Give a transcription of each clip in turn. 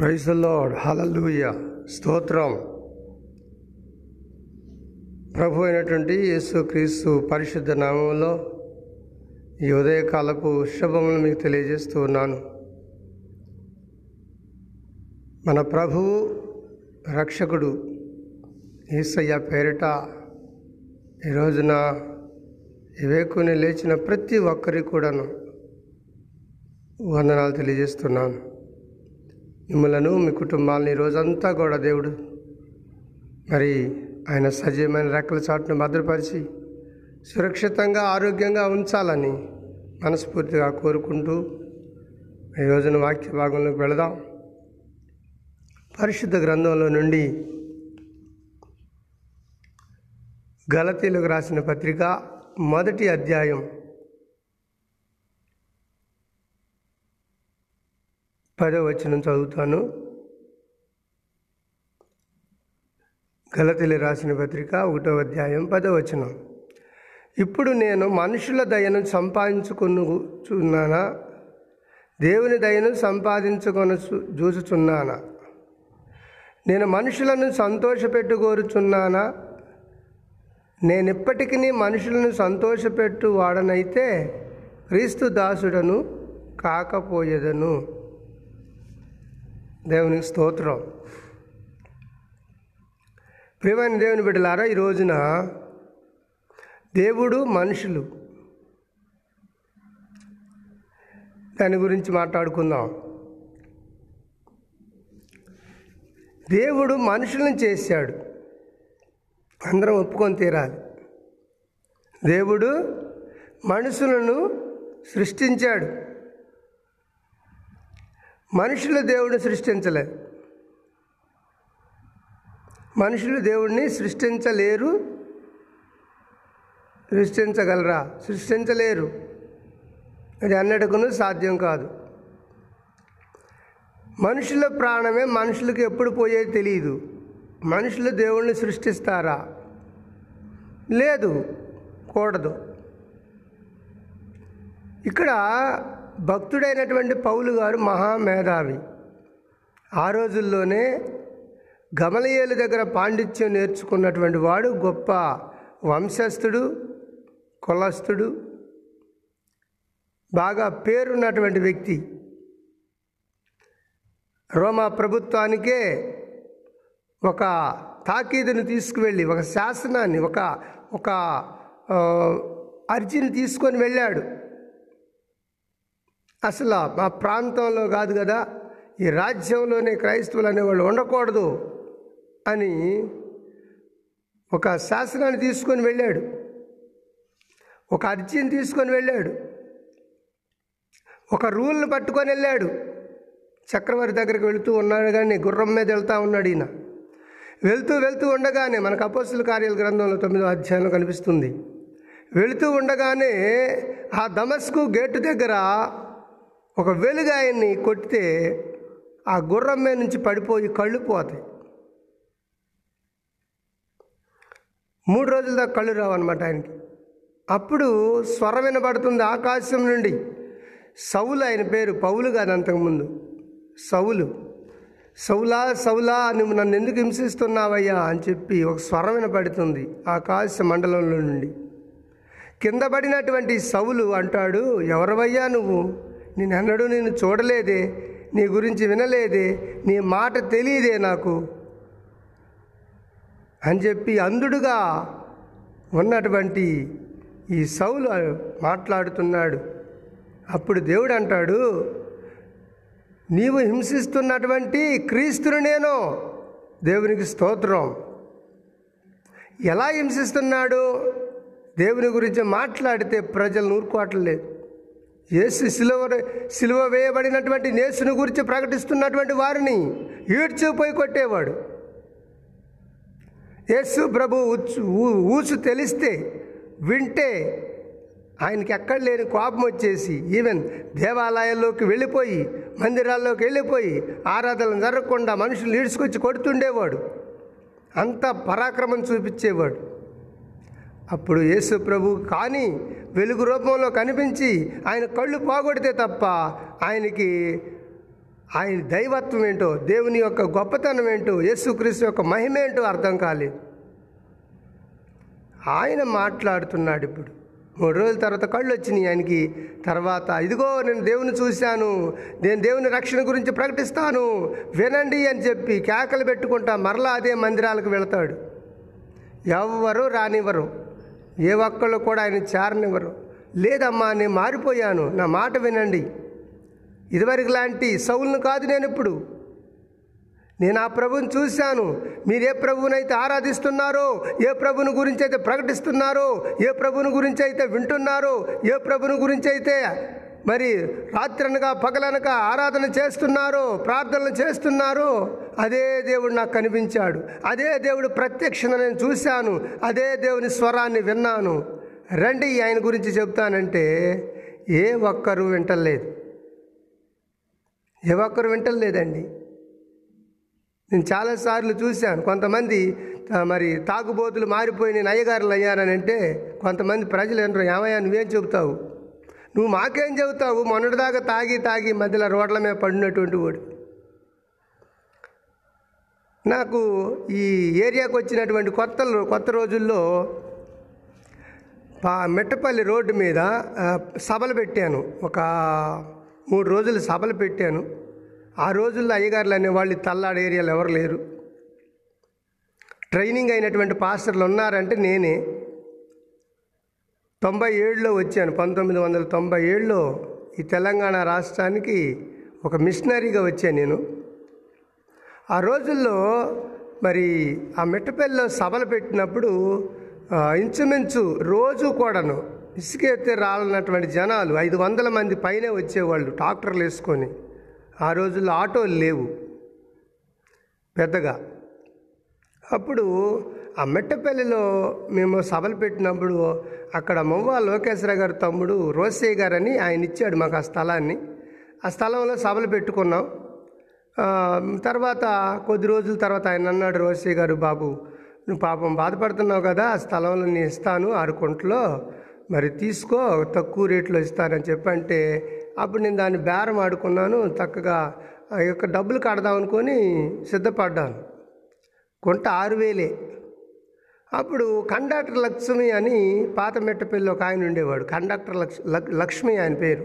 Praise lord hallelujah స్తోత్రం ప్రభు అయినటువంటి యేసుక్రీస్తు పరిశుద్ధ నామంలో ఈ ఉదయకాలపు శుభములు మీకు తెలియజేస్తూ ఉన్నాను. మన ప్రభువు రక్షకుడు ఈసయ్య పేరిట ఈ రోజున ఇవేకుని లేచిన ప్రతి ఒక్కరికి కూడాను వందనాలు తెలియజేస్తున్నాను. మిమ్మలను మీ కుటుంబాలని రోజంతా కూడా దేవుడు మరి ఆయన సజీవమైన రెక్కల చాటును భద్రపరిచి సురక్షితంగా ఆరోగ్యంగా ఉంచాలని మనస్ఫూర్తిగా కోరుకుంటూ ఈ రోజున వాక్య భాగంలోకి వెళదాం. పరిశుద్ధ గ్రంథంలో నుండి గలతీలకు రాసిన పత్రిక మొదటి అధ్యాయం పదో వచనం చదువుతాను. గలతెలి రాసిన పత్రిక ఒకటో అధ్యాయం పదో వచనం. ఇప్పుడు నేను మనుషుల దయను సంపాదించుకున్నానా దేవుని దయను సంపాదించుకొని చూచుచున్నానా? నేను మనుషులను సంతోషపెట్టుకోరుచున్నానా? నేనిప్పటికీ నేను ఇప్పటికీ మనుషులను సంతోషపెట్టు వాడనైతే క్రీస్తు దాసుడను కాకపోయేదను. దేవునికి స్తోత్రం. ప్రియమైన దేవుని బిడ్డలారా ఈ రోజున దేవుడు మనుషులు. దాని గురించి మాట్లాడుకుందాం. దేవుడు మనుషులను చేశాడు. అందరం ఒప్పుకొని తీరాలి. దేవుడు మనుషులను సృష్టించాడు. మనుషులు దేవుడిని సృష్టించలే. మనుషులు దేవుడిని సృష్టించలేరు సృష్టించగలరా? సృష్టించలేరు. అది అన్నట్టుకును సాధ్యం కాదు. మనుషుల ప్రాణమే మనుషులకు ఎప్పుడు పోయేది తెలియదు మనుషులు దేవుణ్ణి సృష్టిస్తారా? లేదు కూడదు. ఇక్కడ భక్తుడైనటువంటి పౌలు గారు మహామేధావి. ఆ రోజుల్లోనే గమలయేలు దగ్గర పాండిత్యం నేర్చుకున్నటువంటి వాడు గొప్ప వంశస్థుడు కులస్థుడు బాగా పేరున్నటువంటి వ్యక్తి. రోమా ప్రభుత్వానికే ఒక తాకీదును తీసుకువెళ్ళి ఒక శాసనాన్ని ఒక ఒక అర్జీని తీసుకొని వెళ్ళాడు. అసలు మా ప్రాంతంలో కాదు కదా ఈ రాజ్యంలోనే క్రైస్తవులు అనేవాళ్ళు ఉండకూడదు అని ఒక శాసనాన్ని తీసుకొని వెళ్ళాడు. ఒక అర్జీని తీసుకొని వెళ్ళాడు. ఒక రూల్ని పట్టుకొని వెళ్ళాడు. చక్రవర్తి దగ్గరికి వెళుతూ ఉన్నాడు కానీ గుర్రం మీద వెళ్తూ ఉన్నాడు ఈయన. వెళ్తూ వెళ్తూ ఉండగానే మనకు అపోస్తుల కార్యాల గ్రంథంలో తొమ్మిదో అధ్యాయంలో కనిపిస్తుంది. వెళుతూ ఉండగానే ఆ దమస్కు గేటు దగ్గర ఒక వెలుగు ఆయన్ని కొట్టితే ఆ గుర్రం మీద నుంచి పడిపోయి కళ్ళు పోతాయి. మూడు రోజుల దాకా కళ్ళు రావన్నమాట ఆయనకి. అప్పుడు స్వరం వినబడుతుంది ఆకాశం నుండి. సౌలు ఆయన పేరు పౌలు కాదు అంతకుముందు. సౌలు. సౌలా సౌలా నువ్వు నన్ను ఎందుకు హింసిస్తున్నావయ్యా అని చెప్పి ఒక స్వరం వినపడుతుంది ఆకాశ మండలంలో నుండి. కింద పడినటువంటి సౌలు అంటాడు ఎవరవయ్యా నువ్వు? నేను నేను చూడలేదే నీ గురించి వినలేదే నీ మాట తెలియదే నాకు. అని చెప్పి అంధుడుగా ఉన్నటువంటి ఈ సౌలు మాట్లాడుతున్నాడు. అప్పుడు దేవుడు అంటాడు నీవు హింసిస్తున్నటువంటి క్రీస్తును నేను దేవునికి స్తోత్రం. ఎలా హింసిస్తున్నాడు? దేవుని గురించి మాట్లాడితే ప్రజలు నూరుకోవట్లేదు. ఏసు సిలువ సిలువ వేయబడినటువంటి నేసుని గురించి ప్రకటిస్తున్నటువంటి వారిని ఈడ్చిపోయి కొట్టేవాడు. యేసు ప్రభు ఊసు తెలిస్తే వింటే ఆయనకి ఎక్కడ లేని కోపం వచ్చేసి ఈవెన్ దేవాలయాల్లోకి వెళ్ళిపోయి మందిరాల్లోకి వెళ్ళిపోయి ఆరాధనలు జరగకుండా మనుషులు ఈడ్చుకొచ్చి కొడుతుండేవాడు. అంత పరాక్రమం చూపించేవాడు. అప్పుడు యేసు ప్రభు కానీ వెలుగు రూపంలో కనిపించి ఆయన కళ్ళు పోగొడితే తప్ప ఆయనకి ఆయన దైవత్వం ఏంటో దేవుని యొక్క గొప్పతనం ఏంటో యేసుక్రీస్తు యొక్క మహిమ ఏంటో అర్థం కాలేదు. ఆయన మాట్లాడుతున్నాడు ఇప్పుడు. మూడు రోజుల తర్వాత కళ్ళు వచ్చినాయి ఆయనకి. తర్వాత ఇదిగో నేను దేవుని చూశాను నేను దేవుని రక్షణ గురించి ప్రకటిస్తాను వినండి అని చెప్పి కేకలు పెట్టుకుంటా మరలా అదే మందిరాలకు వెళతాడు. ఎవ్వరు రానివ్వరు. ఏ ఒక్కళ్ళు కూడా ఆయన చేరనివ్వరు. లేదమ్మా నేను మారిపోయాను. నా మాట వినండి. ఇదివరకు లాంటి సౌలును కాదు నేను ఇప్పుడు. నేను ఆ ప్రభుని చూశాను. మీరు ఏ ప్రభువునైతే ఆరాధిస్తున్నారో ఏ ప్రభుని గురించి అయితే ప్రకటిస్తున్నారో ఏ ప్రభుని గురించి అయితే వింటున్నారో ఏ ప్రభుని గురించి అయితే మరి రాత్రనగా పగలనక ఆరాధన చేస్తున్నారో ప్రార్థనలు చేస్తున్నారో. అదే దేవుడు నాకు కనిపించాడు. అదే దేవుడు ప్రత్యక్షత నేను చూశాను. అదే దేవుని స్వరాన్ని విన్నాను. రండి ఆయన గురించి చెప్తానంటే ఏ ఒక్కరు వింటలేదు. ఏ ఒక్కరు వింటలేదండి. నేను చాలాసార్లు చూశాను. కొంతమంది మరి తాగుబోతులు మారిపోయి నేను అయ్యగారులు అయ్యారని అంటే కొంతమంది ప్రజలు ఏంటారు ఏమయ్యా నువ్వేం చెబుతావు? నువ్వు మాకేం చెబుతావు? మొన్నటిదాకా తాగి తాగి మధ్యలో రోడ్ల మీద పడినటువంటి వాడు. నాకు ఈ ఏరియాకు వచ్చినటువంటి కొత్త కొత్త రోజుల్లో మెట్టపల్లి రోడ్డు మీద సభలు పెట్టాను. ఒక మూడు రోజులు సభలు పెట్టాను. ఆ రోజుల్లో అయ్యగారులు అనేవాళ్ళు వాళ్ళు తల్లాడు ఏరియాలో ఎవరు లేరు. ట్రైనింగ్ అయినటువంటి పాస్టర్లు ఉన్నారంటే నేనే. తొంభై ఏడులో వచ్చాను. పంతొమ్మిది వందల తొంభై ఏడులో ఈ తెలంగాణ రాష్ట్రానికి ఒక మిషనరీగా వచ్చాను నేను. ఆ రోజుల్లో మరి ఆ మిట్టపల్లిలో సభలు పెట్టినప్పుడు ఇంచుమించు రోజు కూడాను ఇసుక రాలన్నటువంటి జనాలు ఐదు వందల మంది పైనే వచ్చేవాళ్ళు ట్రాక్టర్లు వేసుకొని. ఆ రోజుల్లో ఆటోలు లేవు పెద్దగా. అప్పుడు ఆ మెట్టపల్లిలో మేము సభలు పెట్టినప్పుడు అక్కడ మొవ్వ లోకేశ్వర గారి తమ్ముడు రోసయ్య గారని ఆయన ఇచ్చాడు మాకు ఆ స్థలాన్ని. ఆ స్థలంలో సభలు పెట్టుకున్నాం. తర్వాత కొద్ది రోజుల తర్వాత ఆయన అన్నాడు రోసయ్య గారు బాబు నువ్వు పాపం బాధపడుతున్నావు కదా ఆ స్థలంలో నేను ఇస్తాను ఆరు కుంటలో మరి తీసుకో తక్కువ రేట్లో ఇస్తానని చెప్పంటే అప్పుడు నేను దాన్ని బేరం ఆడుకున్నాను చక్కగా ఆ యొక్క డబ్బులు కడదాం అనుకొని సిద్ధపడ్డాను. కొంట ఆరు వేలే. అప్పుడు కండక్టర్ లక్ష్మి అని పాత మెట్టపల్లి ఒక ఆయన ఉండేవాడు. కండక్టర్ లక్ష్ లక్- లక్ష్మి ఆయన పేరు.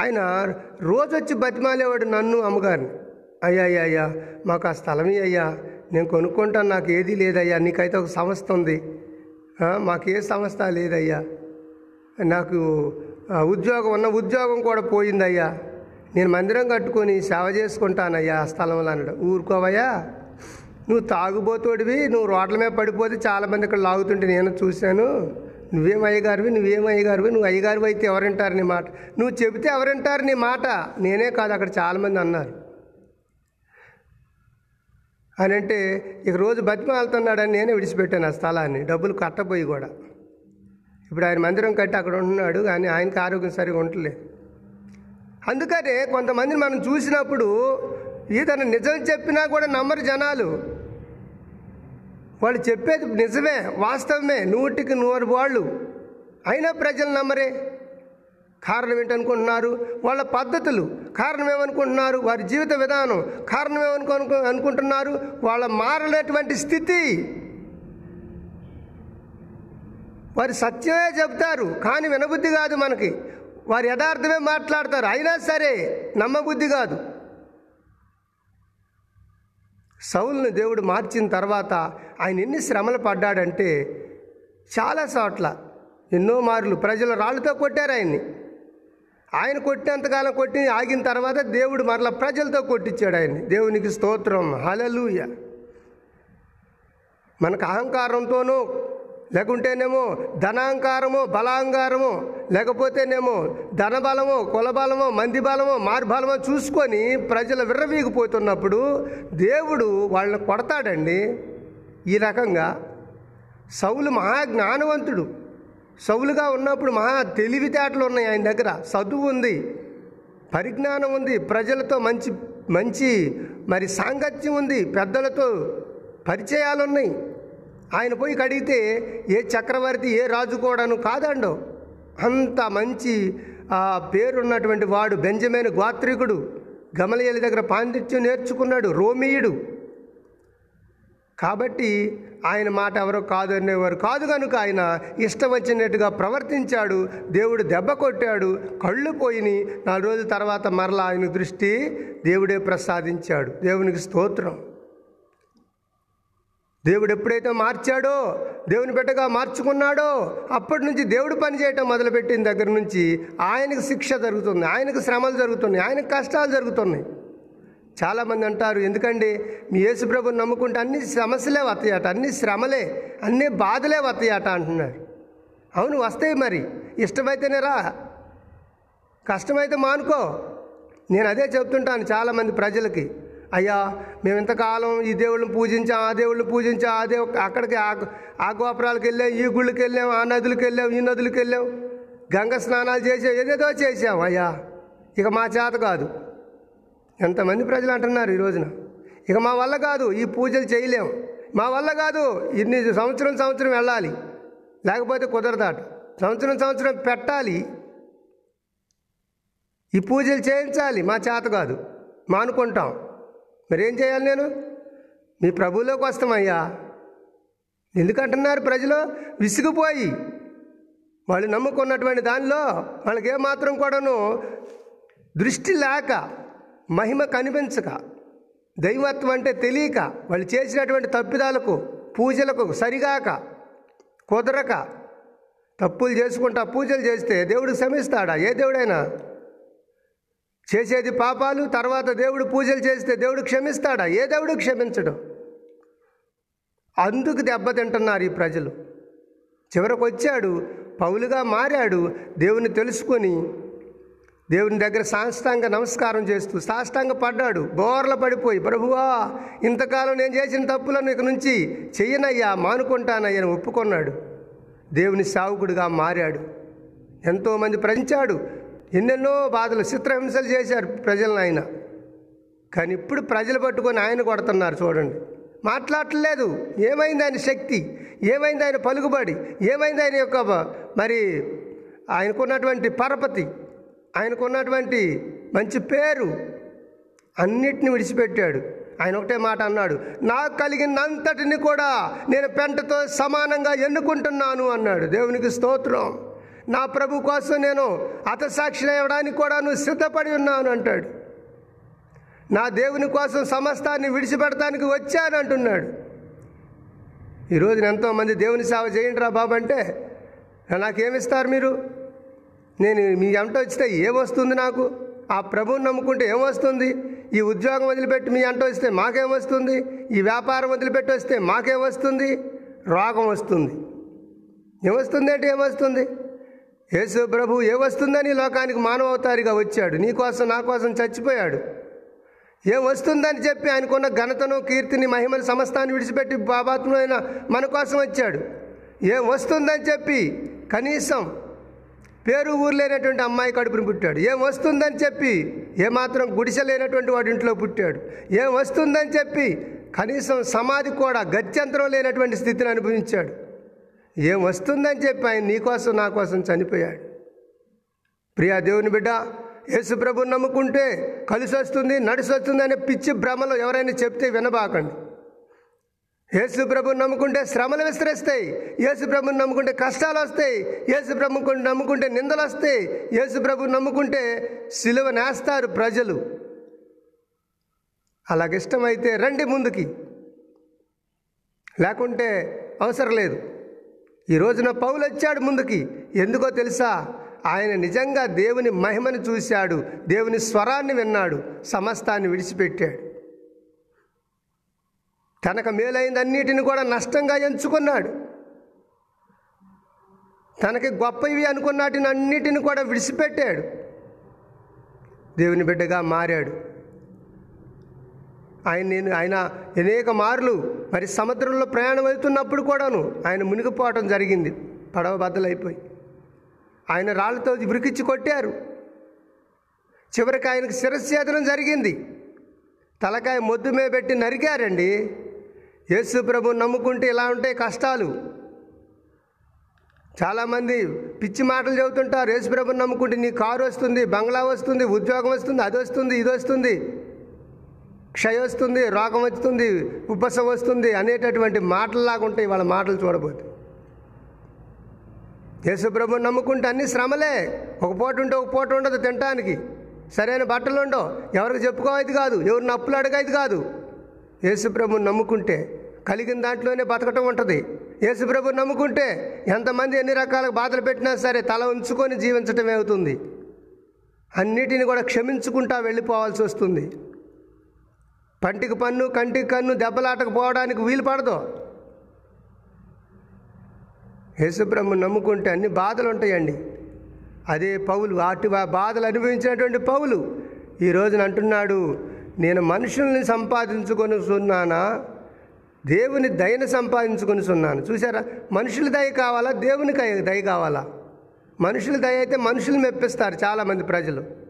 ఆయన రోజు వచ్చి బతిమాలేవాడు నన్ను అమ్మగారిని. అయ్యా అయ్యా అయ్యా మాకు ఆ స్థలమే అయ్యా. నేను కొనుక్కుంటాను నాకు ఏదీ లేదయ్యా. నీకైతే ఒక సంస్థ ఉంది. మాకే మాకు ఏ సంస్థ లేదయ్యా. నాకు ఉద్యోగం ఉన్న ఉద్యోగం కూడా పోయిందయ్యా. నేను మందిరం కట్టుకొని సేవ చేసుకుంటానయ్యా ఆ స్థలంలో అన్నాడు ఊరుకోవయ్యా? నువ్వు తాగుబోతోడివి నువ్వు రోడ్ల మీద పడిపోతే చాలామంది ఇక్కడ లాగుతుంటే నేను చూశాను. నువ్వేం అయ్యగారివి నువ్వేం అయ్యగారివి నువ్వు అయ్యగారివి అయితే ఎవరింటారు నీ మాట? నువ్వు చెబితే ఎవరింటారు నీ మాట? నేనే కాదు అక్కడ చాలామంది అన్నారు. అని అంటే ఇక రోజు బతిమాలుతున్నాడని నేనే విడిచిపెట్టాను ఆ స్థలాన్ని డబ్బులు కట్టబోయి కూడా. ఇప్పుడు ఆయన మందిరం కట్టి అక్కడ ఉంటున్నాడు కానీ ఆయనకి ఆరోగ్యం సరిగా ఉండలేదు అందుకనే కొంతమందిని మనం చూసినప్పుడు ఈతను నిజం చెప్పినా కూడా నమ్మరు జనాలు. వాళ్ళు చెప్పేది నిజమే వాస్తవమే నూటికి నూరు వాళ్ళు. అయినా ప్రజలు నమ్మరే. కారణం ఏంటనుకుంటున్నారు? వాళ్ళ పద్ధతులు. కారణం ఏమనుకుంటున్నారు? వారి జీవిత విధానం. కారణం ఏమనుకో అనుకుంటున్నారు? వాళ్ళ మారలేటువంటి స్థితి. వారి సత్యమే చెప్తారు కానీ వినబుద్ధి కాదు మనకి. వారి యథార్థమే మాట్లాడతారు. అయినా సరే నమ్మబుద్ధి కాదు. సౌలుని దేవుడు మార్చిన తర్వాత ఆయన ఎన్ని శ్రమలు పడ్డాడంటే చాలా చోట్ల ఎన్నో మార్లు ప్రజలు రాళ్ళతో కొట్టారు ఆయన్ని. ఆయన కొట్టినంతకాలం కొట్టి ఆగిన తర్వాత దేవుడు మరలా ప్రజలతో కొట్టించాడు ఆయన్ని. దేవునికి స్తోత్రం. హలలుయ మనకు అహంకారంతోనూ లేకుంటేనేమో ధనాంకారము బలాంగారమో లేకపోతేనేమో ధనబలము కులబలము మంది బలమో మార్బలమో చూసుకొని ప్రజలు విర్రవీగిపోతున్నప్పుడు దేవుడు వాళ్ళని కొడతాడండి. ఈ రకంగా సౌలు మహా జ్ఞానవంతుడు సౌలుగా ఉన్నప్పుడు మహా తెలివితేటలు ఉన్నాయి ఆయన దగ్గర. చదువు ఉంది పరిజ్ఞానం ఉంది ప్రజలతో మంచి మంచి మరి సాంగత్యం ఉంది పెద్దలతో పరిచయాలు ఉన్నాయి ఆయన పోయి కడిగితే ఏ చక్రవర్తి ఏ రాజు కూడాను కాదండో. అంత మంచి ఆ పేరున్నటువంటి వాడు బెంజమైన గోత్రికుడు. గమలయ్యల దగ్గర పాండిత్యం నేర్చుకున్నాడు రోమియుడు. కాబట్టి ఆయన మాట ఎవరో కాదు అనేవారు కాదు కనుక ఆయన ఇష్టం వచ్చినట్టుగా ప్రవర్తించాడు దేవుడు దెబ్బ కొట్టాడు కళ్ళు పోయినాయి నాలుగు రోజుల తర్వాత మరలా ఆయన దృష్టి దేవుడే ప్రసాదించాడు. దేవునికి స్తోత్రం. దేవుడు ఎప్పుడైతే మార్చాడో దేవుని బిడ్డగా మార్చుకున్నాడో అప్పటి నుంచి దేవుడు పని చేయటం మొదలుపెట్టిన దగ్గర నుంచి ఆయనకు శిక్ష జరుగుతుంది ఆయనకు శ్రమలు జరుగుతున్నాయి ఆయనకు కష్టాలు జరుగుతున్నాయి. చాలామంది అంటారు ఎందుకండి? మీ యేసు ప్రభుని నమ్ముకుంటే అన్ని సమస్యలే వస్తాయట అన్ని శ్రమలే అన్ని బాధలే వస్తాయట అంటున్నారు. అవును వస్తాయి మరి. ఇష్టమైతేనే రా. కష్టమైతే మానుకో. నేను అదే చెప్తుంటాను చాలామంది ప్రజలకి. అయ్యా మేము ఇంతకాలం ఈ దేవుళ్ళని పూజించాం ఆ దేవుళ్ళని పూజించాం ఆ దేవు అక్కడికి ఆ గోపురాలకు వెళ్ళాం ఈ గుళ్ళకి వెళ్ళాం ఆ నదులకు వెళ్ళాం ఈ నదులకు వెళ్ళాం. గంగ స్నానాలు చేసాం ఏదేదో చేసాం అయ్యా. ఇక మా చేత కాదు. ఎంతమంది ప్రజలు అంటున్నారు ఈ రోజున. ఇక మా వల్ల కాదు ఈ పూజలు చేయలేం. మా వల్ల కాదు ఇన్ని సంవత్సరం సంవత్సరం వెళ్ళాలి. లేకపోతే కుదరదాట. సంవత్సరం సంవత్సరం పెట్టాలి. ఈ పూజలు చేయించాలి మా చేత కాదు. మానుకుంటాం. మరి ఏం చేయాలి నేను? మీ ప్రభువులోకి వస్తామయ్యా. ఎందుకంటున్నారు ప్రజలు? విసిగిపోయి. వాళ్ళు నమ్ముకున్నటువంటి దానిలో వాళ్ళకి ఏమాత్రం కూడాను దృష్టి లేక మహిమ కనిపించక దైవత్వం అంటే తెలియక వాళ్ళు చేసినటువంటి తప్పిదాలకు పూజలకు సరిగాక కుదరక తప్పులు చేసుకుంటా పూజలు చేస్తే దేవుడు క్షమిస్తాడా ఏ దేవుడైనా? చేసేది పాపాలు తర్వాత దేవుడు పూజలు చేస్తే దేవుడు క్షమిస్తాడా? ఏ దేవుడు క్షమించడు? అందుకు దెబ్బతింటున్నారు ఈ ప్రజలు. చివరకు వచ్చాడు పౌలుగా మారాడు దేవుని తెలుసుకొని దేవుని దగ్గర సాష్టాంగ నమస్కారం చేస్తూ సాష్టాంగ పడ్డాడు బోర్ల పడిపోయి ప్రభువా ఇంతకాలం నేను చేసిన తప్పులను ఇక నుంచి చెయ్యనయ్యా మానుకుంటానయ్యని అని ఒప్పుకున్నాడు. దేవుని సావుకుడిగా మారాడు. ఎంతోమంది ప్రజించాడు ఎన్నెన్నో బాధలు. చిత్రహింసలు చేశారు ప్రజలను ఆయన. కానీ ఇప్పుడు ప్రజలు పట్టుకొని ఆయన కొడుతున్నారు చూడండి. మాట్లాడట్లేదు. ఏమైంది ఆయన శక్తి? ఏమైంది ఆయన పలుకుబడి? ఏమైంది ఆయన యొక్క మరి ఆయనకున్నటువంటి పరపతి? ఆయనకున్నటువంటి మంచి పేరు? అన్నిటిని విడిచిపెట్టాడు. ఆయన ఒకటే మాట అన్నాడు. నాకు కలిగినంతటిని కూడా నేను పెంటతో సమానంగా ఎన్నుకుంటున్నాను అన్నాడు. దేవునికి స్తోత్రం. నా ప్రభు కోసం నేను అతసాక్షిని అవ్వడానికి కూడా నువ్వు సిద్ధపడి ఉన్నాను అంటాడు. నా దేవుని కోసం సమస్తాన్ని విడిచిపెడటానికి వచ్చాను అంటున్నాడు. ఈరోజు ఎంతోమంది దేవుని సేవ చేయండి రా బాబు అంటే నాకేమిస్తారు మీరు? నేను మీ ఎంట వచ్చితే ఏమొస్తుంది నాకు? ఆ ప్రభువుని నమ్ముకుంటే ఏమొస్తుంది ఈ ఉద్యోగం వదిలిపెట్టి మీ అంట వస్తే మాకేమొస్తుంది ఈ వ్యాపారం వదిలిపెట్టి వస్తే మాకేమొస్తుంది రోగం వస్తుంది. ఏమొస్తుంది అంటే ఏమొస్తుంది యేసు ప్రభు ఏమొస్తుందని లోకానికి మానవతారిగా వచ్చాడు. నీ కోసం నా కోసం చచ్చిపోయాడు. ఏం వస్తుందని చెప్పి ఆయనకున్న ఘనతను కీర్తిని మహిమను సమస్తాన్ని విడిచిపెట్టి బాబాత్మైన మన కోసం వచ్చాడు. ఏం వస్తుందని చెప్పి కనీసం పేరు ఊరు లేనటువంటి అమ్మాయి కడుపుని పుట్టాడు. ఏం వస్తుందని చెప్పి ఏమాత్రం గుడిసె లేనటువంటి వాడి ఇంట్లో పుట్టాడు. ఏం వస్తుందని చెప్పి కనీసం సమాధి కూడా గత్యంతరం లేనటువంటి స్థితిని అనుభవించాడు. ఏం వస్తుందని చెప్పి ఆయన నీకోసం నా కోసం చనిపోయాడు. ప్రియా దేవుని బిడ్డ యేసుప్రభుని నమ్ముకుంటే కలిసి వస్తుంది నడిసి వస్తుంది అనే పిచ్చి భ్రమలు ఎవరైనా చెప్తే వినబాకండి. యేసు ప్రభుని నమ్ముకుంటే శ్రమలు విస్తరిస్తాయి యేసు ప్రభుని నమ్ముకుంటే కష్టాలు వస్తాయి యేసు నమ్ముకుంటే నిందలు వస్తాయి యేసు నమ్ముకుంటే సిలువ నేస్తారు ప్రజలు. అలాగిష్టమైతే రండి ముందుకి. లేకుంటే అవసరం లేదు. ఈ రోజున పౌలు వచ్చాడు ముందుకి. ఎందుకో తెలుసా? ఆయన నిజంగా దేవుని మహిమను చూశాడు దేవుని స్వరాన్ని విన్నాడు సమస్తాన్ని విడిచిపెట్టాడు. తనకు మేలైందన్నిటిని కూడా నష్టంగా ఎంచుకున్నాడు. తనకి గొప్పవి అనుకున్నాటిని అన్నిటిని కూడా విడిచిపెట్టాడు. దేవుని బిడ్డగా మారాడు. ఆయన నేను ఆయన అనేక మార్లు మరి సముద్రంలో ప్రయాణం అవుతున్నప్పుడు కూడాను ఆయన మునిగిపోవటం జరిగింది. పడవ బద్దలైపోయి ఆయన రాళ్ళతో విరికిచ్చి కొట్టారు. చివరికి ఆయనకు శిరస్ఛేదనం జరిగింది. తలకాయ మొద్దు మీద పెట్టి నరికారండి. యేసు ప్రభు నమ్ముకుంటే ఇలా ఉంటాయి కష్టాలు. చాలామంది పిచ్చి మాటలు చెబుతుంటారు. యేసుప్రభుని నమ్ముకుంటే నీ కారు వస్తుంది బంగ్లా వస్తుంది ఉద్యోగం వస్తుంది అది వస్తుంది ఇది వస్తుంది. క్షయ వస్తుంది రోగం వస్తుంది ఉపసం వస్తుంది అనేటటువంటి మాటల్లాగా ఉంటాయి వాళ్ళ మాటలు చూడబోతే. యేసుప్రభు నమ్ముకుంటే అన్ని శ్రమలే. ఒక పూట ఉంటే ఒక పూట ఉండదు తినటానికి. సరైన బట్టలు ఉండవు. ఎవరికి చెప్పుకోవైతే కాదు. ఎవరిని అప్పులు అడగదు కాదు. యేసుప్రభు నమ్ముకుంటే కలిగిన దాంట్లోనే బతకటం ఉంటుంది. యేసుప్రభు నమ్ముకుంటే ఎంతమంది ఎన్ని రకాల బాధలు పెట్టినా సరే తల ఉంచుకొని జీవించటమే అవుతుంది. అన్నిటిని కూడా క్షమించుకుంటా వెళ్ళిపోవాల్సి వస్తుంది. పంటికి పన్ను కంటికి కన్ను దెబ్బలాటకపోవడానికి వీలు పడదు. యేసుబ్రహ్మ నమ్ముకుంటే అన్ని బాధలు ఉంటాయండి. అదే పౌలు వాటి వా- బాధలు అనుభవించినటువంటి పౌలు ఈ రోజున అంటున్నాడు నేను మనుషుల్ని సంపాదించుకొని సున్నానా దేవుని దయను సంపాదించుకొని సున్నాను చూసారా మనుషుల దయ కావాలా? దేవునికి దయ కావాలా? మనుషుల దయ అయితే మనుషులు మెప్పిస్తారు చాలామంది ప్రజలు.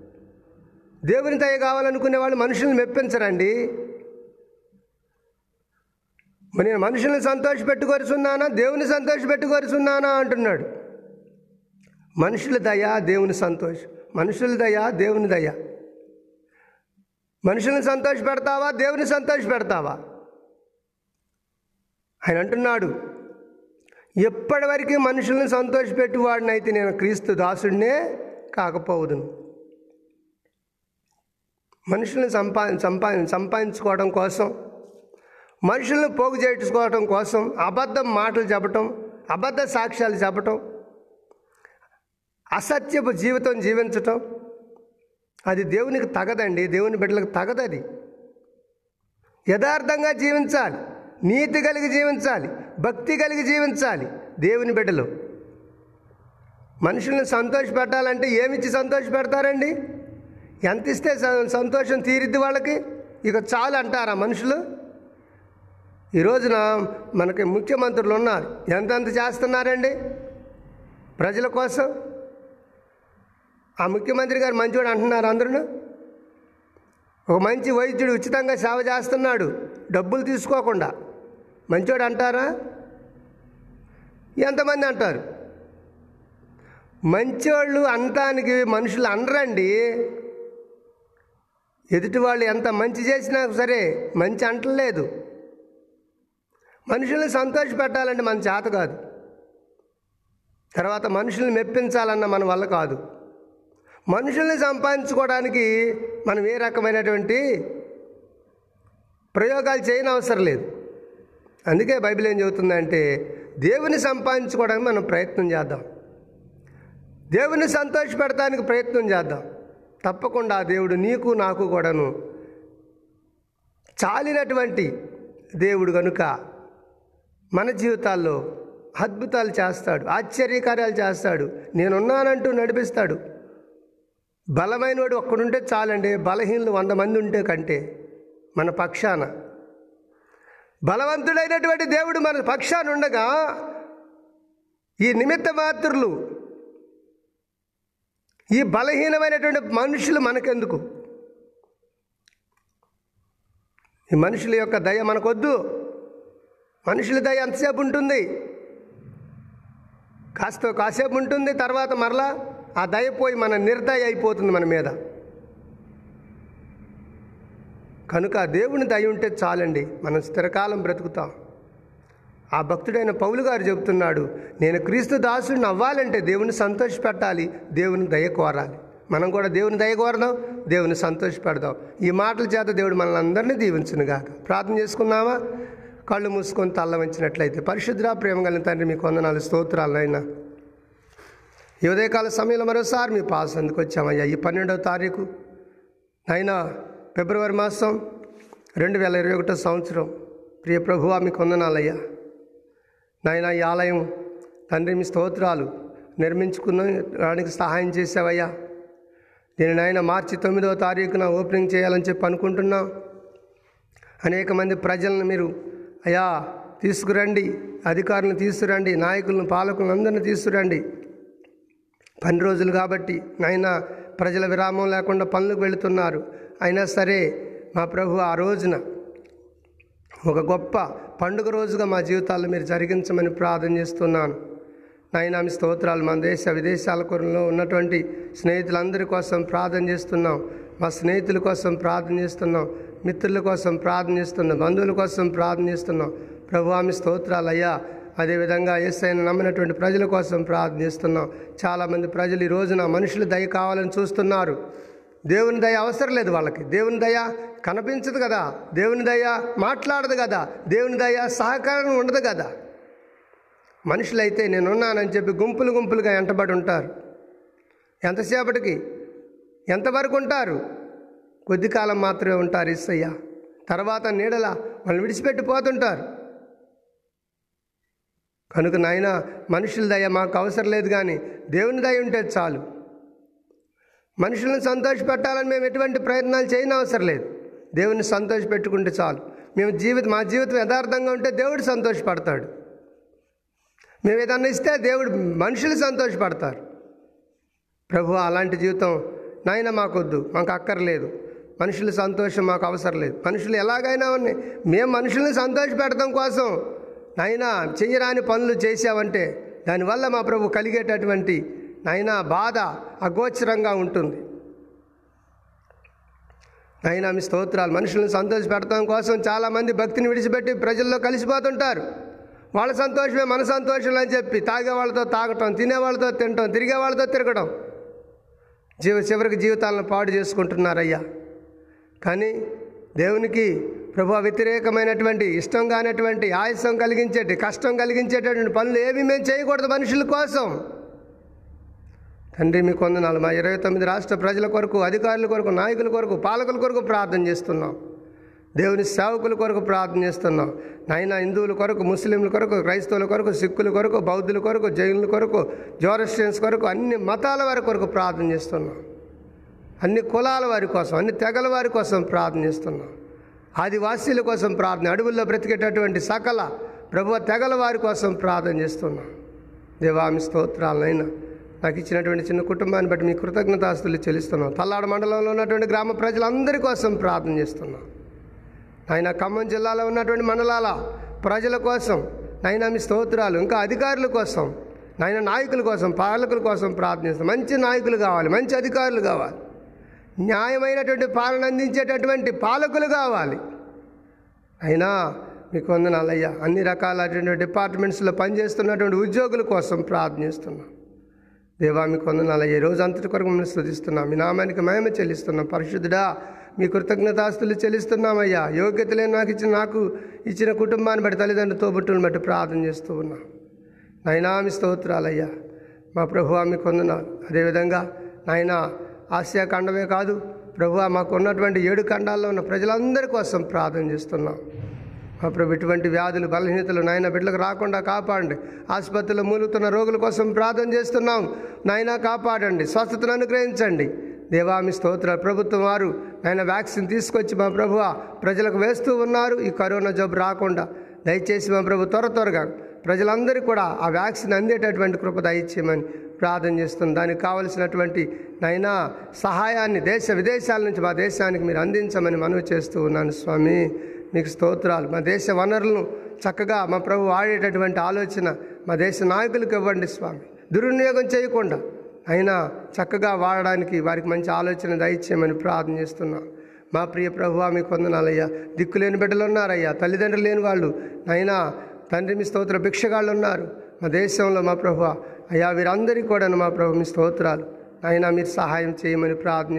దేవుని దయ కావాలనుకునే వాళ్ళు మనుషుల్ని మెప్పించరండి. నేను మనుషుల్ని సంతోష పెట్టుకొరుచున్నానా? దేవుని సంతోష పెట్టుకొరుచున్నానా? అంటున్నాడు. మనుషుల దయ దేవుని సంతోషం. మనుషుల దయ దేవుని దయ. మనుషుల్ని సంతోష పెడతావా? దేవుని సంతోష పెడతావా? ఆయన అంటున్నాడు ఎప్పటివరకు మనుషుల్ని సంతోషపెట్టువాడినైతే నేను క్రీస్తు దాసుడినే కాకపోవదును. మనుషుల్ని సంపా సంపా సంపాదించుకోవడం కోసం మనుషులను పోగు చేయించుకోవడం కోసం అబద్ధం మాటలు చెప్పటం అబద్ధ సాక్ష్యాలు చెప్పటం అసత్యపు జీవితం జీవించటం అది దేవునికి తగదండి దేవుని బిడ్డలకు తగదది. యథార్థంగా జీవించాలి నీతి కలిగి జీవించాలి భక్తి కలిగి జీవించాలి దేవుని బిడ్డలు. మనుషుల్ని సంతోషపెట్టాలంటే ఏమిచ్చి సంతోషపెడతారండి? ఎంత ఇస్తే స- సంతోషం తీరిద్ది వాళ్ళకి? ఇక చాలు అంటారా మనుషులు? ఈ రోజున మనకి ముఖ్యమంత్రులు ఉన్నారు. ఎంతెంత చేస్తున్నారండి? ప్రజల కోసం? ఆ ముఖ్యమంత్రి గారు మంచివాడు అంటున్నారు అందరూ ఒక మంచి వైద్యుడు ఉచితంగా సేవ చేస్తున్నాడు. డబ్బులు తీసుకోకుండా. మంచివాడు అంటారా? ఎంతమంది అంటారు? మంచివాళ్ళు అనటానికి మనుషులు అనరండి. ఎదుటి వాళ్ళు ఎంత మంచి చేసినా సరే మంచి అంటలేదు. మనుషుల్ని సంతోష పెట్టాలంటే మన చేత కాదు. తర్వాత మనుషుల్ని మెప్పించాలన్న మన వల్ల కాదు. మనుషుల్ని సంపాదించుకోవడానికి మనం ఏ రకమైనటువంటి ప్రయోగాలు చేయని అవసరం లేదు. అందుకే బైబిల్ ఏం చెబుతుందంటే దేవుని సంపాదించుకోవడానికి మనం ప్రయత్నం చేద్దాం. దేవుని సంతోషపెడటానికి ప్రయత్నం చేద్దాం. తప్పకుండా దేవుడు నీకు నాకు కూడాను చాలినటువంటి దేవుడు కనుక మన జీవితాల్లో అద్భుతాలు చేస్తాడు ఆశ్చర్యకార్యాలు చేస్తాడు నేనున్నానంటూ నడిపిస్తాడు. బలమైనవాడు ఒక్కడుంటే చాలండి బలహీనులు వంద మంది ఉంటే కంటే మన పక్షాన. బలవంతుడైనటువంటి దేవుడు మన పక్షాన ఉండగా ఈ నిమిత్త మాత్రులు ఈ బలహీనమైనటువంటి మనుషులు మనకెందుకు? ఈ మనుషుల యొక్క దయ మనకొద్దు. మనుషుల దయ ఎంతసేపు ఉంటుంది? కాస్త కాసేపు ఉంటుంది తర్వాత మరలా ఆ దయ పోయి మన నిర్దయ అయిపోతుంది మన మీద. కనుక ఆ దేవుని దయ ఉంటే చాలండి మనం స్థిరకాలం బ్రతుకుతాం. ఆ భక్తుడైన పౌలు గారు చెబుతున్నాడు నేను క్రీస్తు దాసుడిని అవ్వాలంటే దేవుని సంతోషపెట్టాలి దేవుని దయ కోరాలి. మనం కూడా దేవుని దయ కోరదాం దేవుని సంతోషపెడదాం. ఈ మాటల చేత దేవుడు మనల్ని అందరినీ దీవించునుగాక. ప్రార్థన చేసుకున్నామా కళ్ళు మూసుకొని తల్ల వంచినట్లయితే పరిశుద్ర ప్రేమ కలిగిన తండ్రి మీ కొందనాలు స్తోత్రాలైనా ఈ ఉదయకాల సమయంలో మరోసారి మీ పాస్ అందుకు వచ్చామయ్యా. ఈ పన్నెండవ తారీఖు అయినా ఫిబ్రవరి మాసం రెండు వేల ఇరవై ఒకటో సంవత్సరం. ప్రియ ప్రభువా మీకు వందనాలయ్యా. నాయన ఈ ఆలయం తండ్రి మీ స్తోత్రాలు నిర్మించుకున్నడానికి సహాయం చేసావయ్యా నేను నాయన మార్చి తొమ్మిదవ తారీఖున ఓపెనింగ్ చేయాలని చెప్పి అనుకుంటున్నాం. అనేక మంది ప్రజలను మీరు అయ్యా తీసుకురండి అధికారులను తీసుకురండి నాయకులను పాలకులను అందరిని తీసుకురండి. పని రోజులు కాబట్టి నాయన ప్రజల విరామం లేకుండా పనులకు వెళుతున్నారు. అయినా సరే మా ప్రభు ఆ రోజున ఒక గొప్ప పండుగ రోజుగా మా జీవితాల్లో మీరు జరిగించమని ప్రార్థన చేస్తున్నాను. నైనా మీ స్తోత్రాలు మన దేశ విదేశాల కొరంలో ఉన్నటువంటి స్నేహితులందరి కోసం ప్రార్థన చేస్తున్నాం. మా స్నేహితుల కోసం ప్రార్థన చేస్తున్నాం. మిత్రుల కోసం ప్రార్థన చేస్తున్నాం. బంధువుల కోసం ప్రార్థన చేస్తున్నాం. ప్రభు ఆమె స్తోత్రాలు అయ్యా అదేవిధంగా ఎస్ఐని నమ్మినటువంటి ప్రజల కోసం ప్రార్థన చేస్తున్నాం. చాలామంది ప్రజలు ఈ రోజున మనుషులు దయ కావాలని చూస్తున్నారు. దేవుని దయ అవసరం లేదు వాళ్ళకి. దేవుని దయ కనిపించదు కదా. దేవుని దయ మాట్లాడదు కదా. దేవుని దయ సహకారం ఉండదు కదా. మనుషులైతే నేనున్నానని చెప్పి గుంపులు గుంపులుగా ఎంటబడి ఉంటారు. ఎంతసేపటికి? ఎంతవరకు ఉంటారు? కొద్ది కాలం మాత్రమే ఉంటారు ఇස්සయ్య తర్వాత నీడల వాళ్ళు విడిచిపెట్టి పోతుంటారు. కనుక నాయన మనుషుల దయ మాకు అవసరం లేదు కానీ దేవుని దయ ఉంటే చాలు. మనుషులను సంతోషపెట్టాలని మేము ఎటువంటి ప్రయత్నాలు చేయని అవసరం లేదు. దేవుని సంతోషపెట్టుకుంటే చాలు. మేము జీవితం మా జీవితం యథార్థంగా ఉంటే దేవుడు సంతోషపడతాడు. మేము ఏదన్నా ఇస్తే దేవుడు మనుషులు సంతోషపడతారు. ప్రభు అలాంటి జీవితం నాయన మాకొద్దు మాకు అక్కర్లేదు. మనుషుల సంతోషం మాకు అవసరం లేదు. మనుషులు ఎలాగైనా ఉన్నాయి మేము మనుషుల్ని సంతోషపెడతాం కోసం. నాయన చెయ్యరాని పనులు చేసావంటే దానివల్ల మా ప్రభు కలిగేటటువంటి నాయన బాధ అగోచరంగా ఉంటుంది. నాయన మీ స్తోత్రాలు మనుషులను సంతోష పెడతాం కోసం చాలామంది భక్తిని విడిచిపెట్టి ప్రజల్లో కలిసిపోతుంటారు. వాళ్ళ సంతోషమే మన సంతోషం అని చెప్పి తాగే వాళ్ళతో తాగటం తినే వాళ్ళతో తినటం తిరిగే వాళ్ళతో తిరగడం. జీవ చివరికి జీవితాలను పాడు చేసుకుంటున్నారయ్యా. కానీ దేవునికి ప్రభు వ్యతిరేకమైనటువంటి ఇష్టం కానటువంటి ఆయుసం కలిగించేటి కష్టం కలిగించేటటువంటి పనులు ఏవి మేము చేయకూడదు మనుషుల కోసం. తండ్రి మీ కొందనాలు మా ఇరవై తొమ్మిది రాష్ట్ర ప్రజల కొరకు అధికారుల కొరకు నాయకుల కొరకు పాలకుల కొరకు ప్రార్థన చేస్తున్నాం. దేవుని సేవకుల కొరకు ప్రార్థన చేస్తున్నాం. నాయన హిందువుల కొరకు ముస్లింల కొరకు క్రైస్తవుల కొరకు సిక్కుల కొరకు బౌద్ధుల కొరకు జైనుల కొరకు జోరస్టియన్స్ కొరకు అన్ని మతాల వారి కొరకు ప్రార్థన చేస్తున్నాం. అన్ని కులాల వారి కోసం అన్ని తెగల వారి కోసం ప్రార్థన చేస్తున్నాం. ఆదివాసీల కోసం ప్రార్థన అడవుల్లో బ్రతికేటటువంటి సకల ప్రభు తెగల వారి కోసం ప్రార్థన చేస్తున్నాం. దేవామి స్తోత్రాలనైనా నాకు ఇచ్చినటువంటి చిన్న కుటుంబాన్ని బట్టి మీ కృతజ్ఞతాస్తులు చెల్లిస్తున్నాం. తల్లాడ మండలంలో ఉన్నటువంటి గ్రామ ప్రజలందరి కోసం ప్రార్థన చేస్తున్నాం. ఆయన ఖమ్మం జిల్లాలో ఉన్నటువంటి మండలాల ప్రజల కోసం నాయన మీ స్తోత్రాలు ఇంకా అధికారుల కోసం నాయన నాయకుల కోసం పాలకుల కోసం ప్రార్థిస్తాం మంచి నాయకులు కావాలి మంచి అధికారులు కావాలి. న్యాయమైనటువంటి పాలన అందించేటటువంటి పాలకులు కావాలి. అయినా మీకు వందనాలయ్యా అన్ని రకాలైనటువంటి డిపార్ట్మెంట్స్లో పనిచేస్తున్నటువంటి ఉద్యోగుల కోసం ప్రార్థనిస్తున్నాం దేవా మీకు వందనాలయ్యా ఈ రోజు అంతటి కొరకు మిమ్మల్ని స్థుతిస్తున్నాం మీ నామానికి మహిమ చెల్లిస్తున్నాం. పరిశుద్ధుడా మీ కృతజ్ఞతాస్తులు చెల్లిస్తున్నామయ్యా. యోగ్యత లేని నాకు ఇచ్చిన నాకు ఇచ్చిన కుటుంబాన్ని బట్టి తల్లిదండ్రులు తోబుట్టుని బట్టి ప్రార్థన చేస్తూ ఉన్నాం. నైనా మీ స్తోత్రాలయ్యా. మా ప్రభు మీకు వందనాలు. అదేవిధంగా నాయన ఆసియా ఖండమే కాదు ప్రభువా మాకు ఉన్నటువంటి ఏడు ఖండాల్లో ఉన్న ప్రజలందరి కోసం ప్రార్థన చేస్తున్నాం. మా ప్రభు ఇటువంటి వ్యాధులు బలహీనతలు నాయన బిడ్డలకు రాకుండా కాపాడండి. ఆసుపత్రిలో మూలుగుతున్న రోగుల కోసం ప్రార్థన చేస్తున్నాం. నాయన కాపాడండి స్వస్థతను అనుగ్రహించండి. దేవామి స్తోత్ర ప్రభుత్వం వారు ఆయన వ్యాక్సిన్ తీసుకొచ్చి మా ప్రభువ ప్రజలకు వేస్తూ ఉన్నారు. ఈ కరోనా జబ్బు రాకుండా దయచేసి మా ప్రభు త్వర త్వరగా ప్రజలందరికీ కూడా ఆ వ్యాక్సిన్ అందేటటువంటి కృప దయచేయమని ప్రార్థన చేస్తుంది దానికి కావలసినటువంటి నైనా సహాయాన్ని దేశ విదేశాల నుంచి మా దేశానికి మీరు అందించమని మనవి చేస్తూ ఉన్నాను స్వామి. మీకు స్తోత్రాలు. మా దేశ వనరులను చక్కగా మా ప్రభు వాడేటటువంటి ఆలోచన మా దేశ నాయకులకు ఇవ్వండి స్వామి. దుర్వినియోగం చేయకుండా అయినా చక్కగా వాడడానికి వారికి మంచి ఆలోచన దయచేయమని ప్రార్థన చేస్తున్నాం. మా ప్రియ ప్రభు మీకు వందనాలయ్యా. దిక్కులేని బిడ్డలు ఉన్నారయ్యా. తల్లిదండ్రులు లేని వాళ్ళు. అయినా తండ్రి మీ స్తోత్ర భిక్షగాళ్ళు ఉన్నారు. మా దేశంలో మా ప్రభు అయ్యా వీరందరికీ కూడా మా ప్రభు మీ స్తోత్రాలు. అయినా మీరు సహాయం చేయమని ప్రార్థన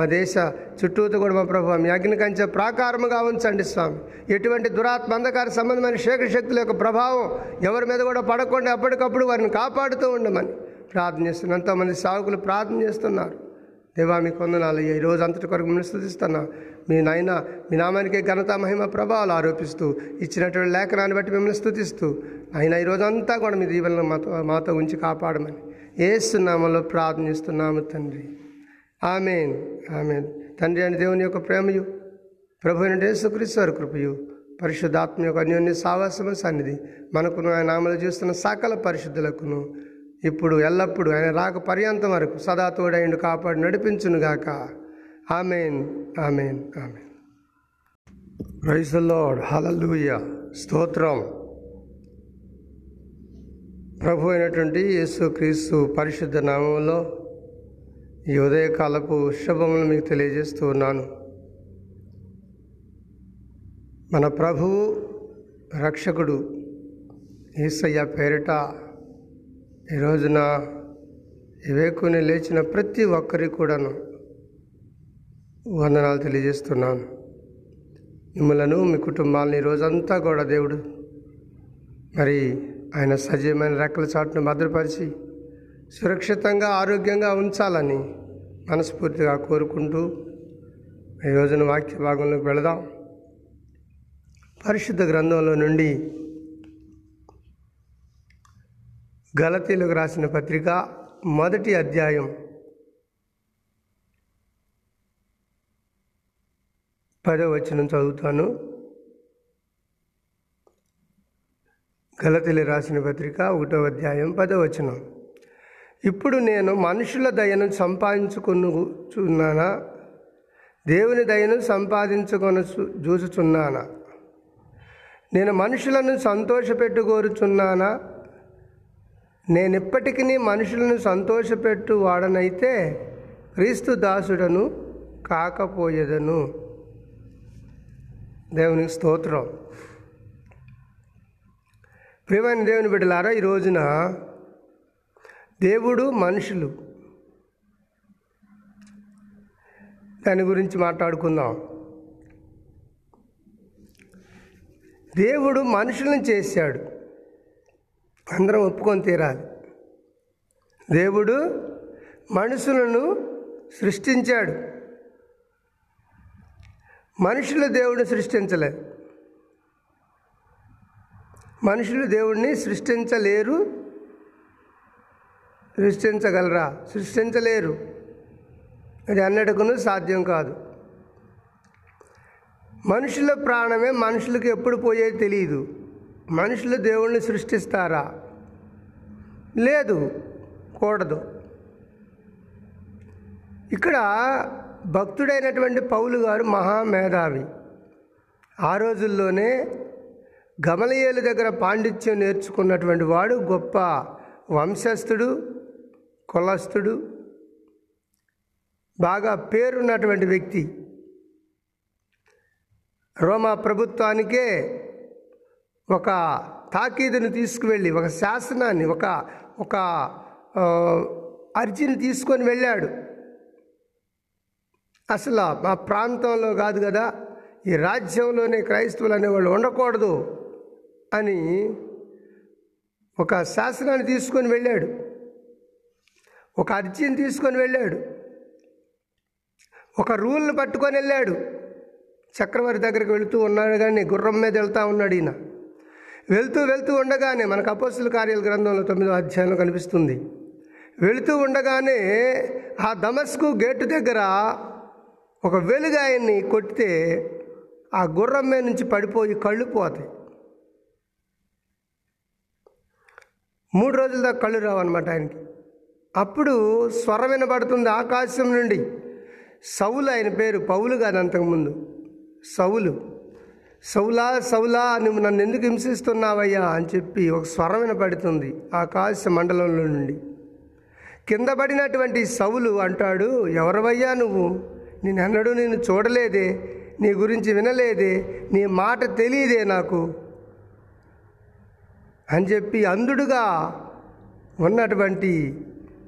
మా దేశ చుట్టూతో కూడా మా ప్రభు మీ అగ్ని కంచె ప్రాకారముగా ఉంచండి స్వామి. ఎటువంటి దురాత్మ అంధకార సంబంధమైన శేఖర శక్తుల యొక్క ప్రభావం ఎవరి మీద కూడా పడకుండా ఎప్పటికప్పుడు వారిని కాపాడుతూ ఉండమని ప్రార్థన చేస్తున్నాం. ఎంతోమంది సాగుకులు ప్రార్థన చేస్తున్నారు. దేవా మీ కొందనాలు ఈ రోజు అంతటి కొరకు మిమ్మల్ని స్థుతిస్తున్నా. మీ నాయన మీ నామానికి ఘనత మహిమ ప్రభావాలు ఆరోపిస్తూ ఇచ్చినటువంటి లేఖనాన్ని బట్టి మిమ్మల్ని స్థుతిస్తూ ఆయన ఈ రోజు అంతా కూడా మీ దీవెనలు మాతో మాతో ఉంచి కాపాడమని ఏస్తున్నామలో ప్రార్థనిస్తున్నాము తండ్రి. Amen amen. తండ్రి అని దేవుని యొక్క ప్రేమయు ప్రభు అయిన యేసుక్రీస్తు కృపయు పరిశుద్ధాత్మ యొక్క అన్యోన్య సావాసమ సన్నిధి మనకును ఆయన నామలు చేస్తున్న సకల పరిశుద్ధులకును. ఇప్పుడు ఎల్లప్పుడూ ఆయన రాక పర్యంతం వరకు సదా తోడైండు కాపాడు నడిపించునుగాక ఆమెన్ ఆమెన్ ఆమెన్. రైసల్లోడ్ లార్డ్. స్తోత్రం. ప్రభు అయినటువంటి యేసుక్రీస్తు పరిశుద్ధ నామంలో ఈ ఉదయకాలపు శుభములు మీకు తెలియజేస్తూ ఉన్నాను. మన ప్రభువు రక్షకుడు ఈసయ్య పేరిట ఈ రోజున వివేకుని లేచిన ప్రతి ఒక్కరికి కూడాను వందనాలు తెలియజేస్తున్నాను. మిమ్మలను మీ కుటుంబాలను ఈరోజంతా రోజంతా కూడా దేవుడు మరి ఆయన సజీవమైన రెక్కల చాటును భద్రపరిచి సురక్షితంగా ఆరోగ్యంగా ఉంచాలని మనస్ఫూర్తిగా కోరుకుంటూ ఈ రోజున వాక్య భాగంలోకి వెళదాం. పరిశుద్ధ గ్రంథంలో నుండి గలతీలకు రాసిన పత్రిక మొదటి అధ్యాయం పదో వచనం చదువుతాను. గలతీలు రాసిన పత్రిక ఒకటో అధ్యాయం పదో వచనం. ఇప్పుడు నేను మనుషుల దయను సంపాదించుకొనుచున్నానా? దేవుని దయను సంపాదించుకొని చూచుచున్నానా? నేను మనుషులను సంతోషపెట్టుకోరుచున్నానా? నేను ఇప్పటికీ మనుషులను సంతోషపెట్టు వాడనైతే క్రీస్తు దాసుడను కాకపోయేదను. దేవునికి స్తోత్రం. ప్రియమైన దేవుని బిడ్డలారా ఈ రోజున దేవుడు మనుషులు. దాని గురించి మాట్లాడుకుందాం. దేవుడు మనుషులను చేశాడు. అందరం ఒప్పుకొని తీరాలి. దేవుడు మనుషులను సృష్టించాడు. మనుషులు దేవుడిని సృష్టించలేదు. మనుషులు దేవుడిని సృష్టించలేరు. సృష్టించగలరా? సృష్టించలేరు. అది అన్నట్టుకును సాధ్యం కాదు. మనుషుల ప్రాణమే మనుషులకు ఎప్పుడు పోయేది తెలియదు మనుషులు దేవుణ్ణి సృష్టిస్తారా? లేదు కూడదు. ఇక్కడ భక్తుడైనటువంటి పౌలు గారు మహామేధావి. ఆ రోజుల్లోనే గమలయేలు దగ్గర పాండిత్యం నేర్చుకున్నటువంటి వాడు గొప్ప వంశస్థుడు కులస్థుడు బాగా పేరున్నటువంటి వ్యక్తి. రోమా ప్రభుత్వానికే ఒక తాకీదుని తీసుకువెళ్ళి ఒక శాసనాన్ని ఒక ఒక అర్జీని తీసుకొని వెళ్ళాడు. అసలు మా ప్రాంతంలో కాదు కదా ఈ రాజ్యంలోనే క్రైస్తవులు అనేవాళ్ళు ఉండకూడదు అని ఒక శాసనాన్ని తీసుకొని వెళ్ళాడు. ఒక అర్జీని తీసుకొని వెళ్ళాడు. ఒక రూల్ని పట్టుకొని వెళ్ళాడు. చక్రవర్తి దగ్గరికి వెళుతూ ఉన్నాడు కానీ గుర్రం మీద వెళ్తూ ఉన్నాడు ఈయన. వెళ్తూ వెళ్తూ ఉండగానే మనకు అపోస్తుల కార్యాల గ్రంథంలో తొమ్మిదో అధ్యాయంలో కనిపిస్తుంది. వెళుతూ ఉండగానే ఆ దమస్కు గేటు దగ్గర ఒక వెలుగు ఆయన్ని కొట్టితే ఆ గుర్రం మీద నుంచి పడిపోయి కళ్ళు పోతాయి. మూడు రోజుల దాకా కళ్ళు రావన్నమాట ఆయనకి. అప్పుడు స్వరం వినబడుతుంది ఆకాశం నుండి. సౌలు ఆయన పేరు పౌలు కాదు అంతకుముందు. సౌలు. సౌలా సౌలా నువ్వు నన్ను ఎందుకు హింసిస్తున్నావయ్యా అని చెప్పి ఒక స్వరం వినపడుతుంది ఆకాశ మండలంలో నుండి. కింద పడినటువంటి సౌలు అంటాడు ఎవరవయ్యా నువ్వు? నేనెన్నడూ నేను చూడలేదే నీ గురించి వినలేదే నీ మాట తెలియదే నాకు. అని చెప్పి అంధుడుగా ఉన్నటువంటి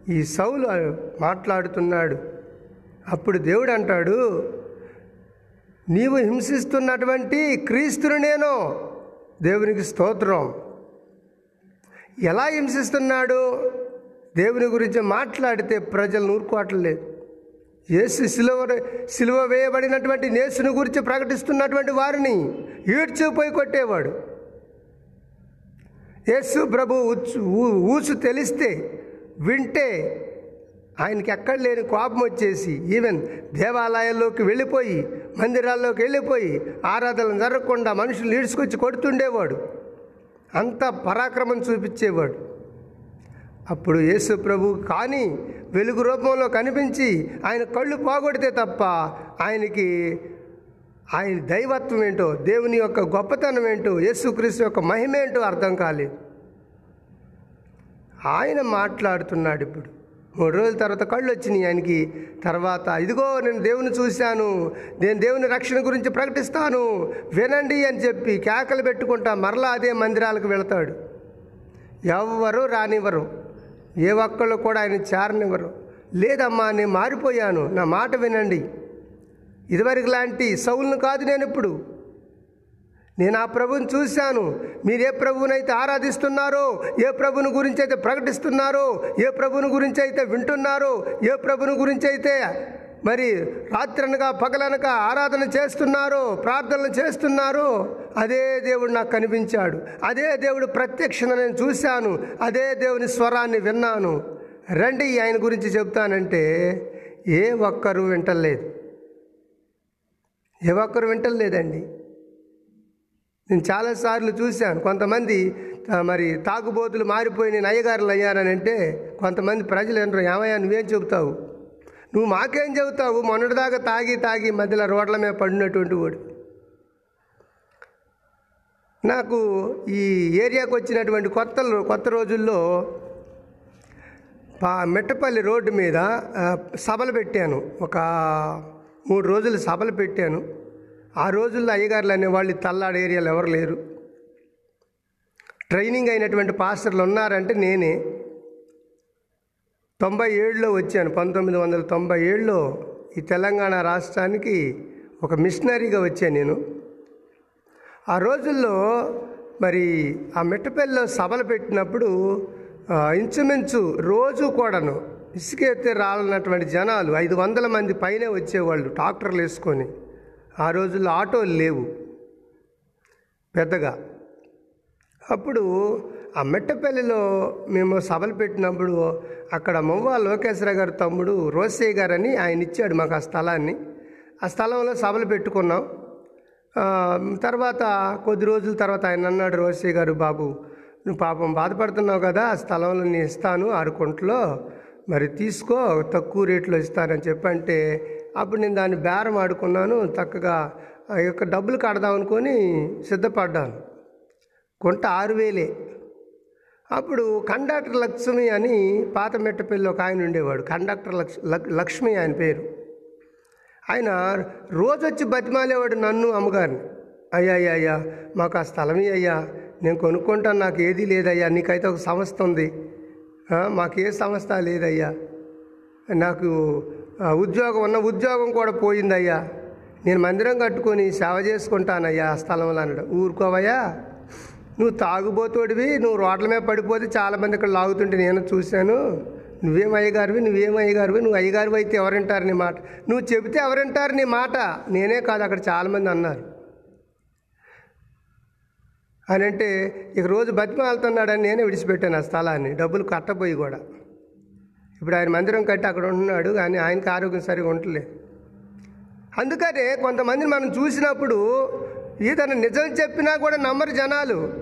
ఈ సౌలు మాట్లాడుతున్నాడు. అప్పుడు దేవుడు అంటాడు నీవు హింసిస్తున్నటువంటి క్రీస్తుని నేను దేవునికి స్తోత్రం. ఎలా హింసిస్తున్నాడు? దేవుని గురించి మాట్లాడితే ప్రజలు నూరుకోవట్లేదు. యేసు సిలువ సిలువ వేయబడినటువంటి నేసుని గురించి ప్రకటిస్తున్నటువంటి వారిని ఈడ్చిపోయి కొట్టేవాడు. యేసు ప్రభు ఊచు తెలిస్తే వింటే ఆయనకి ఎక్కడ లేని కోపం వచ్చేసి ఈవెన్ దేవాలయాల్లోకి వెళ్ళిపోయి మందిరాల్లోకి వెళ్ళిపోయి ఆరాధనలు జరగకుండా మనుషులు ఈడ్చుకొచ్చి కొడుతుండేవాడు. అంత పరాక్రమం చూపించేవాడు. అప్పుడు యేసు ప్రభు కానీ వెలుగు రూపంలో కనిపించి ఆయన కళ్ళు పోగొడితే తప్ప ఆయనకి ఆయన దైవత్వం ఏంటో దేవుని యొక్క గొప్పతనం ఏంటో యేసుక్రీస్తు యొక్క మహిమ ఏంటో అర్థం కాలేదు. ఆయన మాట్లాడుతున్నాడు ఇప్పుడు. మూడు రోజుల తర్వాత కళ్ళు వచ్చినాయి ఆయనకి. తర్వాత ఇదిగో నేను దేవుని చూశాను. నేను దేవుని రక్షణ గురించి ప్రకటిస్తాను. వినండి అని చెప్పి కేకలు పెట్టుకుంటా మరలా అదే మందిరాలకు వెళతాడు. ఎవ్వరు రానివ్వరు. ఏ ఒక్కళ్ళు కూడా ఆయన చేరనివ్వరు. లేదమ్మా నేను మారిపోయాను. నా మాట వినండి. ఇదివరకు లాంటి సౌల్ను కాదు నేను ఇప్పుడు. నేను ఆ ప్రభుని చూశాను. మీరు ఏ ప్రభువునైతే ఆరాధిస్తున్నారో ఏ ప్రభుని గురించి అయితే ప్రకటిస్తున్నారో ఏ ప్రభుని గురించి అయితే వింటున్నారో ఏ ప్రభుని గురించి అయితే మరి రాత్రనగా పగలనక ఆరాధన చేస్తున్నారో ప్రార్థనలు చేస్తున్నారో అదే దేవుడు నాకు కనిపించాడు. అదే దేవుడు ప్రత్యక్షణ నేను చూశాను. అదే దేవుని స్వరాన్ని విన్నాను. రండి ఆయన గురించి చెప్తానంటే ఏ ఒక్కరు వింటలేదు. ఏ ఒక్కరు వింటలేదండి. నేను చాలాసార్లు చూశాను. కొంతమంది మరి తాగుబోతులు మారిపోయి నేను అయ్యగారులు అయ్యారని అంటే కొంతమంది ప్రజలు అంటారు ఏమయ్యా నువ్వేం చెబుతావు? నువ్వు మాకేం చెబుతావు? మొన్నటిదాకా తాగి తాగి మధ్యలో రోడ్ల మీద పడినటువంటి వాడు. నాకు ఈ ఏరియాకు వచ్చినటువంటి కొత్త కొత్త రోజుల్లో మెట్టపల్లి రోడ్డు మీద సభలు పెట్టాను. ఒక మూడు రోజులు సభలు పెట్టాను. ఆ రోజుల్లో అయ్యగారులు అనేవాళ్ళు ఈ తల్లాడు ఏరియాలో ఎవరు లేరు. ట్రైనింగ్ అయినటువంటి పాస్టర్లు ఉన్నారంటే నేనే. తొంభై ఏడులో వచ్చాను. పంతొమ్మిది వందల తొంభై ఏడులో ఈ తెలంగాణ రాష్ట్రానికి ఒక మిషనరీగా వచ్చాను నేను. ఆ రోజుల్లో మరి ఆ మిట్టపల్లిలో సభలు పెట్టినప్పుడు ఇంచుమించు రోజు కూడాను ఇసుకెత్తే రాలన్నటువంటి జనాలు ఐదు వందల మంది పైనే వచ్చేవాళ్ళు ట్రాక్టర్లు వేసుకొని. ఆ రోజుల్లో ఆటోలు లేవు. పెద్దగా. అప్పుడు ఆ మెట్టపల్లిలో మేము సభలు పెట్టినప్పుడు అక్కడ మొవ్వ లోకేశ్వర గారి తమ్ముడు రోసయ్య గారు అని ఆయన ఇచ్చాడు మాకు ఆ స్థలాన్ని. ఆ స్థలంలో సభలు పెట్టుకున్నాం. తర్వాత కొద్ది రోజుల తర్వాత ఆయన అన్నాడు రోసయ్య గారు బాబు నువ్వు పాపం బాధపడుతున్నావు కదా ఆ స్థలంలో నేను ఇస్తాను ఆరు కుంటలో. మరి తీసుకో తక్కువ రేట్లో ఇస్తానని చెప్పంటే అప్పుడు నేను దాన్ని బేరం ఆడుకున్నాను చక్కగా ఆ యొక్క డబ్బులు కడదాం అనుకొని సిద్ధపడ్డాను. కొంట ఆరు వేలే. అప్పుడు కండక్టర్ లక్ష్మి అని పాత మెట్టపల్లి ఒక ఆయన ఉండేవాడు కండక్టర్ లక్ష్ లక్- లక్ష్మి ఆయన పేరు. ఆయన రోజు వచ్చి బతిమాలేవాడు నన్ను అమ్మగారిని. అయ్యా అయ్యా అయ్యా మాకు ఆ స్థలం అయ్యా నేను కొనుక్కుంటాను నాకు ఏదీ లేదయ్యా నీకైతే ఒక సంస్థ ఉంది. మాకు ఏ సంస్థ లేదయ్యా. నాకు ఉద్యోగం ఉన్న ఉద్యోగం కూడా పోయిందయ్యా. నేను మందిరం కట్టుకొని సేవ చేసుకుంటానయ్యా ఆ స్థలంలో అన్నాడు. ఊరుకోవయ్యా. నువ్వు తాగుబోతోడివి నువ్వు రోడ్ల మీద పడిపోతే చాలామంది ఇక్కడ లాగుతుంటే నేను చూశాను. నువ్వేం అయ్యగారివి నువ్వేం అయ్యగారివి నువ్వు అయ్యగారివి అయితే ఎవరింటారు నీ మాట? నువ్వు చెబితే ఎవరింటారు నీ మాట? నేనే కాదు అక్కడ చాలామంది అన్నారు. అని అంటే ఇక రోజు బతిమాలుతున్నాడని నేనే విడిచిపెట్టాను ఆ స్థలాన్ని. డబ్బులు కట్టబోయి కూడా. ఇప్పుడు ఆయన మందిరం కట్టి అక్కడ ఉంటున్నాడు కానీ ఆయనకి ఆరోగ్యం సరిగా ఉండలేదు అందుకనే కొంతమందిని మనం చూసినప్పుడు ఈతను నిజం చెప్పినా కూడా నమ్మరు జనాలు.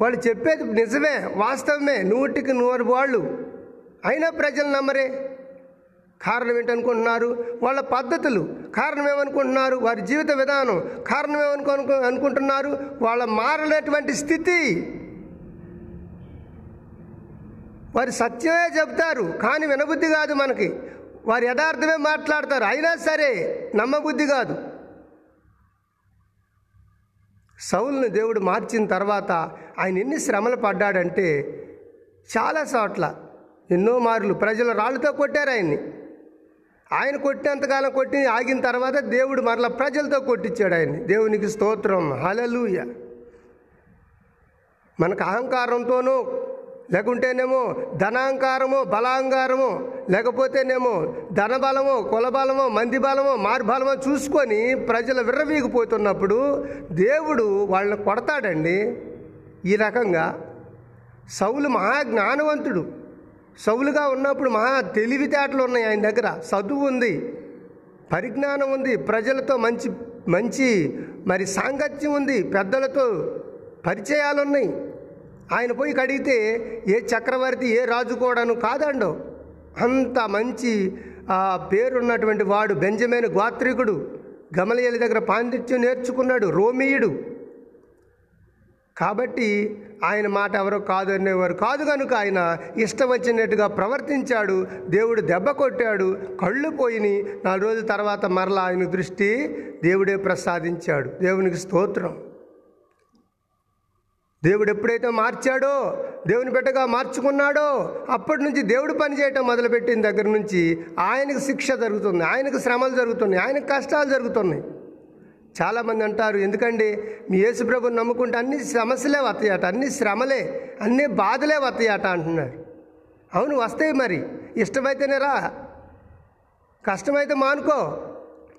వాళ్ళు చెప్పేది నిజమే వాస్తవమే నూటికి నూరు వాళ్ళు. అయినా ప్రజలు నమ్మరే. కారణం ఏంటనుకుంటున్నారు? వాళ్ళ పద్ధతులు. కారణం ఏమనుకుంటున్నారు? వారి జీవిత విధానం. కారణం ఏమనుకో అనుకుంటున్నారు? వాళ్ళ మారలేటువంటి స్థితి. వారి సత్యమే చెప్తారు కానీ వినబుద్ధి కాదు మనకి. వారు యథార్థమే మాట్లాడతారు అయినా సరే నమ్మబుద్ధి కాదు. సౌల్ని దేవుడు మార్చిన తర్వాత ఆయన ఎన్ని శ్రమలు పడ్డాడంటే చాలా చోట్ల ఎన్నో మార్లు ప్రజలు రాళ్ళతో కొట్టారు ఆయన్ని. ఆయన కొట్టినంతకాలం కొట్టి ఆగిన తర్వాత దేవుడు మరలా ప్రజలతో కొట్టించాడు ఆయన్ని. దేవునికి స్తోత్రం హలలుయ మనకు అహంకారంతోనూ లేకుంటేనేమో ధనాంకారము బలాంగారము లేకపోతేనేమో ధనబలము కులబలము మంది బలమో మార్బలమో చూసుకొని ప్రజలు విర్రవీగిపోతున్నప్పుడు దేవుడు వాళ్ళని కొడతాడండి. ఈ రకంగా సౌలు మహా జ్ఞానవంతుడు సౌలుగా ఉన్నప్పుడు మహా తెలివితేటలు ఉన్నాయి ఆయన దగ్గర. చదువు ఉంది పరిజ్ఞానం ఉంది ప్రజలతో మంచి మంచి మరి సాంగత్యం ఉంది పెద్దలతో పరిచయాలు ఉన్నాయి ఆయన పోయి కడిగితే ఏ చక్రవర్తి ఏ రాజు కూడాను కాదండో. అంత మంచి పేరున్నటువంటి వాడు బెంజమైన గోత్రికుడు. గమలయలి దగ్గర పాండిత్యం నేర్చుకున్నాడు రోమియుడు. కాబట్టి ఆయన మాట ఎవరో కాదు అనేవారు కాదు కనుక ఆయన ఇష్టం వచ్చినట్టుగా ప్రవర్తించాడు దేవుడు దెబ్బ కొట్టాడు కళ్ళు పోయినాయి నాలుగు రోజుల తర్వాత మరలా ఆయన దృష్టి దేవుడే ప్రసాదించాడు. దేవునికి స్తోత్రం. దేవుడు ఎప్పుడైతే మార్చాడో దేవుని బిడ్డగా మార్చుకున్నాడో అప్పటి నుంచి దేవుడు పనిచేయటం మొదలుపెట్టిన దగ్గర నుంచి ఆయనకు శిక్ష జరుగుతుంది ఆయనకు శ్రమలు జరుగుతున్నాయి ఆయనకు కష్టాలు జరుగుతున్నాయి. చాలామంది అంటారు ఎందుకండి? మీ యేసుప్రభుని నమ్ముకుంటే అన్ని సమస్యలే వస్తాయట అన్ని శ్రమలే అన్ని బాధలే వస్తాయట అంటున్నారు. అవును వస్తాయి మరి. ఇష్టమైతేనే రా. కష్టమైతే మానుకో.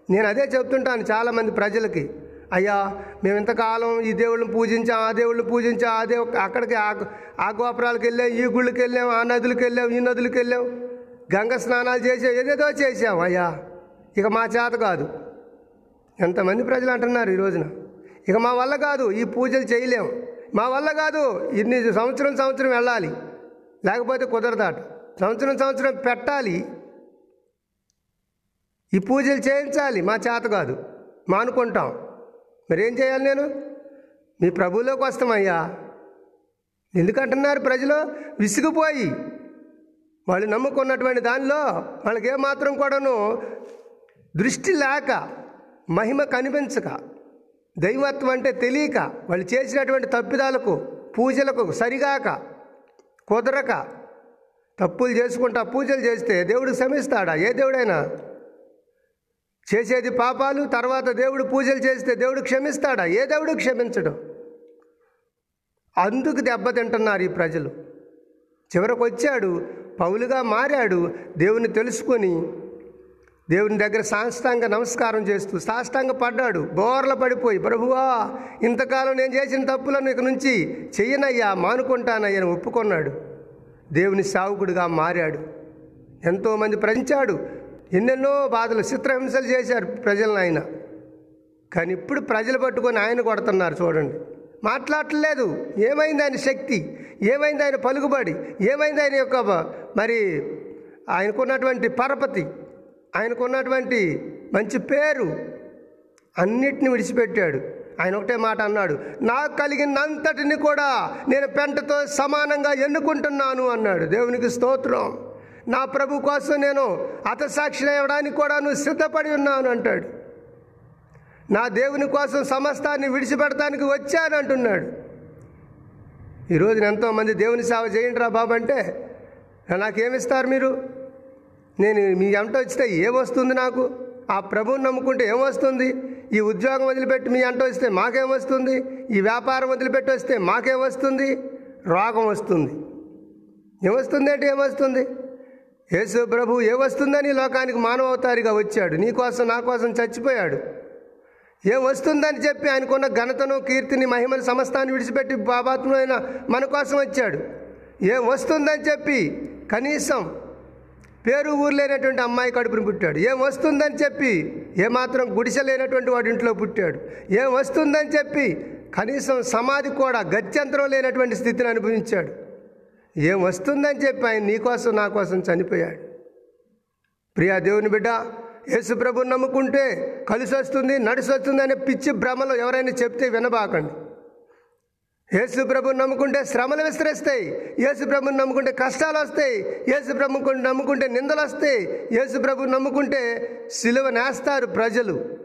నేను అదే చెప్తుంటాను చాలామంది ప్రజలకి. అయ్యా మేము ఇంతకాలం ఈ దేవుళ్ళని పూజించాం ఆ దేవుళ్ళని పూజించాం ఆ దేవు అక్కడికి ఆ గోపురాలకు వెళ్ళాం ఈ గుళ్ళకి వెళ్ళాం ఆ నదులకు వెళ్ళాం ఈ నదులకు వెళ్ళాం. గంగ స్నానాలు చేసాం ఏదేదో చేసాం అయ్యా. ఇక మా చేత కాదు. ఎంతమంది ప్రజలు అంటున్నారు ఈ రోజున. ఇక మా వల్ల కాదు ఈ పూజలు చేయలేం. మా వల్ల కాదు ఇన్ని సంవత్సరం సంవత్సరం వెళ్ళాలి. లేకపోతే కుదరదాట. సంవత్సరం సంవత్సరం పెట్టాలి. ఈ పూజలు చేయించాలి మా చేత కాదు. మానుకుంటాం మరేం చేయాలి నేను? మీ ప్రభువులోకి వస్తామయ్యా. ఎందుకంటున్నారు ప్రజలు? విసిగిపోయి. వాళ్ళు నమ్ముకున్నటువంటి దానిలో వాళ్ళకి ఏమాత్రం కూడాను దృష్టి లేక మహిమ కనిపించక దైవత్వం అంటే తెలియక వాళ్ళు చేసినటువంటి తప్పిదాలకు పూజలకు సరిగాక కుదరక తప్పులు చేసుకుంటా పూజలు చేస్తే దేవుడు క్షమిస్తాడా ఏ దేవుడైనా? చేసేది పాపాలు తర్వాత దేవుడు పూజలు చేస్తే దేవుడు క్షమిస్తాడా? ఏ దేవుడు క్షమించడు? అందుకు దెబ్బతింటున్నారు ఈ ప్రజలు. చివరకు వచ్చాడు పౌలుగా మారాడు దేవుని తెలుసుకొని దేవుని దగ్గర సాష్టాంగ నమస్కారం చేస్తూ సాష్టాంగ పడ్డాడు బోర్ల పడిపోయి ప్రభువా ఇంతకాలం నేను చేసిన తప్పులను ఇక నుంచి చెయ్యనయ్యా మానుకుంటానయ్యని ఒప్పుకున్నాడు. దేవుని సావుకుడిగా మారాడు. ఎంతోమంది ప్రజించాడు ఎన్నెన్నో బాధలు చిత్రహింసలు చేశారు ప్రజలను ఆయన. కానీ ఇప్పుడు ప్రజలు పట్టుకొని ఆయన కొడుతున్నారు చూడండి. మాట్లాడలేదు ఏమైంది ఆయన శక్తి? ఏమైంది ఆయన పలుకుబడి? ఏమైంది ఆయన యొక్క మరి ఆయనకున్నటువంటి పరపతి? ఆయనకున్నటువంటి మంచి పేరు? అన్నిటిని విడిచిపెట్టాడు. ఆయన ఒకటే మాట అన్నాడు. నాకు కలిగినంతటిని కూడా నేను పెంటతో సమానంగా ఎన్నుకుంటున్నాను అన్నాడు. దేవునికి స్తోత్రం. నా ప్రభు కోసం నేను అతసాక్షిని ఇవ్వడానికి కూడా నువ్వు సిద్ధపడి ఉన్నాను అంటాడు. నా దేవుని కోసం సమస్తాన్ని విడిచిపెడటానికి వచ్చాను అంటున్నాడు. ఈరోజు ఎంతోమంది దేవుని సేవ చేయండి రా బాబు అంటే నాకేమిస్తారు మీరు? నేను మీ ఎంట వచ్చితే ఏమొస్తుంది నాకు? ఆ ప్రభువుని నమ్ముకుంటే ఏమొస్తుంది? ఈ ఉద్యోగం వదిలిపెట్టి మీ అంట వస్తే మాకేమొస్తుంది? ఈ వ్యాపారం వదిలిపెట్టి వస్తే మాకేమొస్తుంది? రోగం వస్తుంది. ఏమొస్తుంది అంటే ఏమొస్తుంది? యేసు ప్రభు ఏమొస్తుందని లోకానికి మానవతారిగా వచ్చాడు. నీకోసం నా కోసం చచ్చిపోయాడు. ఏం వస్తుందని చెప్పి ఆయనకున్న ఘనతను కీర్తిని మహిమను సమస్తాన్ని విడిచిపెట్టి బాబాత్మైన మన కోసం వచ్చాడు. ఏం వస్తుందని చెప్పి కనీసం పేరు ఊరు లేనటువంటి అమ్మాయి కడుపుని పుట్టాడు. ఏం వస్తుందని చెప్పి ఏమాత్రం గుడిసె లేనటువంటి వాడి ఇంట్లో పుట్టాడు. ఏం వస్తుందని చెప్పి కనీసం సమాధి కూడా గత్యంతరం లేనటువంటి స్థితిని అనుభవించాడు. ఏం వస్తుందని చెప్పి ఆయన నీకోసం నా కోసం చనిపోయాడు. ప్రియా దేవుని బిడ్డ యేసు ప్రభు నమ్ముకుంటే కలిసి వస్తుంది నడిసి వస్తుంది అనే పిచ్చి భ్రమలో ఎవరైనా చెప్తే వినబాకండి. యేసు ప్రభుని నమ్ముకుంటే శ్రమలు విస్తరిస్తాయి యేసు ప్రభుని నమ్ముకుంటే కష్టాలు వస్తాయి యేసు ప్రభు నమ్ముకుంటే నిందలు వస్తాయి యేసు ప్రభు నమ్ముకుంటే సిలువ నేస్తారు ప్రజలు.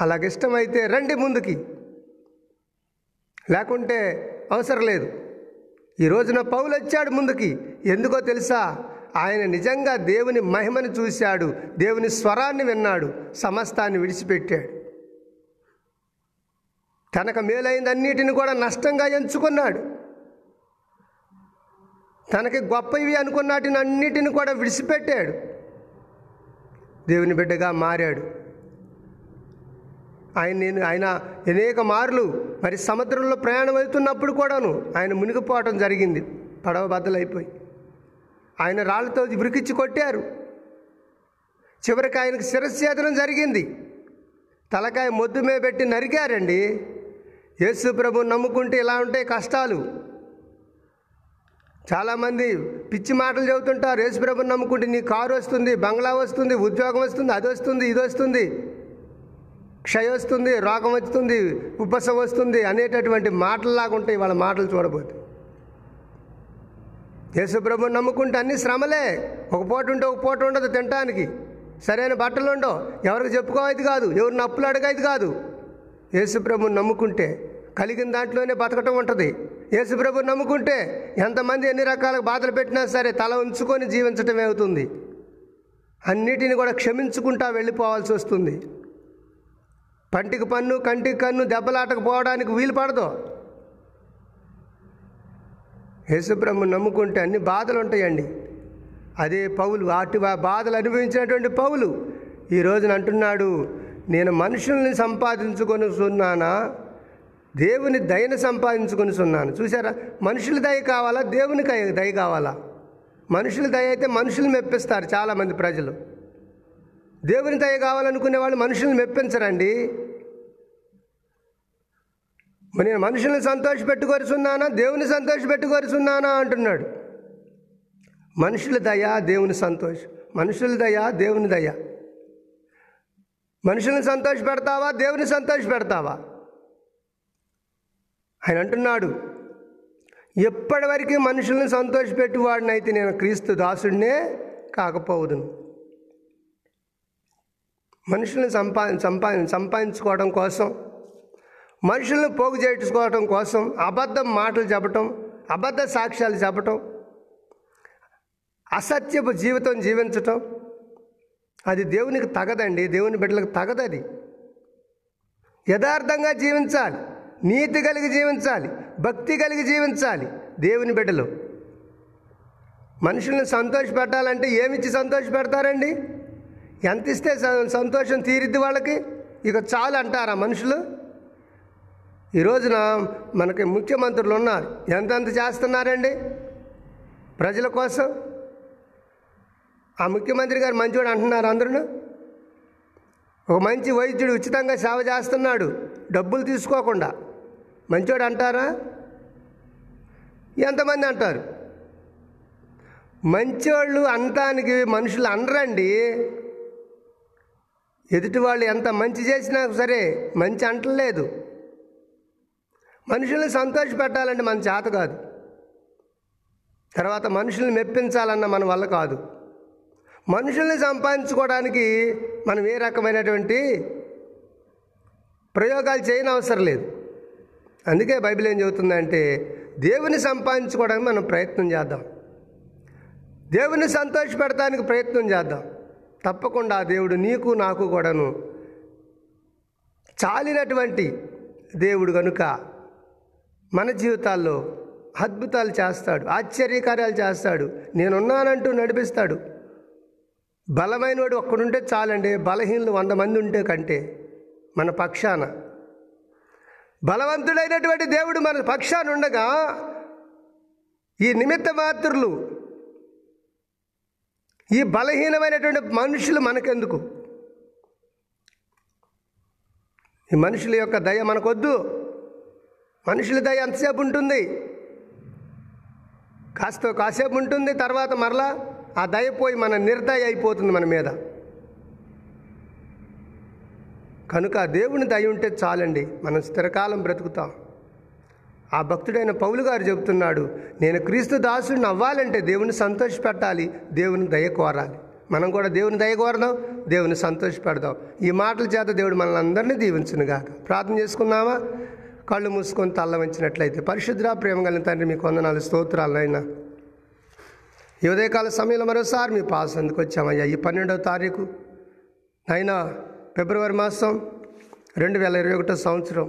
అలాగిష్టమైతే రండి ముందుకి. లేకుంటే అవసరం లేదు. ఈ రోజున పౌలు వచ్చాడు ముందుకి. ఎందుకో తెలుసా? ఆయన నిజంగా దేవుని మహిమను చూశాడు. దేవుని స్వరాన్ని విన్నాడు. సమస్తాన్ని విడిచిపెట్టాడు. తనకు మేలైందన్నిటిని కూడా నష్టంగా ఎంచుకున్నాడు. తనకి గొప్పవి అనుకున్నాటిని అన్నిటిని కూడా విడిచిపెట్టాడు. దేవుని బిడ్డగా మారాడు. ఆయన నేను ఆయన అనేక మార్లు మరి సముద్రంలో ప్రయాణం వెళ్తున్నప్పుడు కూడాను ఆయన మునిగిపోవటం జరిగింది. పడవ బద్దలైపోయి. ఆయన రాళ్ళతో విరికిచ్చి కొట్టారు. చివరికి ఆయనకు శిరస్ఛేదనం జరిగింది. తలకాయ మొద్దు మీద పెట్టి నరికారండి. యేసు ప్రభు నమ్ముకుంటే ఇలా ఉంటాయి కష్టాలు. చాలామంది పిచ్చి మాటలు చెబుతుంటారు. యేసు ప్రభుని నమ్ముకుంటే నీ కారు వస్తుంది బంగ్లా వస్తుంది ఉద్యోగం వస్తుంది అది వస్తుంది ఇది వస్తుంది. క్షయ వస్తుంది రోగం వస్తుంది ఉపసం వస్తుంది అనేటటువంటి మాటల్లాగా ఉంటాయి వాళ్ళ మాటలు చూడబోతే. యేసుప్రభు నమ్ముకుంటే అన్ని శ్రమలే. ఒక పూట ఉంటే ఒక పూట ఉండదు తినటానికి. సరైన బట్టలు ఉండవు. ఎవరికి చెప్పుకోవద్దు కాదు. ఎవరిని అప్పులు అడగైతే కాదు. యేసుప్రభుని నమ్ముకుంటే కలిగిన దాంట్లోనే బతకటం ఉంటుంది. యేసుప్రభు నమ్ముకుంటే ఎంతమంది ఎన్ని రకాల బాధలు పెట్టినా సరే తల ఉంచుకొని జీవించటమే అవుతుంది. అన్నిటిని కూడా క్షమించుకుంటా వెళ్ళిపోవాల్సి వస్తుంది. పంటికి పన్ను కంటికి కన్ను దెబ్బలాటకపోవడానికి వీలు పడదు. యేసుబ్రహ్మ నమ్ముకుంటే అన్ని బాధలు ఉంటాయండి అదే పౌలు వాటి బాధలు అనుభవించినటువంటి పౌలు ఈ రోజున అంటున్నాడు నేను మనుషుల్ని సంపాదించుకొని సున్నానా దేవుని దయను సంపాదించుకొని సున్నాను చూసారా మనుషుల దయ కావాలా? దేవుని దయ కావాలా? మనుషుల దయ అయితే మనుషులు మెప్పిస్తారు చాలామంది ప్రజలు. దేవుని దయ కావాలనుకునే వాళ్ళు మనుషుల్ని మెప్పించరండి. మరి నేను మనుషుల్ని సంతోషపెట్టుకొరుచున్నానా? దేవుని సంతోషపెట్టుకొరుచున్నానా? అంటున్నాడు. మనుషుల దయ దేవుని సంతోషం. మనుషుల దయ దేవుని దయ. మనుషుల్ని సంతోష పెడతావా దేవుని సంతోష పెడతావా ఆయన అంటున్నాడు ఎప్పటివరకు మనుషుల్ని సంతోషపెట్టువాడినైతే నేను క్రీస్తు దాసుడినే కాకపోవదును. మనుషుల్ని సంపా సంపా సంపాదించుకోవడం కోసం మనుషులను పోగు చేసుకోవటం కోసం అబద్ధం మాటలు చెప్పటం అబద్ధ సాక్ష్యాలు చెప్పటం అసత్యపు జీవితం జీవించటం అది దేవునికి తగదండి దేవుని బిడ్డలకు తగదది. యథార్థంగా జీవించాలి నీతి కలిగి జీవించాలి భక్తి కలిగి జీవించాలి దేవుని బిడ్డలు. మనుషుల్ని సంతోషపెట్టాలంటే ఏమిచ్చి సంతోషపెడతారండి? ఎంత ఇస్తే స- సంతోషం తీరిద్ది వాళ్ళకి? ఇక చాలు అంటారా మనుషులు? ఈ రోజున మనకి ముఖ్యమంత్రులు ఉన్నారు. ఎంతెంత చేస్తున్నారండి? ప్రజల కోసం? ఆ ముఖ్యమంత్రి గారు మంచివాడు అంటున్నారు అందరూ ఒక మంచి వైద్యుడు ఉచితంగా సేవ చేస్తున్నాడు. డబ్బులు తీసుకోకుండా. మంచివాడు అంటారా? ఎంతమంది అంటారు? మంచోళ్ళు అనటానికి మనుషులు అనరండి. ఎదుటి వాళ్ళు ఎంత మంచి చేసినా సరే మంచి అంటలేదు. మనుషుల్ని సంతోష పెట్టాలంటే మన చేత కాదు. తర్వాత మనుషుల్ని మెప్పించాలన్న మన వల్ల కాదు. మనుషుల్ని సంపాదించుకోవడానికి మనం ఏ రకమైనటువంటి ప్రయోగాలు చేయని అవసరం లేదు. అందుకే బైబిల్ ఏం చెబుతుందంటే దేవుని సంపాదించుకోవడానికి మనం ప్రయత్నం చేద్దాం. దేవుని సంతోషపెడటానికి ప్రయత్నం చేద్దాం. తప్పకుండా దేవుడు నీకు నాకు కూడాను చాలినటువంటి దేవుడు కనుక మన జీవితాల్లో అద్భుతాలు చేస్తాడు ఆశ్చర్యకార్యాలు చేస్తాడు నేనున్నానంటూ నడిపిస్తాడు. బలమైనవాడు ఒక్కడుంటే చాలండి బలహీనులు వంద మంది ఉంటే కంటే మన పక్షాన. బలవంతుడైనటువంటి దేవుడు మన పక్షాన ఉండగా ఈ నిమిత్త మాత్రులు ఈ బలహీనమైనటువంటి మనుషులు మనకెందుకు? ఈ మనుషుల యొక్క దయ మనకొద్దు. మనుషుల దయ ఎంతసేపు ఉంటుంది? కాస్త కాసేపు ఉంటుంది తర్వాత మరలా ఆ దయ పోయి మన నిర్దయ అయిపోతుంది మన మీద. కనుక ఆ దేవుని దయ ఉంటే చాలండి మనం స్థిరకాలం బ్రతుకుతాం. ఆ భక్తుడైన పౌలు గారు చెబుతున్నాడు నేను క్రీస్తు దాసుడిని అవ్వాలంటే దేవుని సంతోషపెట్టాలి దేవుని దయ కోరాలి. మనం కూడా దేవుని దయ కోరదాం దేవుని సంతోషపెడదాం. ఈ మాటల చేత దేవుడు మనల్ని అందరినీ దీవించునుగాక. ప్రార్థన చేసుకున్నామా కళ్ళు మూసుకొని తల్ల వంచినట్లయితే పరిశుద్ర ప్రేమ కలిగిన తండ్రి మీకు వందనాలు స్తోత్రాలు అయినా ఈ ఉదయకాల సమయంలో మరోసారి మీ పాస్ అందుకు వచ్చామయ్యా. ఈ పన్నెండవ తారీఖు అయినా ఫిబ్రవరి మాసం రెండు వేల ఇరవై ఒకటో సంవత్సరం.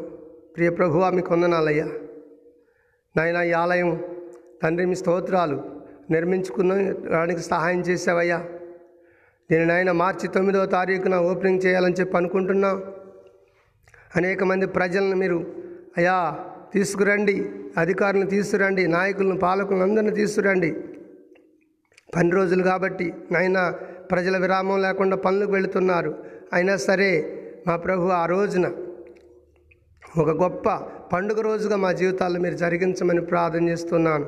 ప్రియ ప్రభువా మీకు వందనాలయ్యా. నాయన ఈ ఆలయం తండ్రి మీ స్తోత్రాలు నిర్మించుకున్నడానికి సహాయం చేసావయ్యా నేను నాయన మార్చి తొమ్మిదవ తారీఖున ఓపెనింగ్ చేయాలని చెప్పి అనుకుంటున్నాం. అనేక మంది ప్రజలను మీరు అయ్యా తీసుకురండి. అధికారులను తీసుకురండి. నాయకులను పాలకులను అందరిని తీసుకురండి. పని రోజులు కాబట్టి నాయన ప్రజల విరామం లేకుండా పనులకు వెళుతున్నారు. అయినా సరే మా ప్రభు ఆ రోజున ఒక గొప్ప పండుగ రోజుగా మా జీవితాల్లో మీరు జరిగించమని ప్రార్థన చేస్తున్నాను.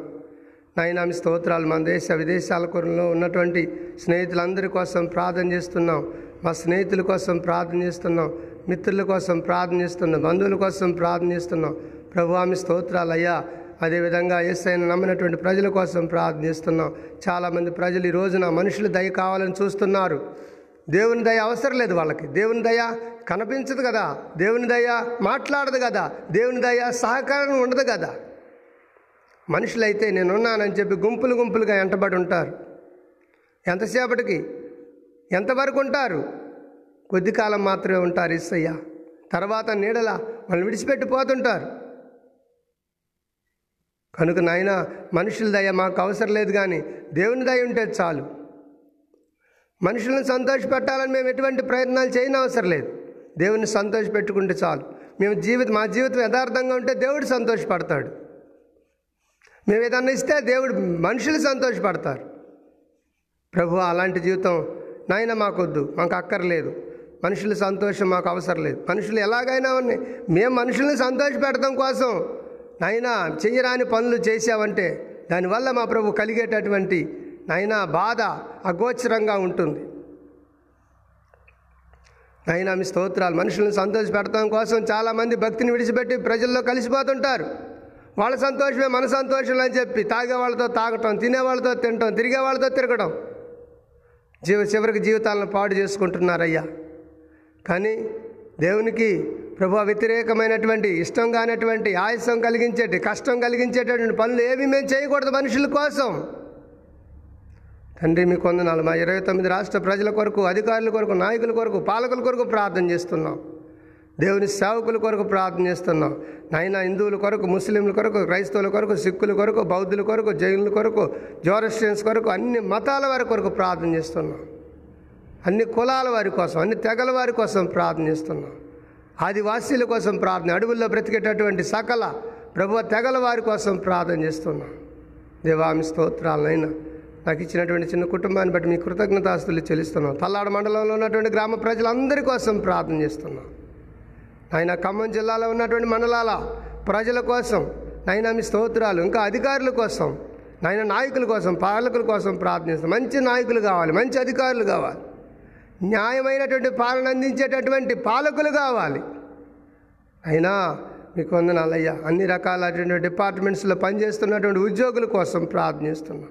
నాయనామి స్తోత్రాలు మన దేశ విదేశాల కొరంలో ఉన్నటువంటి స్నేహితులందరి కోసం ప్రార్థన చేస్తున్నాం. మా స్నేహితుల కోసం ప్రార్థన చేస్తున్నాం. మిత్రుల కోసం ప్రార్థనిస్తున్నాం బంధువుల కోసం ప్రార్థనిస్తున్నాం ప్రభువామి స్తోత్రాలయ్యా. అదేవిధంగా ఎస్ఐన నమ్మినటువంటి ప్రజల కోసం ప్రార్థనిస్తున్నాం చాలామంది ప్రజలు ఈ రోజున మనుషులు దయ కావాలని చూస్తున్నారు. దేవుని దయ అవసరం లేదు వాళ్ళకి. దేవుని దయ కనిపించదు కదా. దేవుని దయ మాట్లాడదు కదా. దేవుని దయ సహకారం ఉండదు కదా. మనుషులైతే నేనున్నానని చెప్పి గుంపులు గుంపులుగా ఎంటబడి ఉంటారు. ఎంతసేపటికి? ఎంతవరకు ఉంటారు? కొద్ది కాలం మాత్రమే ఉంటారు ఇస్సయ్య తర్వాత నీడల వాళ్ళు విడిచిపెట్టి పోతుంటారు. కనుక నాయన మనుషుల దయ మాకు అవసరం లేదు కానీ దేవుని దయ ఉంటే చాలు. మనుషులను సంతోషపెట్టాలని మేము ఎటువంటి ప్రయత్నాలు చేయని అవసరం లేదు. దేవుని సంతోషపెట్టుకుంటే చాలు. మేము జీవితం మా జీవితం యథార్థంగా ఉంటే దేవుడు సంతోషపడతాడు. మేము ఏదన్నా ఇస్తే దేవుడు మనుషులు సంతోషపడతారు. ప్రభు అలాంటి జీవితం నాయన మాకొద్దు మాకు అక్కర్లేదు. మనుషుల సంతోషం మాకు అవసరం లేదు. మనుషులు ఎలాగైనా ఉన్నాయి. మేము మనుషుల్ని సంతోషపెడతాం కోసం. నాయన చెయ్యరాని పనులు చేసావంటే దానివల్ల మా ప్రభు కలిగేటటువంటి నాయన బాధ అగోచరంగా ఉంటుంది. నాయన మీ స్తోత్రాలు మనుషులను సంతోషపెడతాం కోసం చాలామంది భక్తిని విడిచిపెట్టి ప్రజల్లో కలిసిపోతుంటారు. వాళ్ళ సంతోషమే మన సంతోషం అని చెప్పి తాగే వాళ్ళతో తాగటం తినే వాళ్ళతో తినటం తిరిగే వాళ్ళతో తిరగడం. జీవ చివరికి జీవితాలను పాడు చేసుకుంటున్నారయ్యా. కానీ దేవునికి ప్రభు వ్యతిరేకమైనటువంటి ఇష్టం కానటువంటి ఆయాసం కలిగించేటి కష్టం కలిగించేటటువంటి పనులు ఏవి మేము చేయకూడదు మనుషుల కోసం. తండ్రి మీ కొందనాలు మా ఇరవై తొమ్మిది రాష్ట్ర ప్రజల కొరకు అధికారుల కొరకు నాయకుల కొరకు పాలకుల కొరకు ప్రార్థన చేస్తున్నాం. దేవుని సేవకుల కొరకు ప్రార్థన చేస్తున్నాం. నాయన హిందువుల కొరకు ముస్లింల కొరకు క్రైస్తవుల కొరకు సిక్కుల కొరకు బౌద్ధుల కొరకు జైనుల కొరకు జోరస్టియన్స్ కొరకు అన్ని మతాల వారి కొరకు ప్రార్థన చేస్తున్నాం. అన్ని కులాల వారి కోసం అన్ని తెగల వారి కోసం ప్రార్థనిస్తున్నాం. ఆదివాసీల కోసం ప్రార్థన అడవుల్లో బ్రతికేటటువంటి సకల ప్రభు తెగల వారి కోసం ప్రార్థన చేస్తున్నాం. దేవామి స్తోత్రాలనైనా నాకు ఇచ్చినటువంటి చిన్న కుటుంబాన్ని బట్టి మీ కృతజ్ఞతాస్తులు చెల్లిస్తున్నాం. తల్లాడ మండలంలో ఉన్నటువంటి గ్రామ ప్రజలందరి కోసం ప్రార్థన చేస్తున్నాం. ఆయన ఖమ్మం జిల్లాలో ఉన్నటువంటి మండలాల ప్రజల కోసం నాయన మీ స్తోత్రాలు ఇంకా అధికారుల కోసం నాయన నాయకుల కోసం పాలకుల కోసం ప్రార్థిస్తాం మంచి నాయకులు కావాలి మంచి అధికారులు కావాలి. న్యాయమైనటువంటి పాలన అందించేటటువంటి పాలకులు కావాలి. అయినా మీకు వందనాలయ్యా అన్ని రకాలైనటువంటి డిపార్ట్మెంట్స్లో పనిచేస్తున్నటువంటి ఉద్యోగుల కోసం ప్రార్థిస్తున్నాం.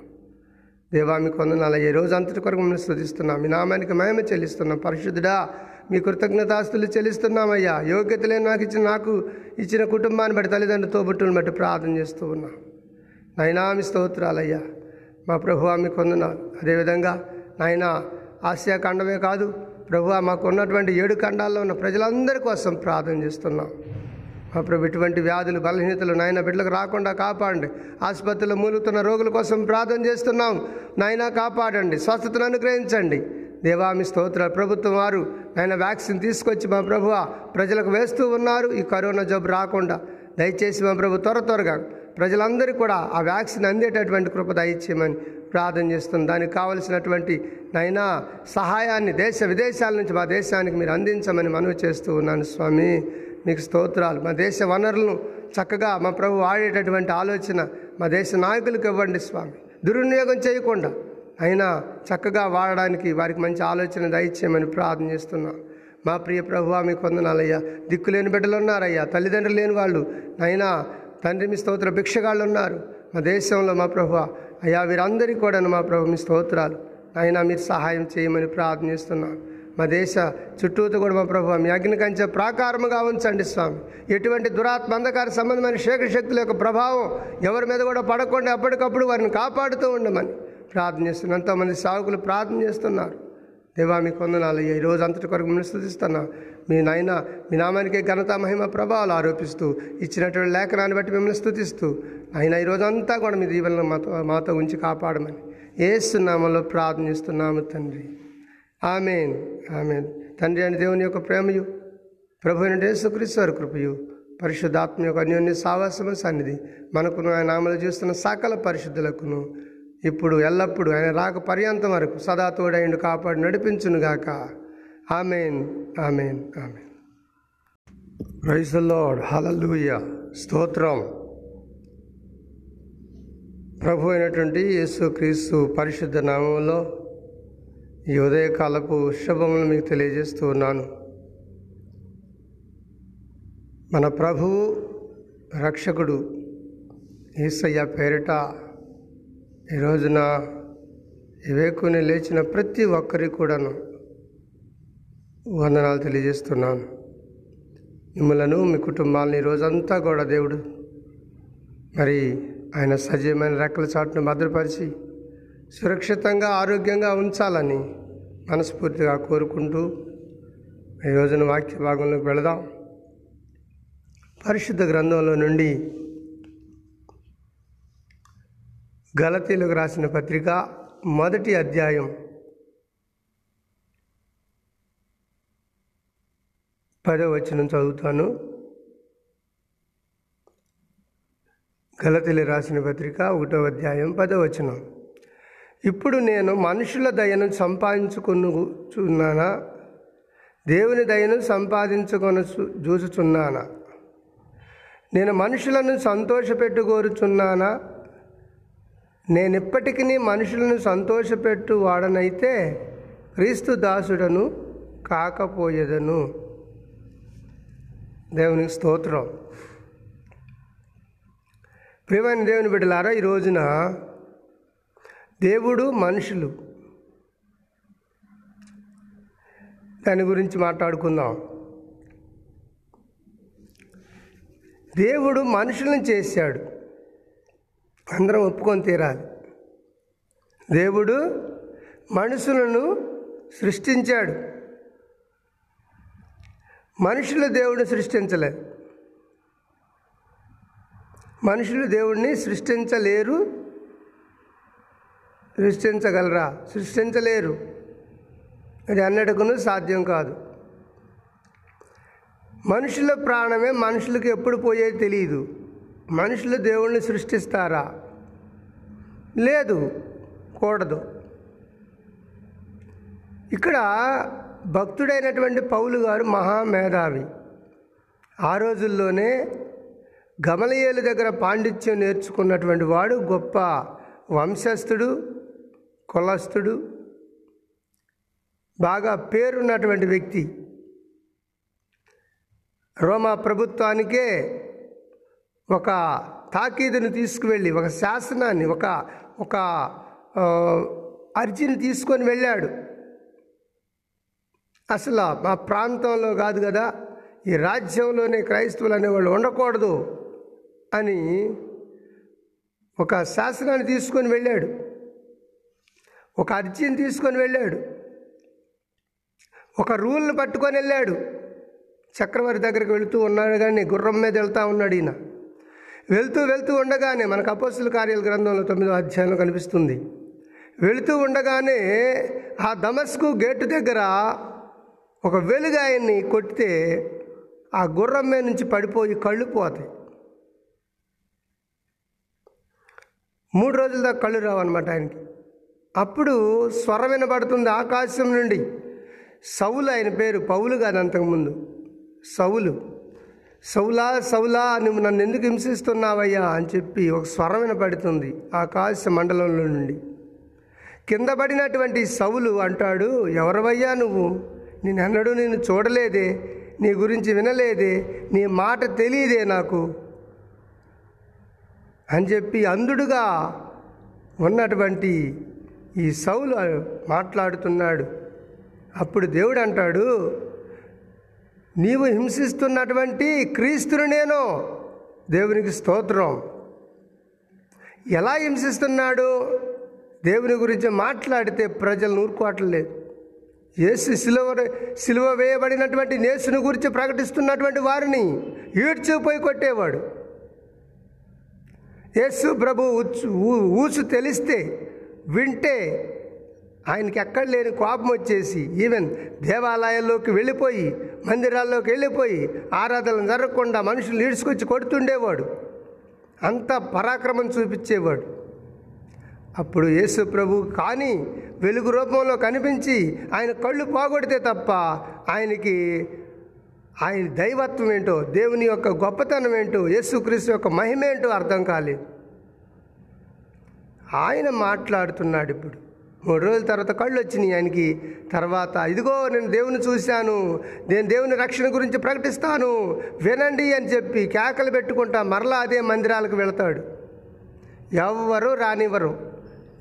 దేవా మీకు వందనాలయ్యా ఈ రోజు అంతటి కొరకు మిమ్మల్ని స్థుతిస్తున్నాం మీ నామానికి మేమ చెల్లిస్తున్నాం. పరిశుద్ధుడా మీ కృతజ్ఞతాస్తులు చెల్లిస్తున్నామయ్యా. యోగ్యత లేని నాకు ఇచ్చిన నాకు ఇచ్చిన కుటుంబాన్ని బట్టి తల్లిదండ్రులు తోబుట్టుని బట్టి ప్రార్థన చేస్తూ ఉన్నాం. నైనా మీ స్తోత్రాలయ్యా. మా ప్రభు మీకు వందనాలు. అదేవిధంగా నాయనా ఆసియా ఖండమే కాదు ప్రభు మాకు ఉన్నటువంటి ఏడు ఖండాల్లో ఉన్న ప్రజలందరి కోసం ప్రార్థన చేస్తున్నాం. మా ప్రభు ఇటువంటి వ్యాధులు బలహీనతలు నాయన బిడ్డలకు రాకుండా కాపాడండి. ఆసుపత్రిలో మూలుతున్న రోగుల కోసం ప్రార్థన చేస్తున్నాం. నాయన కాపాడండి స్వస్థతను అనుగ్రహించండి. దేవామి స్తోత్ర ప్రభుత్వం వారు ఆయన వ్యాక్సిన్ తీసుకొచ్చి మా ప్రభు ప్రజలకు వేస్తూ ఉన్నారు. ఈ కరోనా జబ్బు రాకుండా దయచేసి మా ప్రభు త్వర త్వరగా ప్రజలందరికీ కూడా ఆ వ్యాక్సిన్ అందేటటువంటి కృప దయచేయమని ప్రార్థన చేస్తున్నాం. దానికి కావలసినటువంటి నైనా సహాయాన్ని దేశ విదేశాల నుంచి మా దేశానికి మీరు అందించమని మనవి చేస్తూ ఉన్నాను స్వామి. మీకు స్తోత్రాలు. మా దేశ వనరులను చక్కగా మా ప్రభు వాడేటటువంటి ఆలోచన మా దేశ నాయకులకు ఇవ్వండి స్వామి. దుర్వినియోగం చేయకుండా అయినా చక్కగా వాడడానికి వారికి మంచి ఆలోచన దయచేయమని ప్రార్థన చేస్తున్నాం. మా ప్రియ ప్రభు మీకు వందనాలయ్యా దిక్కులేని బిడ్డలు ఉన్నారయ్యా తల్లిదండ్రులు లేని వాళ్ళు అయినా తండ్రి మీ స్తోత్ర భిక్షగాళ్ళు ఉన్నారు. మా దేశంలో మా ప్రభు అయ్యా వీరందరికీ కూడా మా ప్రభు మీ స్తోత్రాలు. అయినా మీరు సహాయం చేయమని ప్రార్థిస్తున్నాను మా దేశ చుట్టూతో కూడా మా ప్రభు మీ అగ్ని కంచె ప్రాకారముగా ఉంచండి స్వామి. ఎటువంటి దురాత్మ అంధకార సంబంధమైన శేఖర శక్తుల యొక్క ప్రభావం ఎవరి మీద కూడా పడకుండా ఎప్పటికప్పుడు వారిని కాపాడుతూ ఉండమని ప్రార్థన ఎంతోమంది సాగుకులు ప్రార్థన చేస్తున్నారు. దేవా మీ కొందనాలు ఈ రోజు అంతటి కొరకు మిమ్మల్ని మీ నాయన మీ నామానికి ఘనత మహిమ ప్రభావాలు ఆరోపిస్తూ ఇచ్చినటువంటి లేఖనాన్ని బట్టి మిమ్మల్ని స్థుతిస్తూ ఆయన ఈ రోజు అంతా కూడా మీ దీవెనలో మాతో మాతో ఉంచి కాపాడమని ఏస్తున్నామలో ప్రార్థన చేస్తున్నాము తండ్రి. ఆమెన్. ఆమెన్. తండ్రి అని దేవుని యొక్క ప్రేమయు ప్రభు అయిన యేసుక్రీస్తు కృపయు పరిశుద్ధాత్మ యొక్క అన్యోన్య సావాసమ సన్నిధి మనకును ఆయన నామలు చూస్తున్న సకల పరిశుద్ధులకును ఇప్పుడు ఎల్లప్పుడూ ఆయన రాక పర్యంతం వరకు సదా తోడైండు కాపాడు నడిపించునుగాక. Amen amen amen praise lord hallelujah స్తోత్రం ప్రభు అయినటువంటి యేసు క్రీస్తు పరిశుద్ధ నామంలో ఈ ఉదయకాలపు శుభములు మీకు తెలియజేస్తూ ఉన్నాను. మన ప్రభువు రక్షకుడు ఈసయ్య పేరిట ఈ రోజున వివేకుని లేచిన ప్రతి ఒక్కరికి కూడాను వందనాలు తెలియజేస్తున్నాను. మిమ్మలను మీ కుటుంబాలని రోజంతా కూడా దేవుడు మరి ఆయన సజీవమైన రెక్కల చాటును భద్రపరిచి సురక్షితంగా ఆరోగ్యంగా ఉంచాలని మనస్ఫూర్తిగా కోరుకుంటూ ఈ రోజున వాక్య భాగంలోకి వెళదాం. పరిశుద్ధ గ్రంథంలో నుండి గలతీలకు రాసిన పత్రిక మొదటి అధ్యాయం పదో వచనం చదువుతాను. గలతీలు రాసిన పత్రిక ఒకటో అధ్యాయం పదో వచనం. ఇప్పుడు నేను మనుషుల దయను సంపాదించుకొనుచున్నానా? దేవుని దయను సంపాదించుకొని చూచుచున్నానా? నేను మనుషులను సంతోషపెట్టుకోరుచున్నానా? నేను ఇప్పటికీ మనుషులను సంతోషపెట్టు వాడనైతే క్రీస్తు దాసుడను కాకపోయేదను. దేవునికి స్తోత్రం. ప్రియమైన దేవుని బిడ్డలారా ఈ రోజున దేవుడు మనుషులు. దాని గురించి మాట్లాడుకుందాం. దేవుడు మనుషులను చేశాడు. అందరం ఒప్పుకొని తీరాలి. దేవుడు మనుషులను సృష్టించాడు. మనుషులు దేవుడిని సృష్టించలే. మనుషులు దేవుడిని సృష్టించలేరు సృష్టించగలరా? సృష్టించలేరు. అది అన్నట్టుకును సాధ్యం కాదు. మనుషుల ప్రాణమే మనుషులకు ఎప్పుడు పోయేది తెలియదు మనుషులు దేవుణ్ణి సృష్టిస్తారా? లేదు కూడదు. ఇక్కడ భక్తుడైనటువంటి పౌలు గారు మహామేధావి. ఆ రోజుల్లోనే గమలయేలు దగ్గర పాండిత్యం నేర్చుకున్నటువంటి వాడు గొప్ప వంశస్థుడు కులస్థుడు బాగా పేరున్నటువంటి వ్యక్తి. రోమా ప్రభుత్వానికే ఒక తాకీదుని తీసుకువెళ్ళి ఒక శాసనాన్ని ఒక ఒక అర్జీని తీసుకొని వెళ్ళాడు. అసలు మా ప్రాంతంలో కాదు కదా ఈ రాజ్యంలోనే క్రైస్తవులు అనేవాళ్ళు ఉండకూడదు అని ఒక శాసనాన్ని తీసుకొని వెళ్ళాడు. ఒక అర్జీని తీసుకొని వెళ్ళాడు. ఒక రూల్ని పట్టుకొని వెళ్ళాడు. చక్రవర్తి దగ్గరికి వెళుతూ ఉన్నాడు కానీ గుర్రం మీద వెళ్తూ ఉన్నాడు ఈయన. వెళ్తూ వెళ్తూ ఉండగానే మనకు అపోసుల కార్యాల గ్రంథంలో తొమ్మిదో అధ్యాయంలో కనిపిస్తుంది. వెళుతూ ఉండగానే ఆ దమస్కు గేటు దగ్గర ఒక వెలుగు ఆయన్ని కొట్టితే ఆ గుర్రం మీద నుంచి పడిపోయి కళ్ళు పోతాయి. మూడు రోజుల దాకా కళ్ళు రావన్నమాట ఆయనకి. అప్పుడు స్వరం వినబడుతుంది ఆకాశం నుండి. సౌలు ఆయన పేరు పౌలు కాదు అంతకుముందు. సౌలు సౌలా సౌలా నువ్వు నన్ను ఎందుకు హింసిస్తున్నావయ్యా? అని చెప్పి ఒక స్వరం వినపడుతుంది ఆకాశ మండలంలో నుండి. కింద పడినటువంటి సౌలు అంటాడు ఎవరవయ్యా నువ్వు? నేను నేను చూడలేదే నీ గురించి వినలేదే నీ మాట తెలియదే నాకు. అని చెప్పి అందుడుగా ఉన్నటువంటి ఈ సౌలు మాట్లాడుతున్నాడు. అప్పుడు దేవుడు అంటాడు నీవు హింసిస్తున్నటువంటి క్రీస్తును నేను దేవునికి స్తోత్రం. ఎలా హింసిస్తున్నాడు? దేవుని గురించి మాట్లాడితే ప్రజలు నూరుకోవట్లేదు. యేసు సిలువ సిలువ వేయబడినటువంటి నేసుని గురించి ప్రకటిస్తున్నటువంటి వారిని ఈడ్చిపోయి కొట్టేవాడు. యేసు ప్రభు ఊసు తెలిస్తే వింటే ఆయనకి ఎక్కడ లేని కోపం వచ్చేసి ఈవెన్ దేవాలయాల్లోకి వెళ్ళిపోయి మందిరాల్లోకి వెళ్ళిపోయి ఆరాధనలు జరగకుండా మనుషులు ఈడ్చుకొచ్చి కొడుతుండేవాడు. అంత పరాక్రమం చూపించేవాడు. అప్పుడు యేసు ప్రభు కానీ వెలుగు రూపంలో కనిపించి ఆయన కళ్ళు పోగొడితే తప్ప ఆయనకి ఆయన దైవత్వం ఏంటో దేవుని యొక్క గొప్పతనం ఏంటో యేసుక్రీస్తు యొక్క మహిమ ఏంటో అర్థం కాలేదు. ఆయన మాట్లాడుతున్నాడు ఇప్పుడు. మూడు రోజుల తర్వాత కళ్ళు వచ్చినాయి ఆయనకి. తర్వాత ఇదిగో నేను దేవుని చూశాను నేను దేవుని రక్షణ గురించి ప్రకటిస్తాను వినండి అని చెప్పి కేకలు పెట్టుకుంటా మరలా అదే మందిరాలకు వెళతాడు. ఎవ్వరు రానివ్వరు.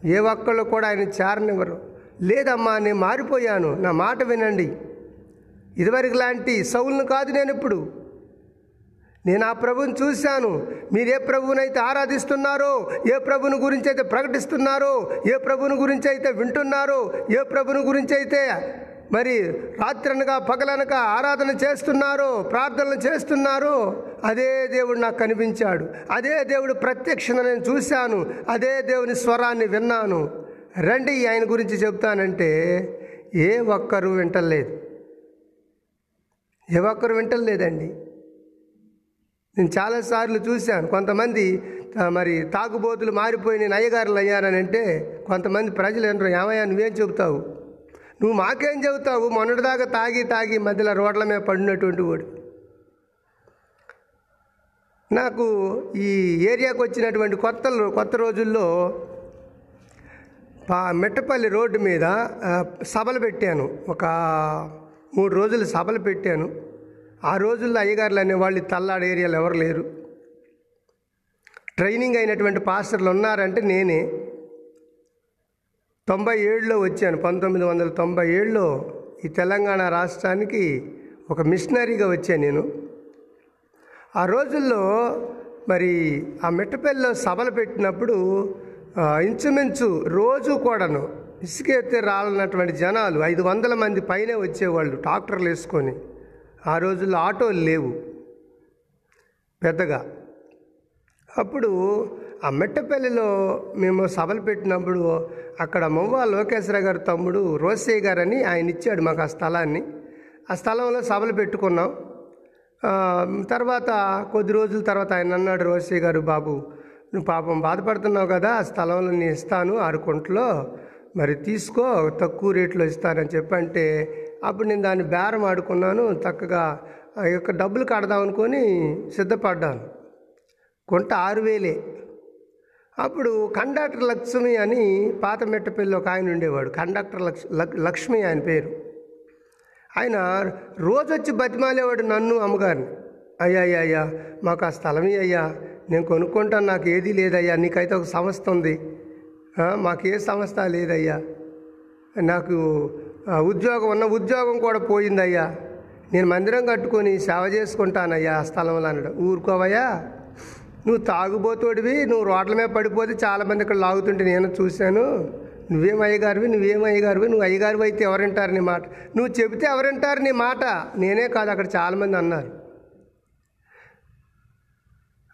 ఏ ఒక్కళ్ళు కూడా ఆయన చేరనివ్వరు. లేదమ్మా నేను మారిపోయాను. నా మాట వినండి. ఇదివరకు లాంటి సౌలును కాదు నేను ఇప్పుడు. నేను ఆ ప్రభువుని చూశాను. మీరు ఏ ప్రభువునైతే ఆరాధిస్తున్నారో ఏ ప్రభుని గురించి అయితే ప్రకటిస్తున్నారో ఏ ప్రభుని గురించి అయితే వింటున్నారో ఏ ప్రభుని గురించి అయితే మరి రాత్రనగా పగలనక ఆరాధన చేస్తున్నారో ప్రార్థనలు చేస్తున్నారో. అదే దేవుడు నాకు కనిపించాడు. అదే దేవుడు ప్రత్యక్షత నేను చూశాను. అదే దేవుని స్వరాన్ని విన్నాను. రండి ఆయన గురించి చెప్తానంటే ఏ ఒక్కరు వింటలేదు. ఏ ఒక్కరు వింటలేదండి. నేను చాలాసార్లు చూశాను. కొంతమంది మరి తాగుబోతులు మారిపోయి నేను అయ్యగారులు అయ్యారని అంటే కొంతమంది ప్రజలు ఏంటారు ఏమయ్యా నువ్వేం చెబుతావు? నువ్వు మాకేం చెబుతావు? మొన్నటిదాకా తాగి తాగి మధ్యలో రోడ్ల మీద పడినటువంటి వాడు. నాకు ఈ ఏరియాకు వచ్చినటువంటి కొత్త కొత్త రోజుల్లో పా మెట్టపల్లి రోడ్డు మీద సభలు పెట్టాను. ఒక మూడు రోజులు సభలు పెట్టాను. ఆ రోజుల్లో అయ్యగారులు అనేవాళ్ళు వాళ్ళు తల్లాడు ఏరియాలో ఎవరు లేరు. ట్రైనింగ్ అయినటువంటి పాస్టర్లు ఉన్నారంటే నేనే. తొంభై ఏడులో వచ్చాను. పంతొమ్మిది వందల తొంభై ఏడులో ఈ తెలంగాణ రాష్ట్రానికి ఒక మిషనరీగా వచ్చాను నేను. ఆ రోజుల్లో మరి ఆ మిట్టపల్లిలో సభలు పెట్టినప్పుడు ఇంచుమించు రోజు కూడాను ఇసుకెత్తే రాలన్నటువంటి జనాలు ఐదు వందల మంది పైనే వచ్చేవాళ్ళు ట్రాక్టర్లు వేసుకొని. ఆ రోజుల్లో ఆటోలు లేవు పెద్దగా. అప్పుడు ఆ మెట్టపల్లిలో మేము సభలు పెట్టినప్పుడు అక్కడ మవ్వ లోకేశ్వర గారి తమ్ముడు రోసయ్య గారని ఆయన ఇచ్చాడు మాకు ఆ స్థలాన్ని. ఆ స్థలంలో సభలు పెట్టుకున్నాం. తర్వాత కొద్ది రోజుల తర్వాత ఆయన అన్నాడు రోసయ్య గారు బాబు నువ్వు పాపం బాధపడుతున్నావు కదా ఆ స్థలంలో నేను ఇస్తాను ఆరు కుంటలో మరి తీసుకో తక్కువ రేట్లో ఇస్తానని చెప్పంటే అప్పుడు నేను దాన్ని బేరం ఆడుకున్నాను చక్కగా ఆ యొక్క డబ్బులు కడదాం అనుకొని సిద్ధపడ్డాను. కొంట ఆరు వేలే. అప్పుడు కండక్టర్ లక్ష్మి అని పాత మెట్టపల్లి ఒక ఆయన ఉండేవాడు. కండక్టర్ లక్ష్ లక్- లక్ష్మి ఆయన పేరు. ఆయన రోజొచ్చి బతిమాలేవాడు నన్ను అమ్మగారిని. అయ్యా అయ్యా అయ్యా మాకు ఆ స్థలమే అయ్యా. నేను కొనుక్కుంటాను నాకు ఏదీ లేదయ్యా. నీకైతే ఒక సంస్థ ఉంది. మాకే మాకు ఏ సంస్థ లేదయ్యా. నాకు ఉద్యోగం ఉన్న ఉద్యోగం కూడా పోయిందయ్యా. నేను మందిరం కట్టుకొని సేవ చేసుకుంటానయ్యా ఆ స్థలంలో అన్నాడు. ఊరుకోవయ్యా? నువ్వు తాగుబోతోడివి నువ్వు రోడ్ల మీద పడిపోతే చాలామంది ఇక్కడ లాగుతుంటే నేను చూశాను. నువ్వేం అయ్యగారివి నువ్వేం అయ్యగారివి నువ్వు అయ్యగారివి అయితే ఎవరింటారు నీ మాట? నువ్వు చెబితే ఎవరింటారు నీ మాట? నేనే కాదు అక్కడ చాలామంది అన్నారు.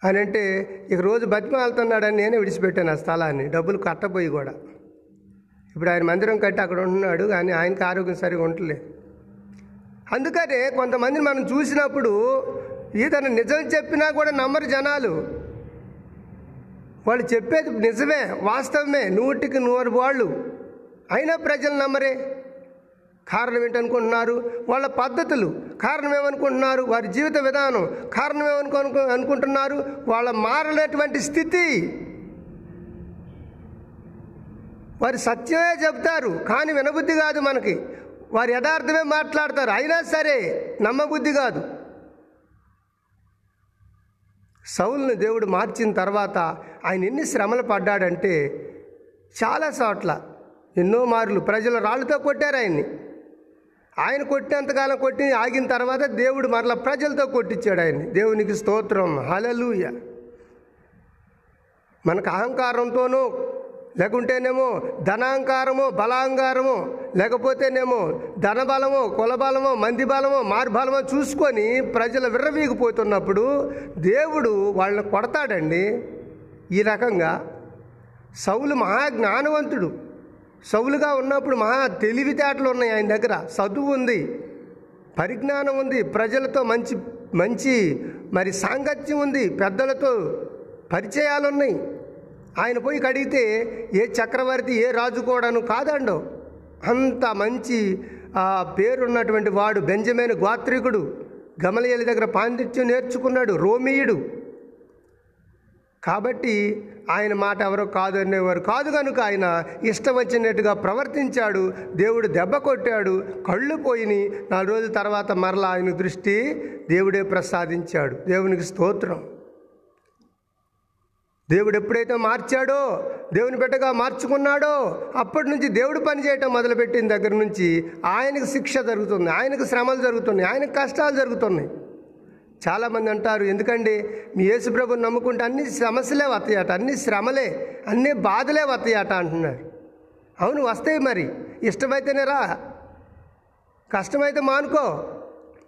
అని అంటే ఇక రోజు బతిమాలుతున్నాడని నేనే విడిచిపెట్టాను ఆ స్థలాన్ని డబ్బులు కట్టబోయి కూడా. ఇప్పుడు ఆయన మందిరం కట్టి అక్కడ ఉంటున్నాడు కానీ ఆయనకి ఆరోగ్యం సరిగా ఉండలే అందుకనే కొంతమందిని మనం చూసినప్పుడు ఈతను నిజం చెప్పినా కూడా నమ్మరు జనాలు. వాళ్ళు చెప్పేది నిజమే వాస్తవమే. నూటికి నూరు వాళ్ళు. అయినా ప్రజలు నమ్మరే. కారణం ఏంటనుకుంటున్నారు? వాళ్ళ పద్ధతులు. కారణం ఏమనుకుంటున్నారు? వారి జీవిత విధానం. కారణం ఏమనుకో అనుకుంటున్నారు? వాళ్ళ మారలేటువంటి స్థితి. వారి సత్యమే చెప్తారు కానీ వినబుద్ధి కాదు మనకి. వారి యథార్థమే మాట్లాడతారు. అయినా సరే నమ్మబుద్ధి కాదు. సౌల్ని దేవుడు మార్చిన తర్వాత ఆయన ఎన్ని శ్రమలు పడ్డాడంటే చాలా చోట్ల ఎన్నో మార్లు ప్రజలు రాళ్ళతో కొట్టారు ఆయన్ని. ఆయన కొట్టినంతకాలం కొట్టి ఆగిన తర్వాత దేవుడు మరలా ప్రజలతో కొట్టించాడు ఆయన్ని. దేవునికి స్తోత్రం. హలలుయ మనకు అహంకారంతోనూ లేకుంటేనేమో ధనాంకారము బలాంగారము లేకపోతేనేమో ధనబలమో కులబలమో మంది బలమో మార్బలమో చూసుకొని ప్రజలు విర్రవీగిపోతున్నప్పుడు దేవుడు వాళ్ళని కొడతాడండి. ఈ రకంగా సౌలు మహా జ్ఞానవంతుడు సౌలుగా ఉన్నప్పుడు మహా తెలివితేటలు ఉన్నాయి ఆయన దగ్గర. చదువు ఉంది పరిజ్ఞానం ఉంది ప్రజలతో మంచి మంచి మరి సాంగత్యం ఉంది పెద్దలతో పరిచయాలు ఉన్నాయి ఆయన పోయి కడిగితే ఏ చక్రవర్తి ఏ రాజు కూడాను కాదండో. అంత మంచి ఆ పేరున్నటువంటి వాడు బెంజమైన గోత్రికుడు. గమలయలి దగ్గర పాండిత్యం నేర్చుకున్నాడు రోమియుడు. కాబట్టి ఆయన మాట ఎవరో కాదు అనేవారు. కాదు కనుక ఆయన ఇష్టం వచ్చినట్టుగా ప్రవర్తించాడు దేవుడు దెబ్బ కొట్టాడు కళ్ళు పోయిని. నాలుగు రోజుల తర్వాత మరలా ఆయన దృష్టి దేవుడే ప్రసాదించాడు. దేవునికి స్తోత్రం. దేవుడు ఎప్పుడైతే మార్చాడో దేవుని బిడ్డగా మార్చుకున్నాడో అప్పటి నుంచి దేవుడు పనిచేయటం మొదలుపెట్టిన దగ్గర నుంచి ఆయనకు శిక్ష జరుగుతుంది ఆయనకు శ్రమలు జరుగుతున్నాయి ఆయనకు కష్టాలు జరుగుతున్నాయి. చాలామంది అంటారు ఎందుకండి? మీ యేసుప్రభుని నమ్ముకుంటే అన్ని సమస్యలే వస్తాయట అన్ని శ్రమలే అన్ని బాధలే వస్తాయట అంటున్నారు. అవును వస్తాయి మరి. ఇష్టమైతేనే రా. కష్టమైతే మానుకో.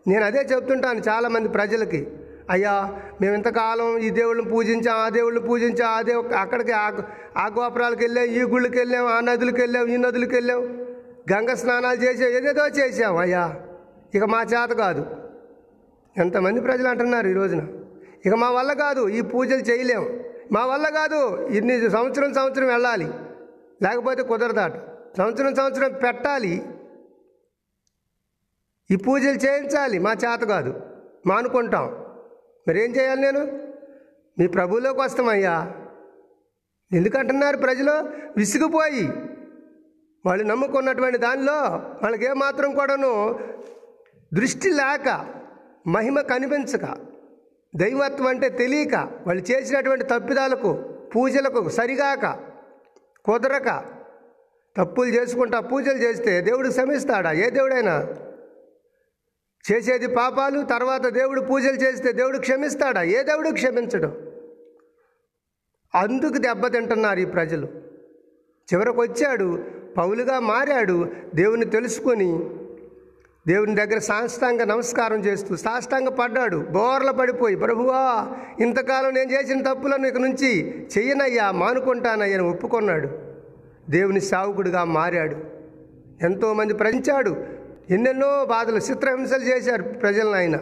నేను అదే చెప్తుంటాను చాలామంది ప్రజలకి. అయ్యా మేము ఇంతకాలం ఈ దేవుళ్ళని పూజించాం ఆ దేవుళ్ళని పూజించాం ఆ దేవు అక్కడికి ఆ గోపురాలకు వెళ్ళాం ఈ గుళ్ళకి వెళ్ళాం ఆ నదులకు వెళ్ళాం ఈ నదులకు వెళ్ళాం. గంగ స్నానాలు చేసాం ఏదేదో చేసాం అయ్యా. ఇక మా చేత కాదు. ఎంతమంది ప్రజలు అంటున్నారు ఈ రోజున. ఇక మా వల్ల కాదు ఈ పూజలు చేయలేం. మా వల్ల కాదు ఇన్ని సంవత్సరం సంవత్సరం వెళ్ళాలి. లేకపోతే కుదరదాట. సంవత్సరం సంవత్సరం పెట్టాలి. ఈ పూజలు చేయించాలి. మా చేత కాదు. మానుకుంటాం మరేం చేయాలి నేను? మీ ప్రభువులోకి వస్తామయ్యా. ఎందుకంటున్నారు ప్రజలు? విసిగిపోయి. వాళ్ళు నమ్ముకున్నటువంటి దానిలో వాళ్ళకి ఏమాత్రం కూడాను దృష్టి లేక మహిమ కనిపించక దైవత్వం అంటే తెలియక వాళ్ళు చేసినటువంటి తప్పిదాలకు పూజలకు సరిగాక కుదరక తప్పులు చేసుకుంటా పూజలు చేస్తే దేవుడు శ్రమిస్తాడా? ఏ దేవుడైనా? చేసేది పాపాలు తర్వాత దేవుడు పూజలు చేస్తే దేవుడు క్షమిస్తాడా? ఏ దేవుడు క్షమించడు? అందుకు దెబ్బతింటున్నారు ఈ ప్రజలు. చివరకు వచ్చాడు పౌలుగా మారాడు దేవుని తెలుసుకొని దేవుని దగ్గర సాష్టాంగ నమస్కారం చేస్తూ సాష్టాంగ పడ్డాడు బోర్ల పడిపోయి ప్రభువా ఇంతకాలం నేను చేసిన తప్పులను ఇక నుంచి చెయ్యనయ్యా మానుకుంటానయ్యని ఒప్పుకున్నాడు. దేవుని సావుకుడిగా మారాడు. ఎంతోమంది ప్రజించాడు ఎన్నెన్నో బాధలు చిత్రహింసలు చేశారు ప్రజలను ఆయన.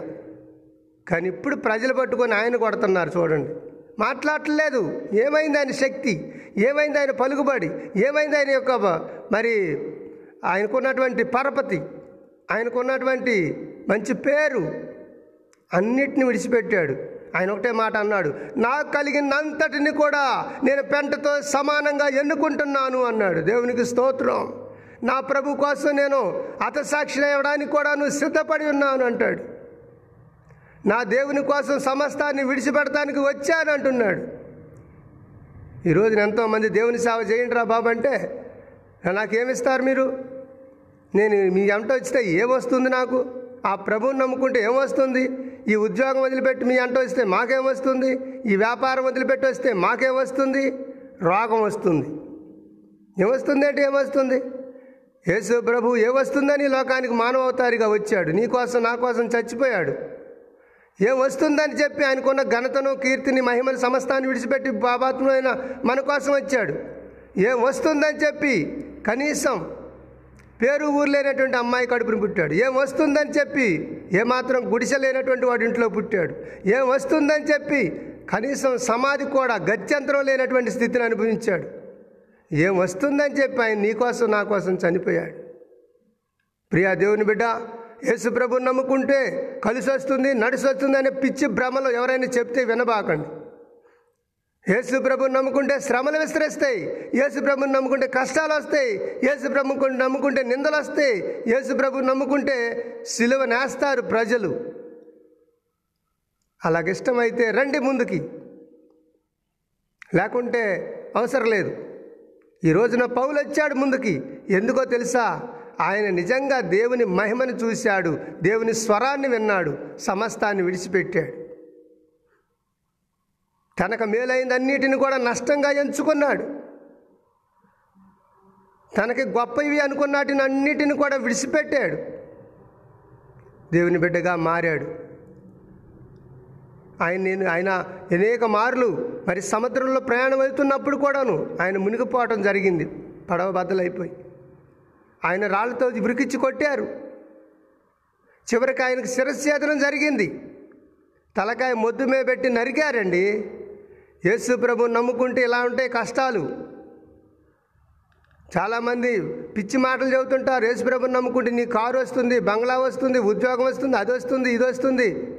కానీ ఇప్పుడు ప్రజలు పట్టుకొని ఆయన కొడుతున్నారు చూడండి. మాట్లాడట్లేదు. ఏమైంది ఆయన శక్తి? ఏమైంది ఆయన పలుకుబడి? ఏమైంది ఆయన యొక్క మరి ఆయనకున్నటువంటి పరపతి? ఆయనకున్నటువంటి మంచి పేరు? అన్నిటిని విడిచిపెట్టాడు. ఆయన ఒకటే మాట అన్నాడు. నాకు కలిగినంతటిని కూడా నేను పెంటతో సమానంగా ఎన్నుకుంటున్నాను అన్నాడు. దేవునికి స్తోత్రం. నా ప్రభు కోసం నేను అతసాక్షి అవ్వడానికి కూడా నువ్వు సిద్ధపడి ఉన్నాను అంటాడు. నా దేవుని కోసం సమస్తాన్ని విడిచిపెడటానికి వచ్చాను అంటున్నాడు. ఈ రోజున ఎంతోమంది దేవుని సేవ చేయండి రా బాబు అంటే నాకేమిస్తారు మీరు? నేను మీ ఎంట వచ్చితే ఏమొస్తుంది నాకు? ఆ ప్రభువుని నమ్ముకుంటే ఏమొస్తుంది ఈ ఉద్యోగం వదిలిపెట్టి మీ అంట వస్తే మాకేం వస్తుంది? ఈ వ్యాపారం వదిలిపెట్టి వస్తే మాకేమొస్తుంది రోగం వస్తుంది. ఏమొస్తుంది అంటే ఏమొస్తుంది యేసు ప్రభు ఏమొస్తుందని లోకానికి మానవతారిగా వచ్చాడు. నీకోసం నా కోసం చచ్చిపోయాడు. ఏం వస్తుందని చెప్పి ఆయనకున్న ఘనతను కీర్తిని మహిమను సమస్తాన్ని విడిచిపెట్టి బాబాత్మైన మన కోసం వచ్చాడు. ఏం వస్తుందని చెప్పి కనీసం పేరు ఊరు లేనటువంటి అమ్మాయి కడుపుని పుట్టాడు. ఏం వస్తుందని చెప్పి ఏమాత్రం గుడిసె లేనటువంటి వాడి ఇంట్లో పుట్టాడు. ఏం వస్తుందని చెప్పి కనీసం సమాధి కూడా గత్యంతరం లేనటువంటి స్థితిని అనుభవించాడు. ఏం వస్తుందని చెప్పి ఆయన నీకోసం నా కోసం చనిపోయాడు. ప్రియా దేవుని బిడ్డ యేసు నమ్ముకుంటే కలిసి వస్తుంది నడిసి వస్తుంది అనే పిచ్చి భ్రమలో ఎవరైనా చెప్తే వినబాకండి. యేసు ప్రభుని నమ్ముకుంటే శ్రమలు విస్తరిస్తాయి యేసు ప్రభుని నమ్ముకుంటే కష్టాలు వస్తాయి యేసు ప్రభు నమ్ముకుంటే నిందలు వస్తాయి యేసు ప్రభు నమ్ముకుంటే సిలువ నేస్తారు ప్రజలు. అలాగిష్టమైతే రండి ముందుకి. లేకుంటే అవసరం లేదు. ఈ రోజున పౌలు వచ్చాడు ముందుకి. ఎందుకో తెలుసా? ఆయన నిజంగా దేవుని మహిమను చూశాడు. దేవుని స్వరాన్ని విన్నాడు. సమస్తాన్ని విడిచిపెట్టాడు. తనకు మేలైందన్నిటిని కూడా నష్టంగా ఎంచుకున్నాడు. తనకి గొప్పవి అనుకున్నాటిని అన్నిటిని కూడా విడిచిపెట్టాడు. దేవుని బిడ్డగా మారాడు. ఆయన నేను ఆయన అనేక మార్లు మరి సముద్రంలో ప్రయాణం వెళ్తున్నప్పుడు కూడాను ఆయన మునిగిపోవటం జరిగింది. పడవ బద్దలైపోయి. ఆయన రాళ్ళతో విరికిచ్చి కొట్టారు. చివరికి ఆయనకు శిరస్ఛేదనం జరిగింది. తలకాయ మొద్దు మీద పెట్టి నరికారండి. యేసు ప్రభు నమ్ముకుంటే ఇలా ఉంటాయి కష్టాలు. చాలామంది పిచ్చి మాటలు చెబుతుంటారు. యేసు ప్రభు నమ్ముకుంటే నీ కారు వస్తుంది బంగ్లా వస్తుంది ఉద్యోగం వస్తుంది అది వస్తుంది ఇది వస్తుంది.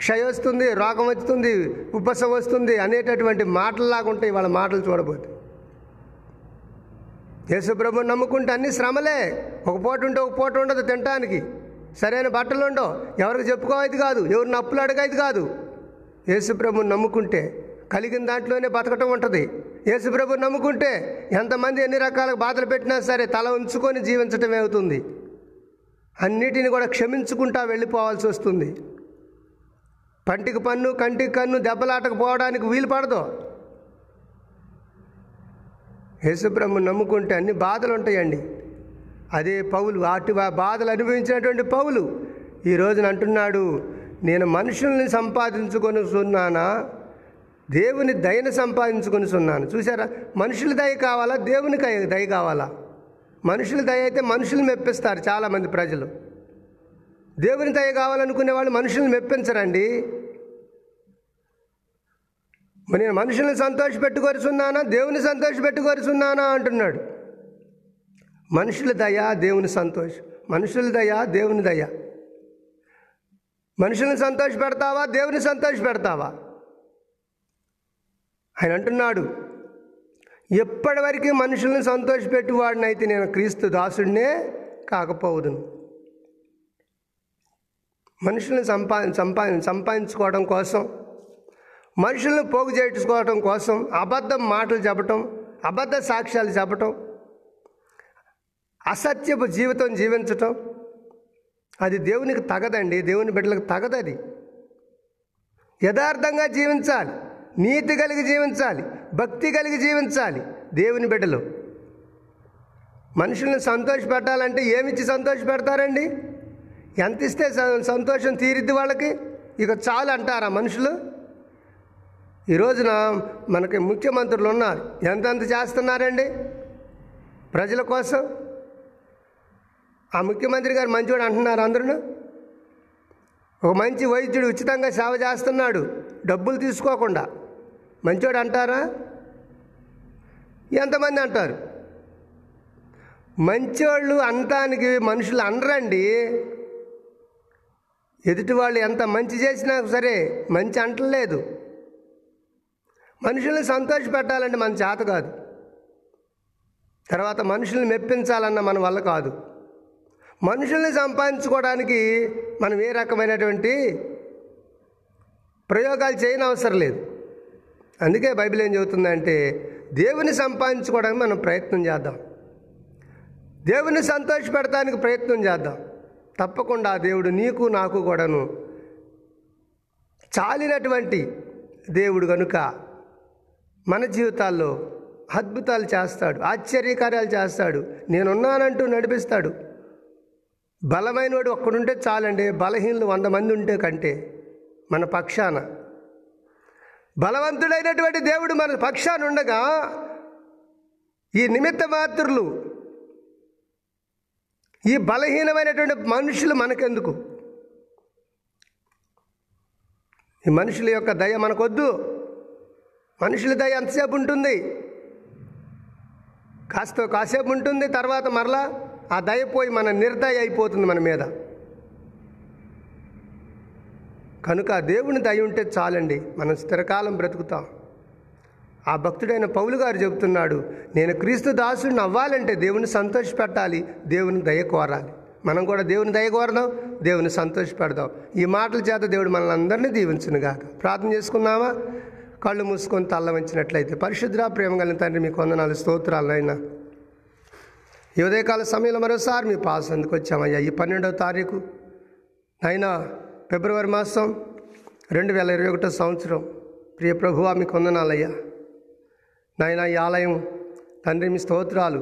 క్షయ వస్తుంది రోగం వస్తుంది ఉపసం వస్తుంది అనేటటువంటి మాటల్లాగా ఉంటాయి వాళ్ళ మాటలు చూడబోతే. యేసుప్రభు నమ్ముకుంటే అన్ని శ్రమలే. ఒక పూట ఉంటే ఒక పూట ఉండదు తినటానికి. సరైన బట్టలు ఉండవు. ఎవరికి చెప్పుకోవద్దు కాదు. ఎవరిని అప్పులు అడగైతే కాదు. యేసుప్రభు నమ్ముకుంటే కలిగిన దాంట్లోనే బతకటం ఉంటుంది. యేసుప్రభు నమ్ముకుంటే ఎంతమంది ఎన్ని రకాల బాధలు పెట్టినా సరే తల ఉంచుకొని జీవించటమే అవుతుంది. అన్నిటిని కూడా క్షమించుకుంటా వెళ్ళిపోవాల్సి వస్తుంది. కంటికి పన్ను కంటికి కన్ను దెబ్బలాటకు పోవడానికి వీలు పడదు. యేసుబ్రహ్మ నమ్ముకుంటే అన్ని బాధలు ఉంటాయండి. అదే పౌలు అటు బాధలు అనుభవించినటువంటి పౌలు ఈ రోజున అంటున్నాడు నేను మనుషుల్ని సంపాదించుకొని సున్నానా దేవుని దయను సంపాదించుకొని సున్నాను చూసారా మనుషుల దయ కావాలా? దేవుని దయ కావాలా? మనుషుల దయ అయితే మనుషులు మెప్పిస్తారు చాలామంది ప్రజలు. దేవుని దయ కావాలనుకునే వాళ్ళు మనుషుల్ని మెప్పించరండి. మరి నేను మనుషుల్ని సంతోషపెట్టుకొరుచున్నానా దేవుని సంతోష పెట్టుకొరుచున్నానా అంటున్నాడు. మనుషుల దయ దేవుని సంతోషం మనుషుల దయ దేవుని దయ. మనుషుల్ని సంతోష పెడతావా దేవుని సంతోష పెడతావా ఆయన అంటున్నాడు ఎప్పటివరకు మనుషుల్ని సంతోషపెట్టువాడినైతే నేను క్రీస్తు దాసుడినే కాకపోవదును. మనుషుల్ని సంపా సంపా సంపాదించుకోవడం కోసం మనుషులను పోగు చేయించుకోవడం కోసం అబద్ధం మాటలు చెప్పటం అబద్ధ సాక్ష్యాలు చెప్పటం అసత్యపు జీవితం జీవించటం అది దేవునికి తగదండి. దేవుని బిడ్డలకు తగదది. యథార్థంగా జీవించాలి. నీతి కలిగి జీవించాలి. భక్తి కలిగి జీవించాలి దేవుని బిడ్డలు. మనుషుల్ని సంతోషపెట్టాలంటే ఏమిచ్చి సంతోషపెడతారండి? ఎంత ఇస్తే సంతోషం తీరిద్ది వాళ్ళకి? ఇక చాలు అంటారా మనుషులు? ఈ రోజున మనకి ముఖ్యమంత్రులు ఉన్నారు. ఎంతెంత చేస్తున్నారండి? ప్రజల కోసం? ఆ ముఖ్యమంత్రి గారు మంచివాడు అంటున్నారు అందరూ ఒక మంచి వైద్యుడు ఉచితంగా సేవ చేస్తున్నాడు. డబ్బులు తీసుకోకుండా. మంచివాడు అంటారా? ఎంతమంది అంటారు? మంచోళ్ళు అనటానికి మనుషులు అనరండి. ఎదుటి వాళ్ళు ఎంత మంచి చేసినా సరే మంచి అంటలేదు. మనుషుల్ని సంతోష పెట్టాలంటే మన చేత కాదు. తర్వాత మనుషుల్ని మెప్పించాలన్న మన వల్ల కాదు. మనుషుల్ని సంపాదించుకోవడానికి మనం ఏ రకమైనటువంటి ప్రయోగాలు చేయని అవసరం లేదు. అందుకే బైబిల్ ఏం చెబుతుందంటే దేవుని సంపాదించుకోవడానికి మనం ప్రయత్నం చేద్దాం. దేవుని సంతోషపెడటానికి ప్రయత్నం చేద్దాం. తప్పకుండా దేవుడు నీకు నాకు కూడాను చాలినటువంటి దేవుడు కనుక మన జీవితాల్లో అద్భుతాలు చేస్తాడు ఆశ్చర్యకార్యాలు చేస్తాడు నేనున్నానంటూ నడిపిస్తాడు. బలమైనవాడు ఒక్కడుంటే చాలండి బలహీనులు వంద మంది ఉంటే కంటే మన పక్షాన. బలవంతుడైనటువంటి దేవుడు మన పక్షాన ఉండగా ఈ నిమిత్త మాత్రులు ఈ బలహీనమైనటువంటి మనుషులు మనకెందుకు? ఈ మనుషుల యొక్క దయ మనకొద్దు. మనుషుల దయ ఎంతసేపు ఉంటుంది? కాస్త కాసేపు ఉంటుంది తర్వాత మరలా ఆ దయ పోయి మన నిర్దయ అయిపోతుంది మన మీద. కనుక ఆ దేవుని దయ ఉంటే చాలండి మనం స్థిరకాలం బ్రతుకుతాం. ఆ భక్తుడైన పౌలు గారు చెబుతున్నాడు నేను క్రీస్తు దాసుడిని అవ్వాలంటే దేవుని సంతోషపెట్టాలి దేవుని దయ కోరాలి. మనం కూడా దేవుని దయ కోరదాం దేవుని సంతోషపెడదాం. ఈ మాటల చేత దేవుడు మనల్ని అందరినీ దీవించునుగాక. ప్రార్థన చేసుకుందామా? కళ్ళు మూసుకొని తల్ల వంచినట్లయితే పరిశుద్ర ప్రేమ కలిగిన తండ్రి మీకు వందనాలు స్తోత్రాలైనా ఈ ఉదయకాల సమయంలో మరోసారి మీ పాస్ ఎందుకు వచ్చామయ్యా. ఈ పన్నెండవ తారీఖు అయినా ఫిబ్రవరి మాసం రెండు వేల ఇరవై ఒకటో సంవత్సరం. ప్రియ ప్రభువా మీకు వందనాలయ్యా. నాయన ఈ ఆలయం తండ్రి మీ స్తోత్రాలు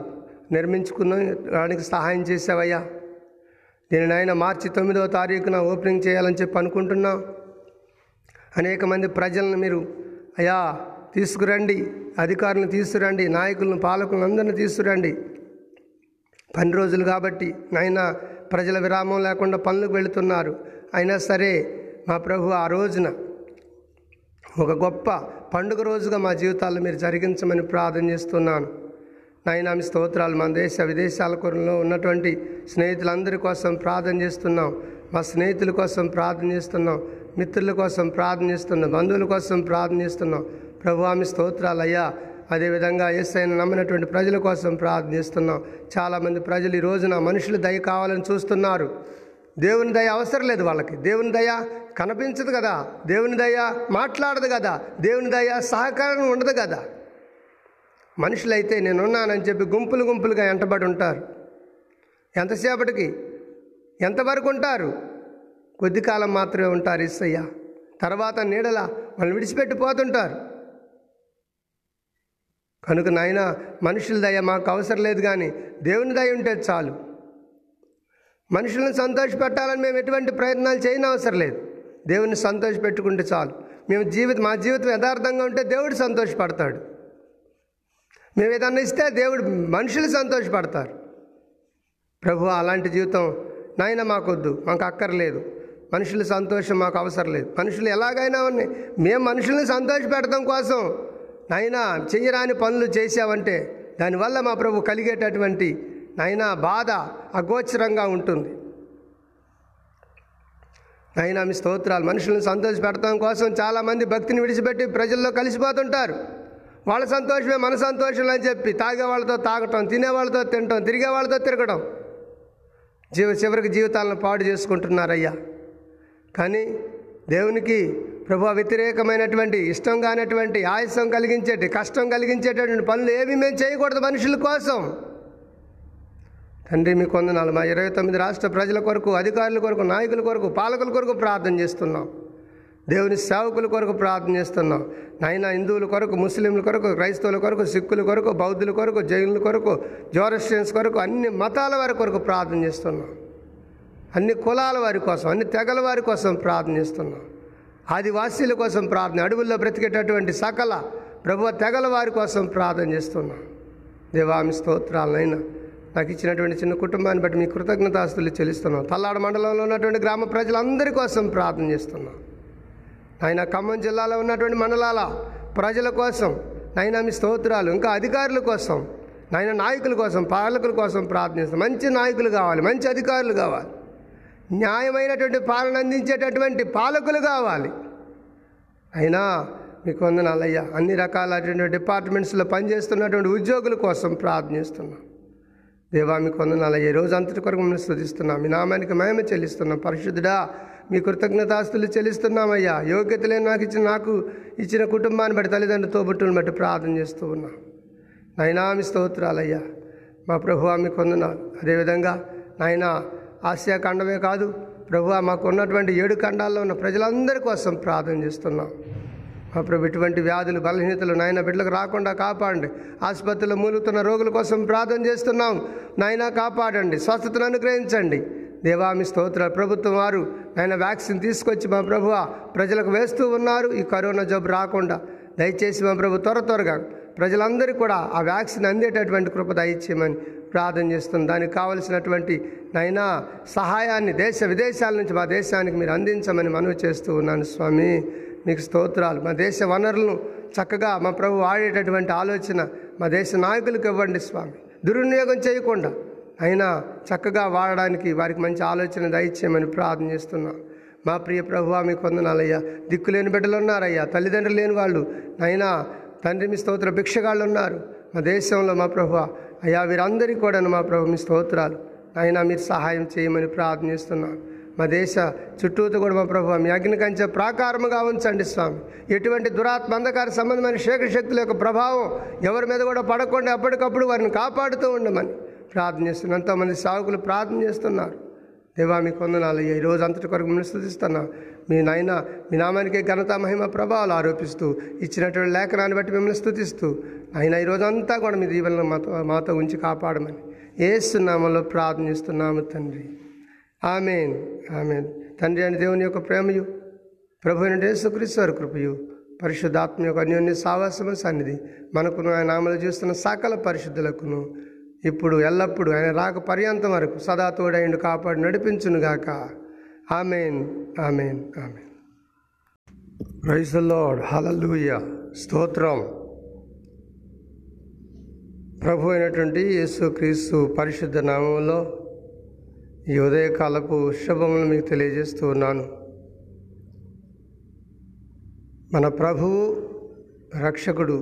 నిర్మించుకునడానికి సహాయం చేసావయ్యా నేను నాయన మార్చి తొమ్మిదవ తారీఖున ఓపెనింగ్ చేయాలని చెప్పి అనుకుంటున్నాం. అనేక మంది ప్రజలను మీరు అయా తీసుకురండి. అధికారులను తీసుకురండి. నాయకులను పాలకులను అందరిని తీసుకురండి. పని రోజులు కాబట్టి నాయన ప్రజల విరామం లేకుండా పనులకు వెళుతున్నారు. అయినా సరే మా ప్రభు ఆ రోజున ఒక గొప్ప పండుగ రోజుగా మా జీవితాల్లో మీరు జరిగించమని ప్రార్థన చేస్తున్నాను. నాయన మీ స్తోత్రాలు మన దేశ విదేశాల కొరలో ఉన్నటువంటి స్నేహితులందరి కోసం ప్రార్థన చేస్తున్నాం. మా స్నేహితుల కోసం ప్రార్థన చేస్తున్నాం. మిత్రుల కోసం ప్రార్థనిస్తున్నాం బంధువుల కోసం ప్రార్థనిస్తున్నాం. ప్రభు ఆమె స్తోత్రాలయ్యా. అదేవిధంగా ఎస్ఐని నమ్మినటువంటి ప్రజల కోసం ప్రార్థనిస్తున్నాం. చాలామంది ప్రజలు ఈ రోజున మనుషుల దయ కావాలని చూస్తున్నారు. దేవుని దయ అవసరం లేదు వాళ్ళకి. దేవుని దయ కనిపించదు కదా. దేవుని దయ మాట్లాడదు కదా. దేవుని దయ సహకారం ఉండదు కదా. మనుషులైతే నేనున్నానని చెప్పి గుంపులు గుంపులుగా ఎంటబడి ఉంటారు. ఎంతసేపటికి? ఎంతవరకు ఉంటారు? కొద్ది కాలం మాత్రమే ఉంటారు ఇస్సయ్య తర్వాత నీడల వాళ్ళు విడిచిపెట్టి పోతుంటారు. కనుక నాయన మనుషుల దయ మాకు అవసరం లేదు కానీ దేవుని దయ ఉంటే చాలు. మనుషులను సంతోషపెట్టాలని మేము ఎటువంటి ప్రయత్నాలు చేయని అవసరం లేదు. దేవుని సంతోషపెట్టుకుంటే చాలు. మేము జీవితం మా జీవితం యథార్థంగా ఉంటే దేవుడు సంతోషపడతాడు. మేము ఏదన్నా ఇస్తే దేవుడు మనుషులు సంతోషపడతారు. ప్రభు అలాంటి జీవితం నాయన మాకొద్దు మాకు అక్కర్లేదు. మనుషుల సంతోషం మాకు అవసరం లేదు. మనుషులు ఎలాగైనా ఉన్నాయి మేము మనుషుల్ని సంతోషపెడతాం కోసం. నైనా చెయ్యరాని పనులు చేసావంటే దానివల్ల మా ప్రభు కలిగేటటువంటి నైనా బాధ అగోచరంగా ఉంటుంది. నైనా మీ స్తోత్రాలు మనుషులను సంతోషపెడతాం కోసం చాలామంది భక్తిని విడిచిపెట్టి ప్రజల్లో కలిసిపోతుంటారు. వాళ్ళ సంతోషమే మన సంతోషం అని చెప్పి తాగే వాళ్ళతో తాగటం తినే వాళ్ళతో తినటం తిరిగే వాళ్ళతో తిరగడం. జీవ చివరికి జీవితాలను పాడు చేసుకుంటున్నారయ్యా. కానీ దేవునికి ప్రభు వ్యతిరేకమైనటువంటి ఇష్టం కానటువంటి ఆయుసం కలిగించేటి కష్టం కలిగించేటటువంటి పనులు ఏవి మేము చేయకూడదు మనుషుల కోసం. తండ్రి మీ కొందనాలు మా ఇరవై తొమ్మిది రాష్ట్ర ప్రజల కొరకు అధికారుల కొరకు నాయకుల కొరకు పాలకుల కొరకు ప్రార్థన చేస్తున్నాం. దేవుని సేవకుల కొరకు ప్రార్థన చేస్తున్నాం. నాయన హిందువుల కొరకు ముస్లింల కొరకు క్రైస్తవుల కొరకు సిక్కుల కొరకు బౌద్ధుల కొరకు జైనుల కొరకు జోరస్టియన్స్ కొరకు అన్ని మతాల వారి కొరకు ప్రార్థన చేస్తున్నాం. అన్ని కులాల వారి కోసం అన్ని తెగల వారి కోసం ప్రార్థనిస్తున్నాం. ఆదివాసీల కోసం ప్రార్థన అడవుల్లో బ్రతికేటటువంటి సకల ప్రభు తెగల వారి కోసం ప్రార్థన చేస్తున్నాం. దేవామి స్తోత్రాలనైనా నాకు ఇచ్చినటువంటి చిన్న కుటుంబాన్ని బట్టి మీ కృతజ్ఞతాస్తులు చెల్లిస్తున్నాం. తల్లాడ మండలంలో ఉన్నటువంటి గ్రామ ప్రజలందరి కోసం ప్రార్థన చేస్తున్నాం. ఆయన ఖమ్మం జిల్లాలో ఉన్నటువంటి మండలాల ప్రజల కోసం నాయన మీ స్తోత్రాలు ఇంకా అధికారుల కోసం నాయన నాయకుల కోసం పాలకుల కోసం ప్రార్థనిస్తాం మంచి నాయకులు కావాలి మంచి అధికారులు కావాలి. న్యాయమైనటువంటి పాలన అందించేటటువంటి పాలకులు కావాలి. అయినా మీకు వందనాలయ్యా అన్ని రకాలైనటువంటి డిపార్ట్మెంట్స్లో పనిచేస్తున్నటువంటి ఉద్యోగుల కోసం ప్రార్థిస్తున్నాం. దేవా మీకు వందనాలయ్యా ఈ రోజు అంతటి కొరకు మిమ్మల్ని స్థుతిస్తున్నాం. మీ నామానికి మహిమ చెల్లిస్తున్నాం. పరిశుద్ధుడా మీ కృతజ్ఞతాస్తులు చెల్లిస్తున్నామయ్యా యోగ్యత లేని నాకు ఇచ్చిన నాకు ఇచ్చిన కుటుంబాన్ని బట్టి తల్లిదండ్రులు తోబుట్టుని బట్టి ప్రార్థన చేస్తూ ఉన్నాం. నైనా మీ స్తోత్రాలయ్యా మా ప్రభు మీకు వందనాలు. అదేవిధంగా నాయనా ఆసియా ఖండమే కాదు ప్రభు మాకు ఉన్నటువంటి ఏడు ఖండాల్లో ఉన్న ప్రజలందరి కోసం ప్రార్థన చేస్తున్నాం. మా ప్రభు ఇటువంటి వ్యాధులు బలహీనతలు నాయన బిడ్డలకు రాకుండా కాపాడండి. ఆసుపత్రిలో మూలుగుతున్న రోగుల కోసం ప్రార్థన చేస్తున్నాం. నాయన కాపాడండి. స్వస్థతను అనుగ్రహించండి. దేవామి స్తోత్ర ప్రభుత్వం వారు ఆయన వ్యాక్సిన్ తీసుకొచ్చి మా ప్రభువ ప్రజలకు వేస్తూ ఉన్నారు. ఈ కరోనా జబ్బు రాకుండా దయచేసి మా ప్రభు త్వర త్వరగా ప్రజలందరికీ కూడా ఆ వ్యాక్సిన్ అందేటటువంటి కృప దయచేయమని ప్రార్థన చేస్తున్నాను దానికి కావలసినటువంటి నైనా సహాయాన్ని దేశ విదేశాల నుంచి మా దేశానికి మీరు అందించమని మనవి చేస్తూ ఉన్నాను స్వామి. మీకు స్తోత్రాలు. మా దేశ వనరులను చక్కగా మా ప్రభు వాడేటటువంటి ఆలోచన మా దేశ నాయకులకు ఇవ్వండి స్వామి. దుర్వినియోగం చేయకుండా అయినా చక్కగా వాడడానికి వారికి మంచి ఆలోచన దయచేయమని ప్రార్థన చేస్తున్నాను మా ప్రియ ప్రభు మీకు వందనాలయ్యా. దిక్కులేని బిడ్డలు ఉన్నారయ్యా తల్లిదండ్రులు లేని వాళ్ళు అయినా తండ్రి మీ స్తోత్ర భిక్షగాళ్ళు ఉన్నారు మా దేశంలో మా ప్రభు అయ్యా వీరందరికీ కూడా మా ప్రభు మీ స్తోత్రాలు. అయినా మీరు సహాయం చేయమని ప్రార్థిస్తున్నాను మా దేశ చుట్టూతో కూడా మా ప్రభు మీ అగ్ని కంచె ప్రాకారముగా ఉంచండి స్వామి. ఎటువంటి దురాత్మ అంధకార సంబంధమైన శేఖర శక్తుల యొక్క ప్రభావం ఎవరి మీద కూడా పడకుండా ఎప్పటికప్పుడు వారిని కాపాడుతూ ఉండమని ప్రార్థన చేస్తున్నాం ఎంతోమంది సాగుకులు ప్రార్థన చేస్తున్నారు. దేవా మీ కొందనాలు ఈ రోజు అంతటి కొరకు మిమ్మల్ని స్థుతిస్తున్నాను మీ నాయన మీ నామానికి ఘనత మహిమ ప్రభావాలు ఆరోపిస్తూ ఇచ్చినటువంటి లేఖనాన్ని బట్టి మిమ్మల్ని స్థుతిస్తూ ఆయన ఈ కూడా మీ దీవెనలు మాతో మాతో ఉంచి కాపాడమని ఏసునామంలో ప్రార్థనిస్తున్నాము తండ్రి. ఆమెన్. ఆమెన్. తండ్రి అని దేవుని యొక్క ప్రేమయు ప్రభు అయిన యేసుక్రీస్తు కృపయు పరిశుద్ధాత్మ యొక్క అన్యోన్య సావాసమ సన్నిధి మనకును ఆయన నామలు చూస్తున్న సకల పరిశుద్ధులకును ఇప్పుడు ఎల్లప్పుడూ ఆయన రాక పర్యంతం వరకు సదా తోడైండు కాపాడు నడిపించునుగాక. Amen amen amen praise lord hallelujah స్తోత్రం ప్రభు అయినటువంటి యేసుక్రీస్తు పరిశుద్ధ నామంలో ఈ ఉదయకాలపు శుభములు మీకు తెలియజేస్తూ ఉన్నాను. మన ప్రభువు రక్షకుడు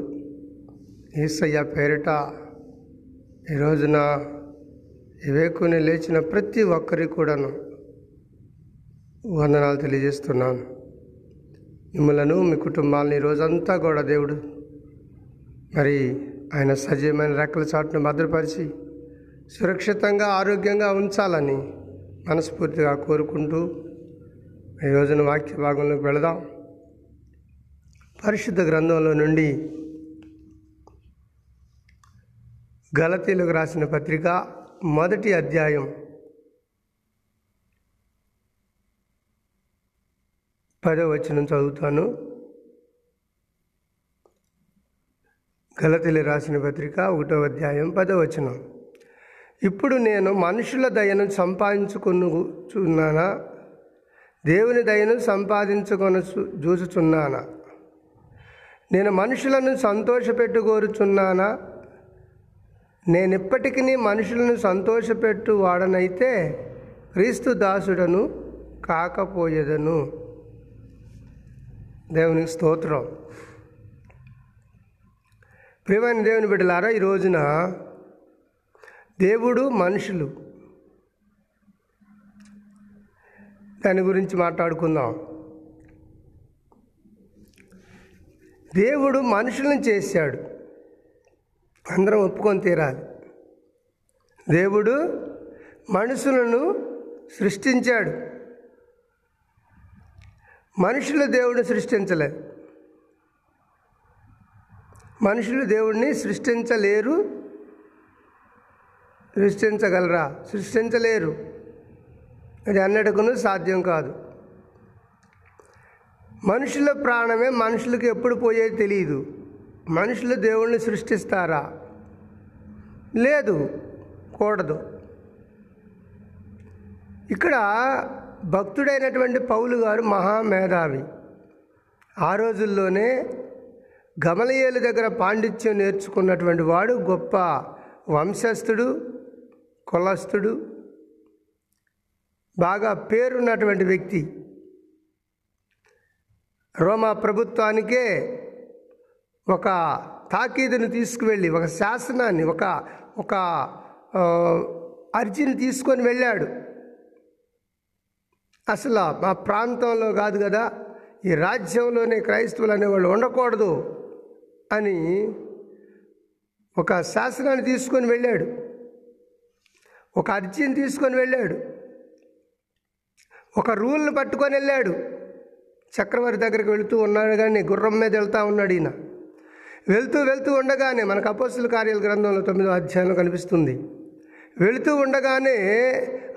ఈసయ్య పేరిట ఈ రోజున వివేకుని లేచిన ప్రతి ఒక్కరికి కూడాను వందనాలు తెలియజేస్తున్నాను మిమ్మలను మీ కుటుంబాలని రోజంతా కూడా దేవుడు మరి ఆయన సజీవమైన రెక్కల చాటును భద్రపరిచి సురక్షితంగా ఆరోగ్యంగా ఉంచాలని మనస్ఫూర్తిగా కోరుకుంటూ ఈ రోజున వాక్య భాగంలోకి వెళదాం. పరిశుద్ధ గ్రంథంలో నుండి గలతీలకు రాసిన పత్రిక మొదటి అధ్యాయం పదో వచనం చదువుతాను. గలతెలి రాసిన పత్రిక ఒకటో అధ్యాయం పదో వచనం. ఇప్పుడు నేను మనుషుల దయను సంపాదించుకొనుచున్నానా? దేవుని దయను సంపాదించుకొని చూచుచున్నానా? నేను మనుషులను సంతోషపెట్టుకోరుచున్నానా? నేను ఇప్పటికీ మనుషులను సంతోషపెట్టు వాడనైతే క్రీస్తు దాసుడను కాకపోయేదను. దేవునికి స్తోత్రం. ప్రియమైన దేవుని బిడ్డలారా ఈ రోజున దేవుడు మనుషులు. దాని గురించి మాట్లాడుకుందాం. దేవుడు మనుషులను చేశాడు. అందరం ఒప్పుకొని తీరాలి. దేవుడు మనుషులను సృష్టించాడు. మనుషులు దేవుడిని సృష్టించలే. మనుషులు దేవుడిని సృష్టించలేరు సృష్టించగలరా? సృష్టించలేరు. అది అన్నట్టుకును సాధ్యం కాదు. మనుషుల ప్రాణమే మనుషులకు ఎప్పుడు పోయేది తెలియదు మనుషులు దేవుణ్ణి సృష్టిస్తారా? లేదు కూడదు. ఇక్కడ భక్తుడైనటువంటి పౌలు గారు మహామేధావి. ఆ రోజుల్లోనే గమలయేలు దగ్గర పాండిత్యం నేర్చుకున్నటువంటి వాడు గొప్ప వంశస్థుడు కులస్థుడు బాగా పేరున్నటువంటి వ్యక్తి. రోమా ప్రభుత్వానికే ఒక తాకీదును తీసుకువెళ్ళి ఒక శాసనాన్ని ఒక ఒక అర్జీని తీసుకొని వెళ్ళాడు. అసలు మా ప్రాంతంలో కాదు కదా ఈ రాజ్యంలోనే క్రైస్తవులు అనేవాళ్ళు ఉండకూడదు అని ఒక శాసనాన్ని తీసుకొని వెళ్ళాడు. ఒక అర్జీని తీసుకొని వెళ్ళాడు. ఒక రూల్ని పట్టుకొని వెళ్ళాడు. చక్రవర్తి దగ్గరికి వెళుతూ ఉన్నాడు కానీ గుర్రం మీద వెళ్తూ ఉన్నాడు ఈయన. వెళ్తూ వెళ్తూ ఉండగానే మనకు అపోస్తుల కార్యాల గ్రంథంలో తొమ్మిదో అధ్యాయంలో కనిపిస్తుంది. వెళుతూ ఉండగానే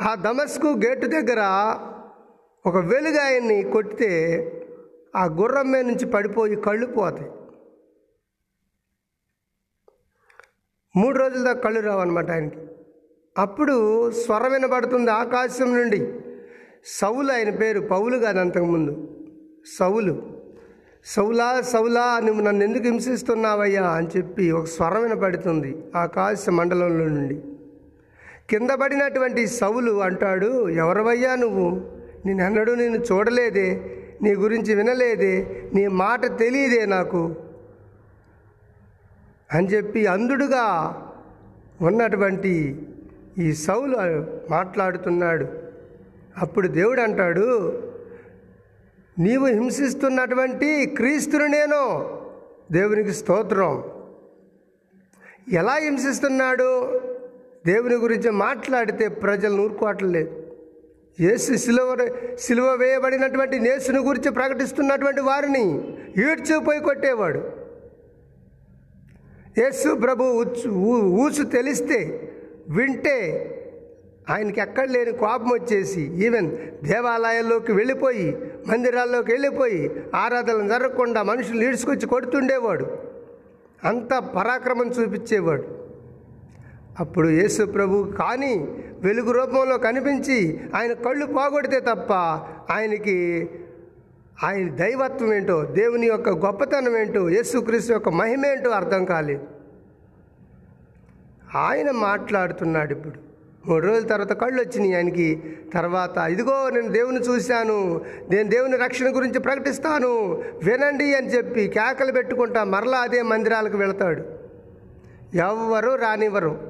ఆ దమస్కు గేటు దగ్గర ఒక వెలుగాయన్ని కొట్టితే ఆ గుర్రం మీద నుంచి పడిపోయి కళ్ళు పోతాయి. మూడు రోజుల దాకా కళ్ళు రావన్నమాట ఆయనకి. అప్పుడు స్వరం వినబడుతుంది ఆకాశం నుండి. సౌలు ఆయన పేరు పౌలు కాదు అంతకుముందు. సౌలు. సౌలా సౌలా నువ్వు నన్ను ఎందుకు హింసిస్తున్నావయ్యా అని చెప్పి ఒక స్వరం వినపడుతుంది ఆకాశ మండలంలో నుండి. కింద పడినటువంటి సౌలు అంటాడు ఎవరవయ్యా నువ్వు? నేనెన్నడూ నేను చూడలేదే నీ గురించి వినలేదే నీ మాట తెలియదే నాకు. అని చెప్పి అంధుడుగా ఉన్నటువంటి ఈ సౌలు మాట్లాడుతున్నాడు. అప్పుడు దేవుడు అంటాడు నీవు హింసిస్తున్నటువంటి క్రీస్తును నేను దేవునికి స్తోత్రం. ఎలా హింసిస్తున్నాడు? దేవుని గురించి మాట్లాడితే ప్రజలు నూరుకోవట్లేదు. ఏసు సిలువ సిలువ వేయబడినటువంటి నేసుని గురించి ప్రకటిస్తున్నటువంటి వారిని ఈడ్చిపోయి కొట్టేవాడు. యేసు ప్రభు ఊసు తెలిస్తే వింటే ఆయనకి ఎక్కడ లేని కోపం వచ్చేసి ఈవెన్ దేవాలయాల్లోకి వెళ్ళిపోయి మందిరాల్లోకి వెళ్ళిపోయి ఆరాధనలు జరగకుండా మనుషులు ఈడ్చుకొచ్చి కొడుతుండేవాడు. అంత పరాక్రమం చూపించేవాడు. అప్పుడు యేసు ప్రభు కానీ వెలుగు రూపంలో కనిపించి ఆయన కళ్ళు పోగొడితే తప్ప ఆయనకి ఆయన దైవత్వం ఏంటో దేవుని యొక్క గొప్పతనం ఏంటో యేసుక్రీస్తు యొక్క మహిమ ఏంటో అర్థం కాలేదు. ఆయన మాట్లాడుతున్నాడు ఇప్పుడు. మూడు రోజుల తర్వాత కళ్ళు వచ్చినాయి ఆయనకి. తర్వాత ఇదిగో నేను దేవుని చూశాను నేను దేవుని రక్షణ గురించి ప్రకటిస్తాను వినండి అని చెప్పి కేకలు పెట్టుకుంటా మరలా అదే మందిరాలకు వెళతాడు. ఎవ్వరు రానివ్వరు.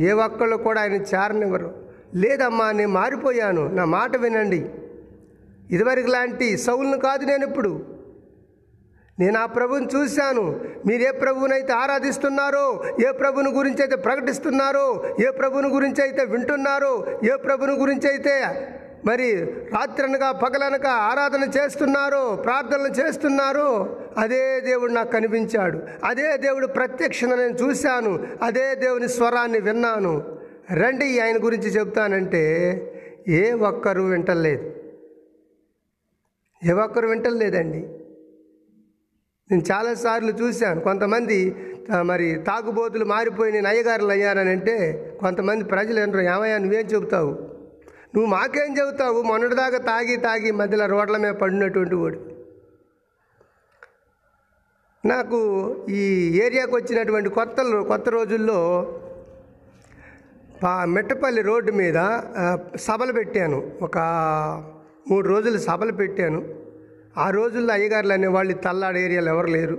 ఏ ఒక్కళ్ళు కూడా ఆయన చేరనివ్వరు. లేదమ్మా నేను మారిపోయాను. నా మాట వినండి. ఇదివరకు లాంటి సౌలును కాదు నేను ఇప్పుడు. నేను ఆ ప్రభుని చూశాను. మీరు ఏ ప్రభువునైతే ఆరాధిస్తున్నారో ఏ ప్రభుని గురించి అయితే ప్రకటిస్తున్నారో ఏ ప్రభుని గురించి అయితే వింటున్నారో ఏ ప్రభుని గురించి అయితే మరి రాత్రనగా పగలనక ఆరాధన చేస్తున్నారో ప్రార్థనలు చేస్తున్నారో. అదే దేవుడు నాకు కనిపించాడు. అదే దేవుడు ప్రత్యక్షణ నేను చూశాను. అదే దేవుని స్వరాన్ని విన్నాను. రండి ఆయన గురించి చెప్తానంటే ఏ ఒక్కరు వింటలేదు. ఏ ఒక్కరు వింటలేదండి. నేను చాలాసార్లు చూశాను. కొంతమంది మరి తాగుబోతులు మారిపోయి నేను అయ్యగారులు అయ్యారని అంటే కొంతమంది ప్రజలు ఏంటారు ఏమయ్యా నువ్వేం చెబుతావు? నువ్వు మాకేం చెబుతావు? మొన్నటిదాకా తాగి తాగి మధ్యలో రోడ్ల మీద పడినటువంటి వాడు. నాకు ఈ ఏరియాకు వచ్చినటువంటి కొత్త కొత్త రోజుల్లో మెట్టపల్లి రోడ్డు మీద సభలు పెట్టాను. ఒక మూడు రోజులు సభలు పెట్టాను. ఆ రోజుల్లో అయ్యగారులు అనేవాళ్ళు వాళ్ళు తల్లాడ ఏరియాలో ఎవరు లేరు.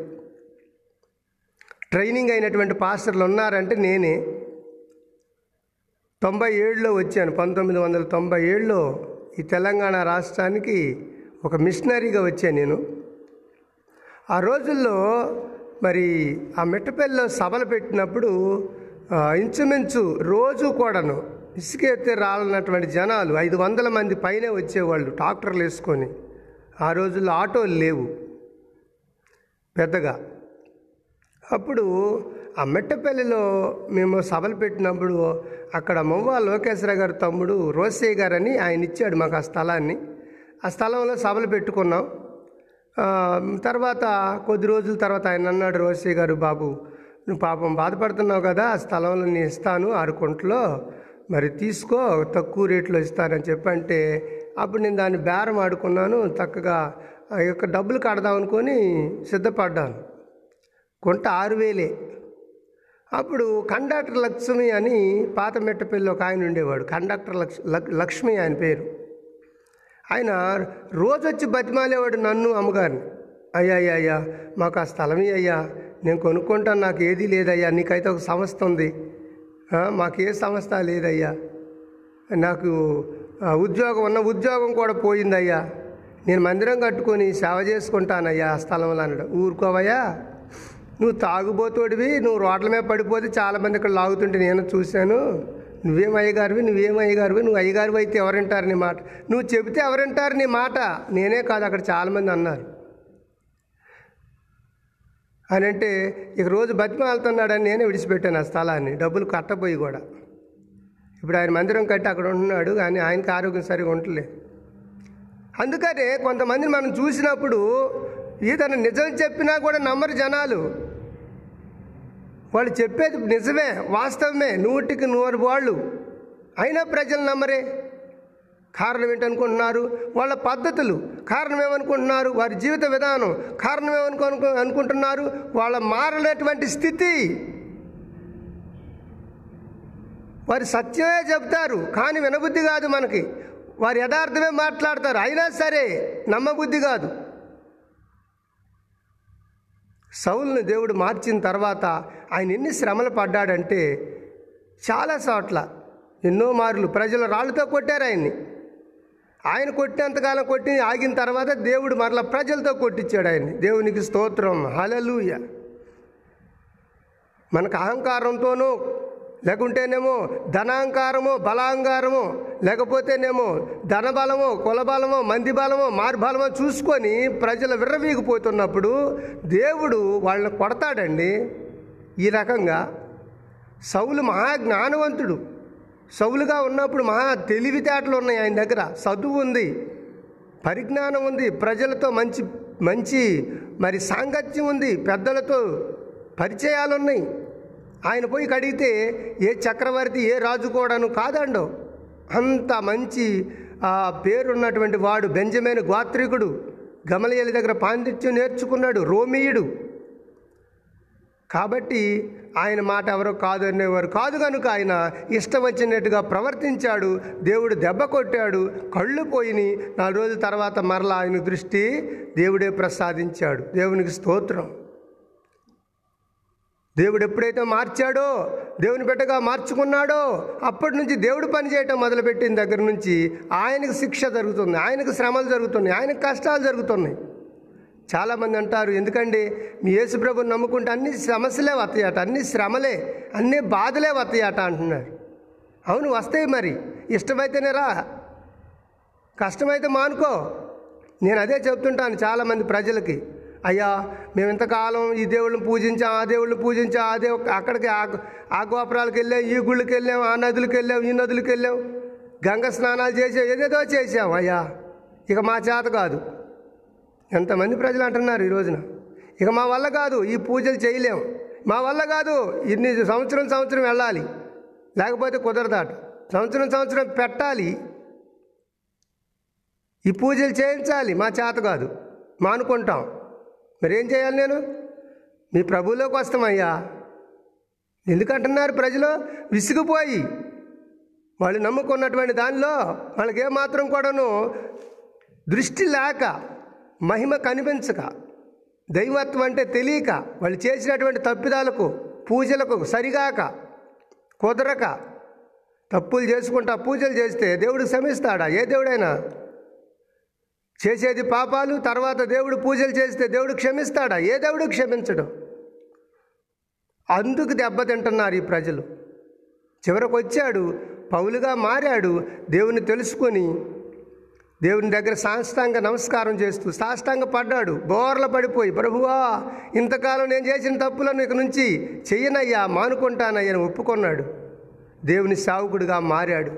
ట్రైనింగ్ అయినటువంటి పాస్టర్లు ఉన్నారంటే నేనే. తొంభై ఏడులో వచ్చాను. పంతొమ్మిది వందల తొంభై ఏడులో ఈ తెలంగాణ రాష్ట్రానికి ఒక మిషనరీగా వచ్చాను నేను. ఆ రోజుల్లో మరి ఆ మిట్టపల్లిలో సభలు పెట్టినప్పుడు ఇంచుమించు రోజు కూడాను ఇసుక రాలన్నటువంటి జనాలు ఐదు వందల మంది పైనే వచ్చేవాళ్ళు ట్రాక్టర్లు వేసుకొని. ఆ రోజుల్లో ఆటోలు లేవు పెద్దగా. అప్పుడు ఆ మెట్టపల్లిలో మేము సభలు పెట్టినప్పుడు అక్కడ మొవ్వ లోకేశ్వర గారి తమ్ముడు రోసయ్య గారని ఆయన ఇచ్చాడు మాకు ఆ స్థలాన్ని. ఆ స్థలంలో సభలు పెట్టుకున్నాం. తర్వాత కొద్ది రోజుల తర్వాత ఆయన అన్నాడు రోసయ్య గారు బాబు నువ్వు పాపం బాధపడుతున్నావు కదా ఆ స్థలంలో నేను ఇస్తాను ఆరు కొంట్లో మరి తీసుకో తక్కువ రేట్లో ఇస్తానని చెప్పంటే అప్పుడు నేను దాన్ని బేరం ఆడుకున్నాను చక్కగా ఆ యొక్క డబ్బులు కడదాం అనుకొని సిద్ధపడ్డాను. కొంట ఆరు వేలే. అప్పుడు కండక్టర్ లక్ష్మి అని పాత మెట్టపల్లి ఒక ఆయన ఉండేవాడు. కండక్టర్ లక్ష్ లక్- లక్ష్మి ఆయన పేరు. ఆయన రోజు వచ్చి బతిమాలేవాడు నన్ను అమ్మగారిని. అయ్యా అయ్యా అయ్యా మాకు ఆ స్థలమే అయ్యా. నేను కొనుక్కుంటాను నాకు ఏదీ లేదయ్యా. నీకైతే ఒక సంస్థ ఉంది. మాకు ఏ సంస్థ లేదయ్యా. నాకు ఉద్యోగం ఉన్న ఉద్యోగం కూడా పోయిందయ్యా. నేను మందిరం కట్టుకొని సేవ చేసుకుంటానయ్యా ఆ స్థలంలో అన్నాడు. ఊరుకోవయ్యా? నువ్వు తాగుబోతోడివి నువ్వు రోడ్ల మీద పడిపోతే చాలామంది ఇక్కడ లాగుతుంటే నేను చూశాను. నువ్వేం అయ్యగారివి నువ్వేం అయ్యగారివి నువ్వు అయ్యగారివి అయితే ఎవరింటారు నీ మాట? నువ్వు చెబితే ఎవరింటారు నీ మాట? నేనే కాదు అక్కడ చాలామంది అన్నారు. అని అంటే ఇక రోజు బతిమాలుతున్నాడని నేనే విడిచిపెట్టాను ఆ స్థలాన్ని డబ్బులు కట్టబోయి కూడా. ఇప్పుడు ఆయన మందిరం కట్టి అక్కడ ఉంటున్నాడు కానీ ఆయనకి ఆరోగ్యం సరిగా ఉండలే అందుకనే కొంతమందిని మనం చూసినప్పుడు ఈతను నిజం చెప్పినా కూడా నమ్మరు జనాలు. వాళ్ళు చెప్పేది నిజమే వాస్తవమే నూటికి నూరు వాళ్ళు. అయినా ప్రజలు నమ్మరే. కారణం ఏంటనుకుంటున్నారు? వాళ్ళ పద్ధతులు. కారణం ఏమనుకుంటున్నారు? వారి జీవిత విధానం. కారణం ఏమనుకో అనుకుంటున్నారు? వాళ్ళ మారలేటువంటి స్థితి. వారి సత్యమే చెప్తారు కానీ వినబుద్ధి కాదు మనకి. వారి యథార్థమే మాట్లాడతారు. అయినా సరే నమ్మబుద్ధి కాదు. సౌల్ని దేవుడు మార్చిన తర్వాత ఆయన ఎన్ని శ్రమలు పడ్డాడంటే చాలా చోట్ల ఎన్నో మార్లు ప్రజలు రాళ్ళతో కొట్టారు ఆయన్ని. ఆయన కొట్టినంతకాలం కొట్టి ఆగిన తర్వాత దేవుడు మరలా ప్రజలతో కొట్టించాడు ఆయన్ని. దేవునికి స్తోత్రం. హలలుయ మనకు అహంకారంతోనూ లేకుంటేనేమో ధనాంకారమో బలాంగారమో లేకపోతేనేమో ధనబలమో కులబలమో మంది బలమో మార్బలమో చూసుకొని ప్రజలు విర్రవీగిపోతున్నప్పుడు దేవుడు వాళ్ళని కొడతాడండి. ఈ రకంగా సౌలు మహా జ్ఞానవంతుడు సౌలుగా ఉన్నప్పుడు మహా తెలివితేటలు ఉన్నాయి ఆయన దగ్గర. చదువు ఉంది పరిజ్ఞానం ఉంది ప్రజలతో మంచి మంచి మరి సాంగత్యం ఉంది పెద్దలతో పరిచయాలు ఉన్నాయి ఆయన పోయి కడిగితే ఏ చక్రవర్తి ఏ రాజు కూడాను కాదండో. అంత మంచి ఆ పేరున్నటువంటి వాడు బెంజమైన గోత్రికుడు. గమలయలి దగ్గర పాండిత్యం నేర్చుకున్నాడు రోమియుడు. కాబట్టి ఆయన మాట ఎవరో కాదు అనేవారు. కాదు కనుక ఆయన ఇష్టం వచ్చినట్టుగా ప్రవర్తించాడు దేవుడు దెబ్బ కొట్టాడు కళ్ళు పోయినాయి నాలుగు రోజుల తర్వాత మరలా ఆయన దృష్టి దేవుడే ప్రసాదించాడు. దేవునికి స్తోత్రం. దేవుడు ఎప్పుడైతే మార్చాడో దేవుని బిడ్డగా మార్చుకున్నాడో అప్పటి నుంచి దేవుడు పని చేయటం మొదలుపెట్టిన దగ్గర నుంచి ఆయనకు శిక్ష జరుగుతుంది ఆయనకు శ్రమలు జరుగుతున్నాయి ఆయనకు కష్టాలు జరుగుతున్నాయి. చాలామంది అంటారు ఎందుకండి? మీ యేసుప్రభుని నమ్ముకుంటే అన్ని సమస్యలే వస్తాయట అన్ని శ్రమలే అన్ని బాధలే వస్తాయట అంటున్నారు. అవును వస్తాయి మరి. ఇష్టమైతేనే రా. కష్టమైతే మానుకో. నేను అదే చెప్తుంటాను చాలామంది ప్రజలకి. అయ్యా మేము ఇంతకాలం ఈ దేవుళ్ళని పూజించాం ఆ దేవుళ్ళని పూజించాం ఆ దేవు అక్కడికి ఆ గోపురాలకు వెళ్ళాం ఈ గుళ్ళకి వెళ్ళాం ఆ నదులకు వెళ్ళాం ఈ నదులకు వెళ్ళాం. గంగ స్నానాలు చేసాం ఏదేదో చేసాం అయ్యా. ఇక మా చేత కాదు. ఎంతమంది ప్రజలు అంటున్నారు ఈ రోజున. ఇక మా వల్ల కాదు ఈ పూజలు చేయలేం. మా వల్ల కాదు ఇన్ని సంవత్సరం సంవత్సరం వెళ్ళాలి. లేకపోతే కుదరదాట. సంవత్సరం సంవత్సరం పెట్టాలి. ఈ పూజలు చేయించాలి మా చేత కాదు. మానుకుంటాం. మరి ఏం చేయాలి నేను? మీ ప్రభువులోకి వస్తామయ్యా. ఎందుకంటున్నారు ప్రజలు? విసిగిపోయి. వాళ్ళు నమ్ముకున్నటువంటి దానిలో వాళ్ళకి ఏమాత్రం కూడాను దృష్టి లేక మహిమ కనిపించక దైవత్వం అంటే తెలియక వాళ్ళు చేసినటువంటి తప్పిదాలకు పూజలకు సరిగాక కుదరక తప్పులు చేసుకుంటా పూజలు చేస్తే దేవుడు శ్రమిస్తాడా? ఏ దేవుడైనా? చేసేది పాపాలు తర్వాత దేవుడు పూజలు చేస్తే దేవుడు క్షమిస్తాడా? ఏ దేవుడు క్షమించడు? అందుకు దెబ్బతింటున్నారు ఈ ప్రజలు. చివరకు వచ్చాడు పౌలుగా మారాడు దేవుని తెలుసుకొని దేవుని దగ్గర సాష్టాంగ నమస్కారం చేస్తూ సాష్టాంగ పడ్డాడు బోర్ల పడిపోయి ప్రభువా ఇంతకాలం నేను చేసిన తప్పులను ఇక నుంచి చెయ్యనయ్యా మానుకుంటానయ్యా ఒప్పుకున్నాడు. దేవుని సావుకుడిగా మారాడు.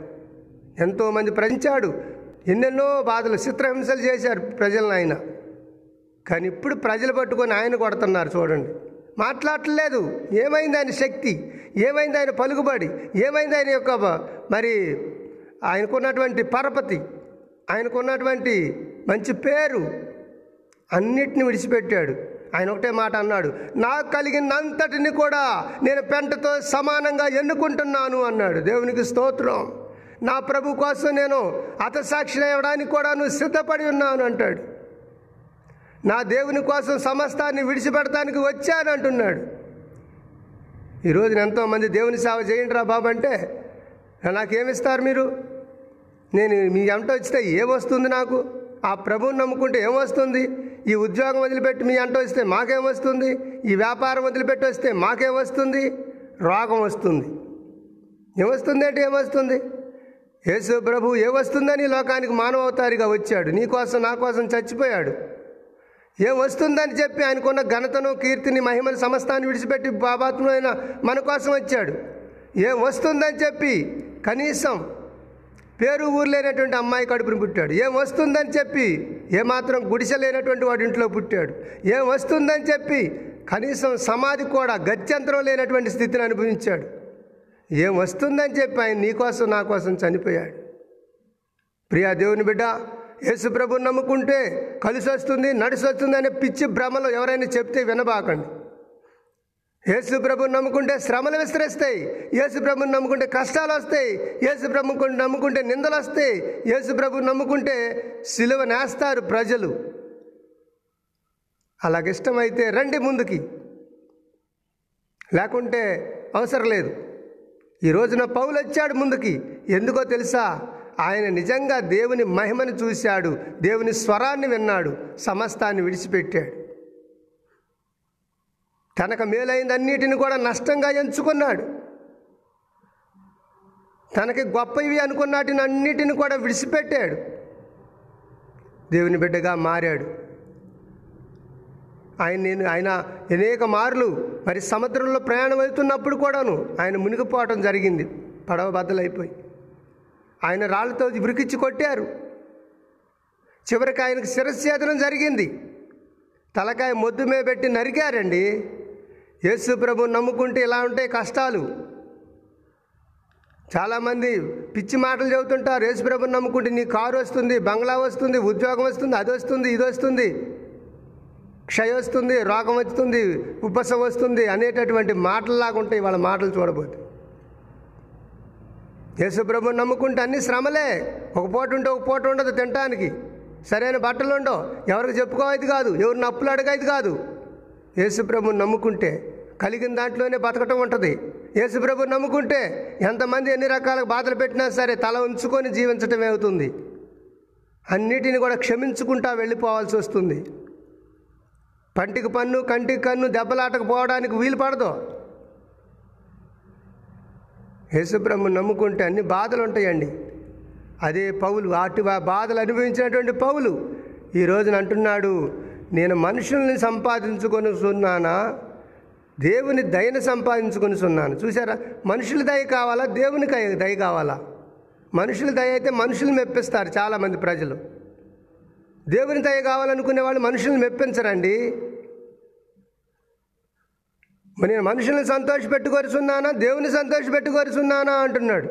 ఎంతోమంది ప్రజించాడు ఎన్నెన్నో బాధలు. చిత్రహింసలు చేశారు ప్రజలను ఆయన. కానీ ఇప్పుడు ప్రజలు పట్టుకొని ఆయన కొడుతున్నారు చూడండి. మాట్లాడట్లేదు. ఏమైంది ఆయన శక్తి? ఏమైంది ఆయన పలుకుబడి? ఏమైంది ఆయన యొక్క మరి ఆయనకున్నటువంటి పరపతి? ఆయనకున్నటువంటి మంచి పేరు? అన్నిటిని విడిచిపెట్టాడు. ఆయన ఒకటే మాట అన్నాడు. నాకు కలిగినంతటిని కూడా నేను పెంటతో సమానంగా ఎన్నుకుంటున్నాను అన్నాడు. దేవునికి స్తోత్రం. నా ప్రభు కోసం నేను అతసాక్షి అవ్వడానికి కూడా నువ్వు సిద్ధపడి ఉన్నాను అంటాడు. నా దేవుని కోసం సమస్తాన్ని విడిచిపెడటానికి వచ్చాను అంటున్నాడు. ఈరోజు ఎంతోమంది దేవుని సేవ చేయండి రా బాబు అంటే నాకేమిస్తారు మీరు? నేను మీ ఎంట వచ్చితే ఏమొస్తుంది నాకు? ఆ ప్రభువుని నమ్ముకుంటే ఏమొస్తుంది ఈ ఉద్యోగం వదిలిపెట్టి మీ అంట వస్తే మాకేమొస్తుంది ఈ వ్యాపారం వదిలిపెట్టి వస్తే మాకేమొస్తుంది రోగం వస్తుంది. ఏమొస్తుంది అంటే ఏమొస్తుంది యేసు ప్రభు ఏమొస్తుందని లోకానికి మానవతారిగా వచ్చాడు. నీ కోసం నా కోసం చచ్చిపోయాడు. ఏం వస్తుందని చెప్పి ఆయనకున్న ఘనతను కీర్తిని మహిమను సమస్తాన్ని విడిచిపెట్టి బాబాత్మైన మన కోసం వచ్చాడు. ఏం వస్తుందని చెప్పి కనీసం పేరు ఊరు లేనటువంటి అమ్మాయి కడుపుని పుట్టాడు. ఏం వస్తుందని చెప్పి ఏమాత్రం గుడిసె లేనటువంటి వాడి ఇంట్లో పుట్టాడు. ఏం వస్తుందని చెప్పి కనీసం సమాధి కూడా గత్యంతరం లేనటువంటి స్థితిని అనుభవించాడు. ఏం వస్తుందని చెప్పి ఆయన నీకోసం నా కోసం చనిపోయాడు. ప్రియా దేవుని బిడ్డ యేసుప్రభుని నమ్ముకుంటే కలిసి వస్తుంది నడిసి వస్తుంది అనే పిచ్చి భ్రమలో ఎవరైనా చెప్తే వినబాకండి. యేసు ప్రభుని నమ్ముకుంటే శ్రమలు విస్తరిస్తాయి యేసు ప్రభుని నమ్ముకుంటే కష్టాలు వస్తాయి యేసు నమ్ముకుంటే నిందలు వస్తాయి యేసు నమ్ముకుంటే సిలువ నేస్తారు ప్రజలు. అలాగిష్టమైతే రండి ముందుకి. లేకుంటే అవసరం లేదు. ఈ రోజున పౌలు వచ్చాడు ముందుకి. ఎందుకో తెలుసా? ఆయన నిజంగా దేవుని మహిమను చూశాడు. దేవుని స్వరాన్ని విన్నాడు. సమస్తాన్ని విడిచిపెట్టాడు. తనకు మేలైందన్నిటిని కూడా నష్టంగా ఎంచుకున్నాడు. తనకి గొప్పవి అనుకున్నాటిని అన్నిటిని కూడా విడిచిపెట్టాడు. దేవుని బిడ్డగా మారాడు. ఆయన నేను ఆయన అనేక మార్లు మరి సముద్రంలో ప్రయాణం అవుతున్నప్పుడు కూడాను ఆయన మునిగిపోవటం జరిగింది. పడవ బద్దలైపోయి. ఆయన రాళ్ళతో విరికిచ్చి కొట్టారు. చివరికి ఆయనకు శిరస్ఛేదనం జరిగింది. తలకాయ మొద్దు మీద పెట్టి నరికారండి. యేసు ప్రభు నమ్ముకుంటే ఇలా ఉంటాయి కష్టాలు. చాలామంది పిచ్చి మాటలు చెబుతుంటారు. యేసుప్రభు నమ్ముకుంటే నీ కారు వస్తుంది బంగ్లా వస్తుంది ఉద్యోగం వస్తుంది అది వస్తుంది ఇది వస్తుంది. క్షయ వస్తుంది రోగం వస్తుంది ఉపసం వస్తుంది అనేటటువంటి మాటల్లాగా ఉంటాయి వాళ్ళ మాటలు చూడబోతే. యేసుప్రభు నమ్ముకుంటే అన్ని శ్రమలే. ఒక పూట ఉంటే ఒక పూట ఉండదు తినటానికి. సరైన బట్టలు ఉండవు. ఎవరికి చెప్పుకోవద్దు కాదు. ఎవరిని అప్పులు అడగదు కాదు. యేసుప్రభు నమ్ముకుంటే కలిగిన దాంట్లోనే బతకటం ఉంటుంది. యేసుప్రభు నమ్ముకుంటే ఎంతమంది ఎన్ని రకాల బాధలు పెట్టినా సరే తల ఉంచుకొని జీవించటమే అవుతుంది. అన్నిటిని కూడా క్షమించుకుంటా వెళ్ళిపోవాల్సి వస్తుంది. పంటికి పన్ను కంటికి కన్ను దెబ్బలాటకపోవడానికి వీలు పడదు. యేసుబ్రహ్మను నమ్ముకుంటే అన్ని బాధలు ఉంటాయండి అదే పౌలు అటు బాధలు అనుభవించినటువంటి పౌలు ఈ రోజున అంటున్నాడు నేను మనుషుల్ని సంపాదించుకొని సున్నానా దేవుని దయను సంపాదించుకొని సున్నాను చూసారా మనుషుల దయ కావాలా? దేవునికి దయ కావాలా? మనుషుల దయ అయితే మనుషులు మెప్పిస్తారు చాలామంది ప్రజలు. దేవుని దయ కావాలనుకునే వాళ్ళు మనుషుల్ని మెప్పించరండి. నేను మనుషుల్ని సంతోష పెట్టుకొరుచున్నానా? దేవుని సంతోషపెట్టుకొరుచున్నానా అంటున్నాడు.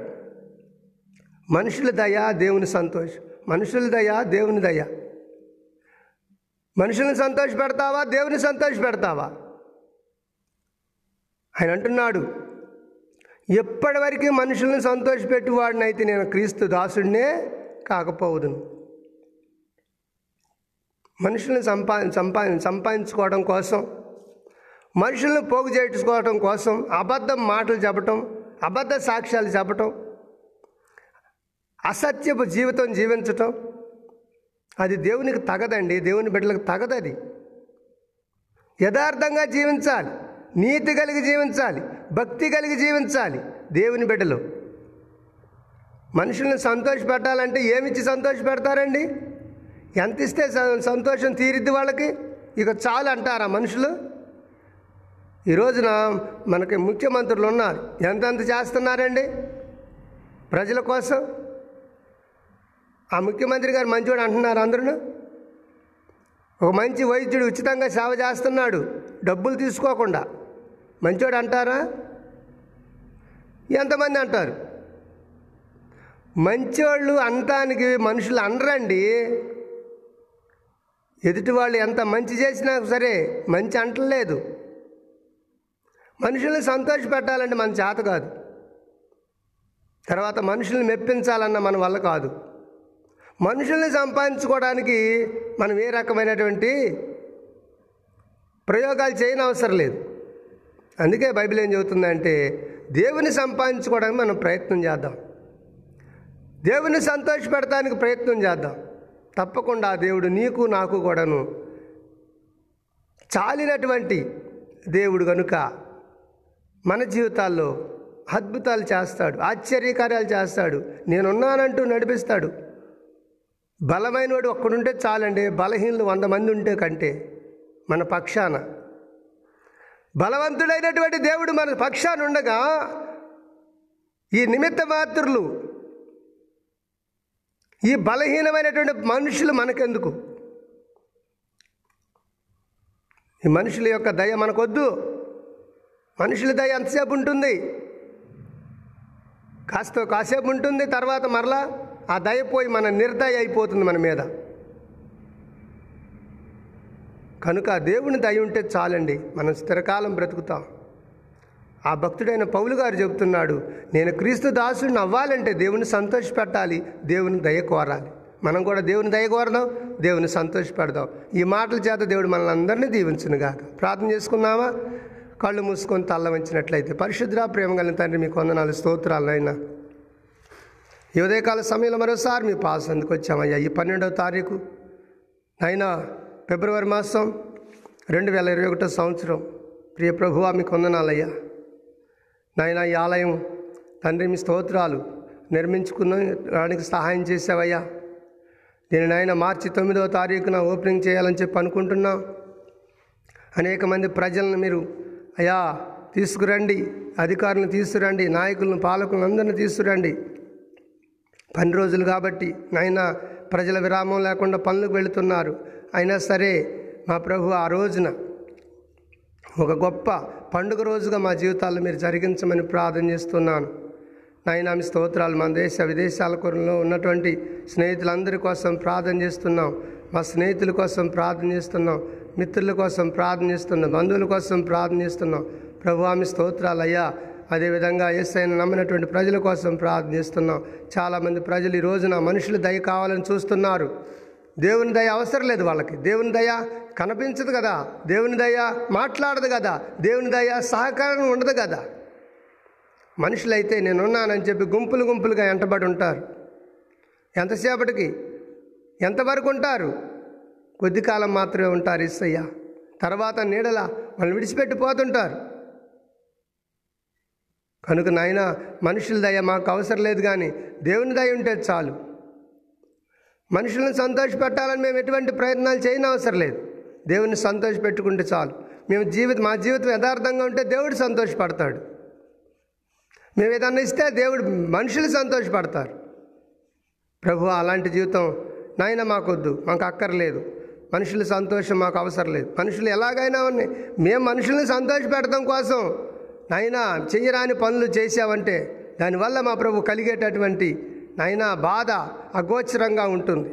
మనుషుల దయ దేవుని సంతోషం. మనుషుల దయ దేవుని దయ. మనుషుల్ని సంతోష పెడతావా? దేవుని సంతోష పెడతావా? ఆయన అంటున్నాడు ఎప్పటివరకు మనుషుల్ని సంతోషపెట్టువాడినైతే నేను క్రీస్తు దాసుడినే కాకపోవదును. మనుషుల్ని సంపా సంపా సంపాదించుకోవడం కోసం మనుషులను పోగు చేయించుకోవడం కోసం అబద్ధం మాటలు చెప్పటం అబద్ధ సాక్ష్యాలు చెప్పటం అసత్యపు జీవితం జీవించటం అది దేవునికి తగదండి దేవుని బిడ్డలకు తగదది యథార్థంగా జీవించాలి నీతి కలిగి జీవించాలి భక్తి కలిగి జీవించాలి దేవుని బిడ్డలు. మనుషుల్ని సంతోషపెట్టాలంటే ఏమిచ్చి సంతోషపెడతారండి? ఎంత ఇస్తే స- సంతోషం తీరిద్ది వాళ్ళకి? ఇక చాలు అంటారా మనుషులు? ఈ రోజున మనకి ముఖ్యమంత్రులు ఉన్నారు. ఎంతెంత చేస్తున్నారండి? ప్రజల కోసం? ఆ ముఖ్యమంత్రి గారు మంచివాడు అంటున్నారు అందరూ ఒక మంచి వైద్యుడు ఉచితంగా సేవ చేస్తున్నాడు. డబ్బులు తీసుకోకుండా. మంచివాడు అంటారా? ఎంతమంది అంటారు? మంచివాళ్ళు అనటానికి మనుషులు అనరండి. ఎదుటి వాళ్ళు ఎంత మంచి చేసినా సరే మంచి అంటలేదు. మనుషుల్ని సంతోష పెట్టాలంటే మన చేత కాదు. తర్వాత మనుషుల్ని మెప్పించాలన్న మన వల్ల కాదు. మనుషుల్ని సంపాదించుకోవడానికి మనం ఏ రకమైనటువంటి ప్రయోగాలు చేయని అవసరం లేదు. అందుకే బైబిల్ ఏం చెబుతుందంటే దేవుని సంపాదించుకోవడానికి మనం ప్రయత్నం చేద్దాం. దేవుని సంతోషపెడటానికి ప్రయత్నం చేద్దాం. తప్పకుండా దేవుడు నీకు నాకు కూడాను చాలినటువంటి దేవుడు కనుక మన జీవితాల్లో అద్భుతాలు చేస్తాడు ఆశ్చర్యకార్యాలు చేస్తాడు నేనున్నానంటూ నడిపిస్తాడు. బలమైనవాడు ఒక్కడుంటే చాలండి బలహీనులు వంద మంది ఉంటే కంటే మన పక్షాన. బలవంతుడైనటువంటి దేవుడు మన పక్షాన ఉండగా ఈ నిమిత్త మాత్రులు ఈ బలహీనమైనటువంటి మనుషులు మనకెందుకు? ఈ మనుషుల యొక్క దయ మనకొద్దు. మనుషుల దయ ఎంతసేపు ఉంటుంది? కాస్త కాసేపు ఉంటుంది తర్వాత మరలా ఆ దయ పోయి మన నిర్దయ అయిపోతుంది మన మీద. కనుక దేవుని దయ ఉంటే చాలండి మనం స్థిరకాలం బ్రతుకుతాం. ఆ భక్తుడైన పౌలు గారు చెబుతున్నాడు నేను క్రీస్తు దాసుడిని అవ్వాలంటే దేవుని సంతోషపెట్టాలి దేవుని దయ కోరాలి. మనం కూడా దేవుని దయ కోరదాం దేవుని సంతోషపెడదాం. ఈ మాటల చేత దేవుడు మనల్ని అందరినీ దీవించునుగాక. ప్రార్థన చేసుకున్నామా కళ్ళు మూసుకొని తల్ల వంచినట్లయితే పరిశుద్ర ప్రేమ కలిగిన తండ్రి మీకు కొందనాలు స్తోత్రాలైనా ఈ ఉదయకాల సమయంలో మరోసారి మీ పాస్ అందుకు వచ్చామయ్యా. ఈ పన్నెండవ తారీఖు అయినా ఫిబ్రవరి మాసం రెండు వేల ఇరవై ఒకటో సంవత్సరం. ప్రియ ప్రభువా మీకు వందనాలయ్యా. నాయన ఈ ఆలయం తండ్రి మీ స్తోత్రాలు నిర్మించుకున్నడానికి సహాయం చేసావయ్యా నేను నాయన మార్చి తొమ్మిదవ తారీఖున ఓపెనింగ్ చేయాలని చెప్పి అనుకుంటున్నాం. అనేక మంది ప్రజలను మీరు అయా తీసుకురండి అధికారులను తీసుకురండి నాయకులను పాలకులను అందరిని తీసుకురండి. పని రోజులు కాబట్టి నాయన ప్రజల విరామం లేకుండా పనులకు వెళుతున్నారు. అయినా సరే మా ప్రభు ఆ రోజున ఒక గొప్ప పండుగ రోజుగా మా జీవితాల్లో మీరు జరిగించమని ప్రార్థన చేస్తున్నాను. నాయన మీ స్తోత్రాలు మన దేశ విదేశాల కొరంలో ఉన్నటువంటి స్నేహితులందరి కోసం ప్రార్థన చేస్తున్నాం. మా స్నేహితుల కోసం ప్రార్థన చేస్తున్నాం. మిత్రుల కోసం ప్రార్థన చేస్తున్నాం. బంధువుల కోసం ప్రార్థన చేస్తున్నాం. ప్రభు ఆమె స్తోత్రాలు అయ్యా అదేవిధంగా ఎస్ఐని నమ్మినటువంటి ప్రజల కోసం ప్రార్థన చేస్తున్నాం. చాలామంది ప్రజలు ఈ రోజున మనుషులు దయ కావాలని చూస్తున్నారు. దేవుని దయ అవసరం లేదు వాళ్ళకి. దేవుని దయ కనిపించదు కదా. దేవుని దయ మాట్లాడదు కదా. దేవుని దయ సహకారం ఉండదు కదా. మనుషులైతే నేనున్నానని చెప్పి గుంపులు గుంపులుగా ఎంటబడి ఉంటారు. ఎంతసేపటికి? ఎంతవరకు ఉంటారు? కొద్ది కాలం మాత్రమే ఉంటారు ఇస్సయ్య తర్వాత నీడల వాళ్ళు విడిచిపెట్టి పోతుంటారు. కనుక నాయన మనుషుల దయ మాకు అవసరం లేదు కానీ దేవుని దయ ఉంటే చాలు. మనుషులను సంతోషపెట్టాలని మేము ఎటువంటి ప్రయత్నాలు చేయని అవసరం లేదు. దేవుని సంతోషపెట్టుకుంటే చాలు. మేము జీవితం మా జీవితం యథార్థంగా ఉంటే దేవుడు సంతోషపడతాడు. మేము ఏదన్నా ఇస్తే దేవుడు మనుషులు సంతోషపడతారు. ప్రభు అలాంటి జీవితం నాయన మాకొద్దు మాకు అక్కర్లేదు. మనుషుల సంతోషం మాకు అవసరం లేదు. మనుషులు ఎలాగైనా ఉన్నాయి. మేము మనుషుల్ని సంతోషపెడతాం కోసం నాయన చెయ్యరాని పనులు చేసావంటే దానివల్ల మా ప్రభు కలిగేటటువంటి నైనా బాధ అగోచరంగా ఉంటుంది.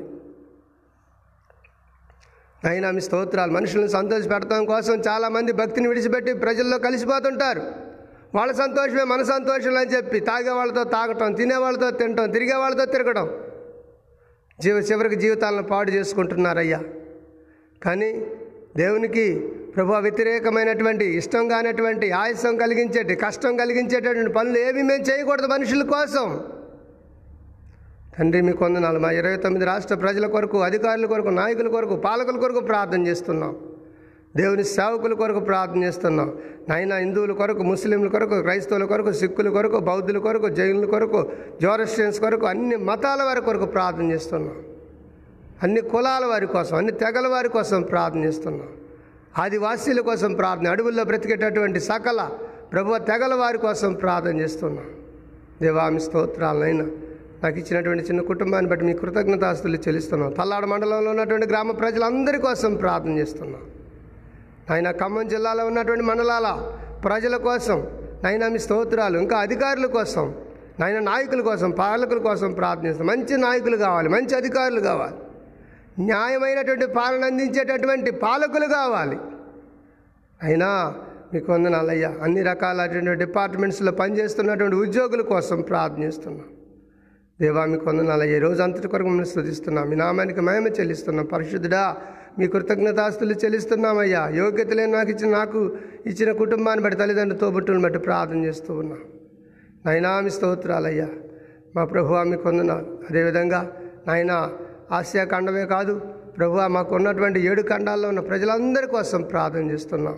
నైనా మీ స్తోత్రాలు మనుషులను సంతోషపెడతాం కోసం చాలామంది భక్తిని విడిచిపెట్టి ప్రజల్లో కలిసిపోతుంటారు. వాళ్ళ సంతోషమే మన సంతోషం అని చెప్పి తాగే వాళ్ళతో తాగటం తినే వాళ్ళతో తినటం తిరిగే వాళ్ళతో తిరగటం జీవ చివరికి జీవితాలను పాడు చేసుకుంటున్నారయ్యా. కానీ దేవునికి ప్రభు వ్యతిరేకమైనటువంటి ఇష్టం కానటువంటి ఆయాసం కలిగించేటి కష్టం కలిగించేటటువంటి పనులు ఏవి మేము చేయకూడదు మనుషుల కోసం. తండ్రి మీ కొందనాలు మా ఇరవై తొమ్మిది రాష్ట్ర ప్రజల కొరకు అధికారుల కొరకు నాయకుల కొరకు పాలకుల కొరకు ప్రార్థన చేస్తున్నాం. దేవుని సేవకుల కొరకు ప్రార్థన చేస్తున్నాం. నాయన హిందువుల కొరకు ముస్లింల కొరకు క్రైస్తవుల కొరకు సిక్కుల కొరకు బౌద్ధుల కొరకు జైనుల కొరకు జోరస్టియన్స్ కొరకు అన్ని మతాల వారి కొరకు ప్రార్థన చేస్తున్నాం. అన్ని కులాల వారి కోసం అన్ని తెగల వారి కోసం ప్రార్థన చేస్తున్నాం. ఆదివాసీల కోసం ప్రార్థన అడవుల్లో బ్రతికేటటువంటి సకల ప్రభు తెగల వారి కోసం ప్రార్థన చేస్తున్నాం. దేవామి స్తోత్రాలనైనా నాకు ఇచ్చినటువంటి చిన్న కుటుంబాన్ని బట్టి మీ కృతజ్ఞతాస్తులు చెల్లిస్తున్నాం. తల్లాడ మండలంలో ఉన్నటువంటి గ్రామ ప్రజలందరి కోసం ప్రార్థన చేస్తున్నాం. ఆయన ఖమ్మం జిల్లాలో ఉన్నటువంటి మండలాల ప్రజల కోసం నాయన మీ స్తోత్రాలు ఇంకా అధికారుల కోసం నాయన నాయకుల కోసం పాలకుల కోసం ప్రార్థిస్తాం మంచి నాయకులు కావాలి మంచి అధికారులు కావాలి. న్యాయమైనటువంటి పాలన అందించేటటువంటి పాలకులు కావాలి. అయినా మీకు వందనాలయ్యా అన్ని రకాలైనటువంటి డిపార్ట్మెంట్స్లో పనిచేస్తున్నటువంటి ఉద్యోగుల కోసం ప్రార్థిస్తున్నాం దేవా మీకు వందనాలయ్యా ఈ రోజు అంతటి కొరకు మిమ్మల్ని స్థుతిస్తున్నాం మీ నామానికి మహిమ చెల్లిస్తున్నాం. పరిశుద్ధుడా మీ కృతజ్ఞతాస్తులు చెల్లిస్తున్నామయ్యా. యోగ్యత లేని నాకు ఇచ్చిన నాకు ఇచ్చిన కుటుంబాన్ని బట్టి తల్లిదండ్రులు తోబుట్టుని బట్టి ప్రార్థన చేస్తూ ఉన్నాం. నైనా మీ స్తోత్రాలయ్యా. మా ప్రభు మీకు వందనాలు. అదేవిధంగా నాయన ఆసియా ఖండమే కాదు ప్రభు మాకు ఉన్నటువంటి ఏడు ఖండాల్లో ఉన్న ప్రజలందరి కోసం ప్రార్థన చేస్తున్నాం.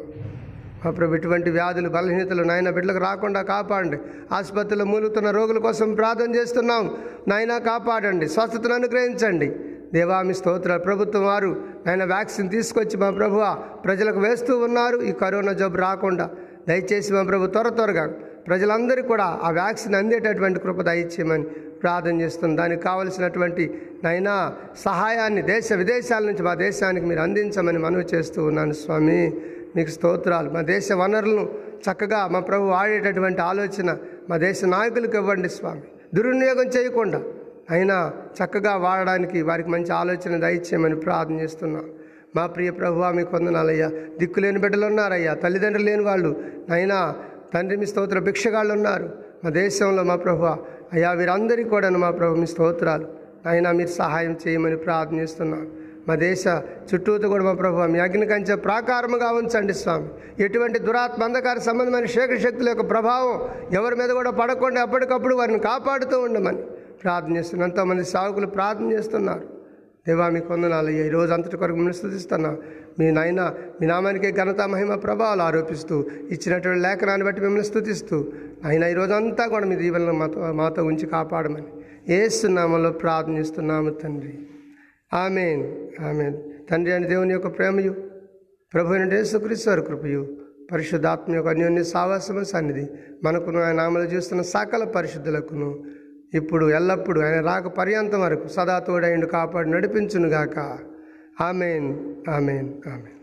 మా ప్రభు ఇటువంటి వ్యాధులు బలహీనతలు నాయన బిడ్డలకు రాకుండా కాపాడండి. ఆసుపత్రిలో మూలుగుతున్న రోగుల కోసం ప్రార్థన చేస్తున్నాం. నాయన కాపాడండి స్వస్థతను అనుగ్రహించండి. దేవామి స్తోత్ర ప్రభుత్వం వారు నాయన వ్యాక్సిన్ తీసుకొచ్చి మా ప్రభు ప్రజలకు వేస్తూ ఉన్నారు. ఈ కరోనా జబ్బు రాకుండా దయచేసి మా ప్రభు త్వర త్వరగా ప్రజలందరికీ కూడా ఆ వ్యాక్సిన్ అందేటటువంటి కృప దయచేయమని ప్రార్థన చేస్తుంది దానికి కావలసినటువంటి నైనా సహాయాన్ని దేశ విదేశాల నుంచి మా దేశానికి మీరు అందించమని మనవి చేస్తూ ఉన్నాను స్వామి. మీకు స్తోత్రాలు. మా దేశ వనరులను చక్కగా మా ప్రభు వాడేటటువంటి ఆలోచన మా దేశ నాయకులకు ఇవ్వండి స్వామి. దుర్వినియోగం చేయకుండా అయినా చక్కగా వాడడానికి వారికి మంచి ఆలోచన దయచేయమని ప్రార్థన చేస్తున్నాం. మా ప్రియ ప్రభువా మీకు వందనాలయ్యా దిక్కులేని బిడ్డలు ఉన్నారయ్యా తల్లిదండ్రులు లేని వాళ్ళు అయినా తండ్రి మీ స్తోత్ర భిక్షగాళ్ళు ఉన్నారు. మా దేశంలో మా ప్రభు అయ్యా వీరందరికీ కూడా మా ప్రభు మీ స్తోత్రాలు. అయినా మీరు సహాయం చేయమని ప్రార్థన చేస్తున్నాను మా దేశ చుట్టూతో కూడా మా ప్రభు మీ అగ్ని కంచె ప్రాకారముగా ఉంచండి స్వామి. ఎటువంటి దురాత్మ అంధకార సంబంధమైన శేఖర శక్తుల యొక్క ప్రభావం ఎవరి మీద కూడా పడకుండా అప్పటికప్పుడు వారిని కాపాడుతూ ఉండమని ప్రార్థన చేస్తున్నాను ఎంతోమంది సాగుకులు ప్రార్థన చేస్తున్నారు. దేవా మీ కొందనాలు ఈ రోజు అంతటి కొరకు మిమ్మల్ని స్థుతిస్తున్నా. మీ నాయన మీ నామానికే ఘనత మహిమ ప్రభావాలు ఆరోపిస్తూ ఇచ్చినటువంటి లేఖనాన్ని బట్టి మిమ్మల్ని స్థుతిస్తూ ఆయన ఈ రోజు అంతా కూడా మీ దీవెనలో మాతో మాతో ఉంచి కాపాడమని ఏస్తున్నామలో ప్రార్థనిస్తున్నాము తండ్రి. Amen amen. తండ్రి అని దేవుని యొక్క ప్రేమయు ప్రభు అయిన యేసుక్రీస్తు కృపయు పరిశుద్ధాత్మ యొక్క అన్యోన్య సావాసమ సన్నిధి మనకును ఆయన అమలు చేస్తున్న సకల పరిశుద్ధులకును. ఇప్పుడు ఎల్లప్పుడూ ఆయన రాక పర్యంతం వరకు సదా తోడైండు కాపాడు నడిపించునుగాక. Amen amen amen.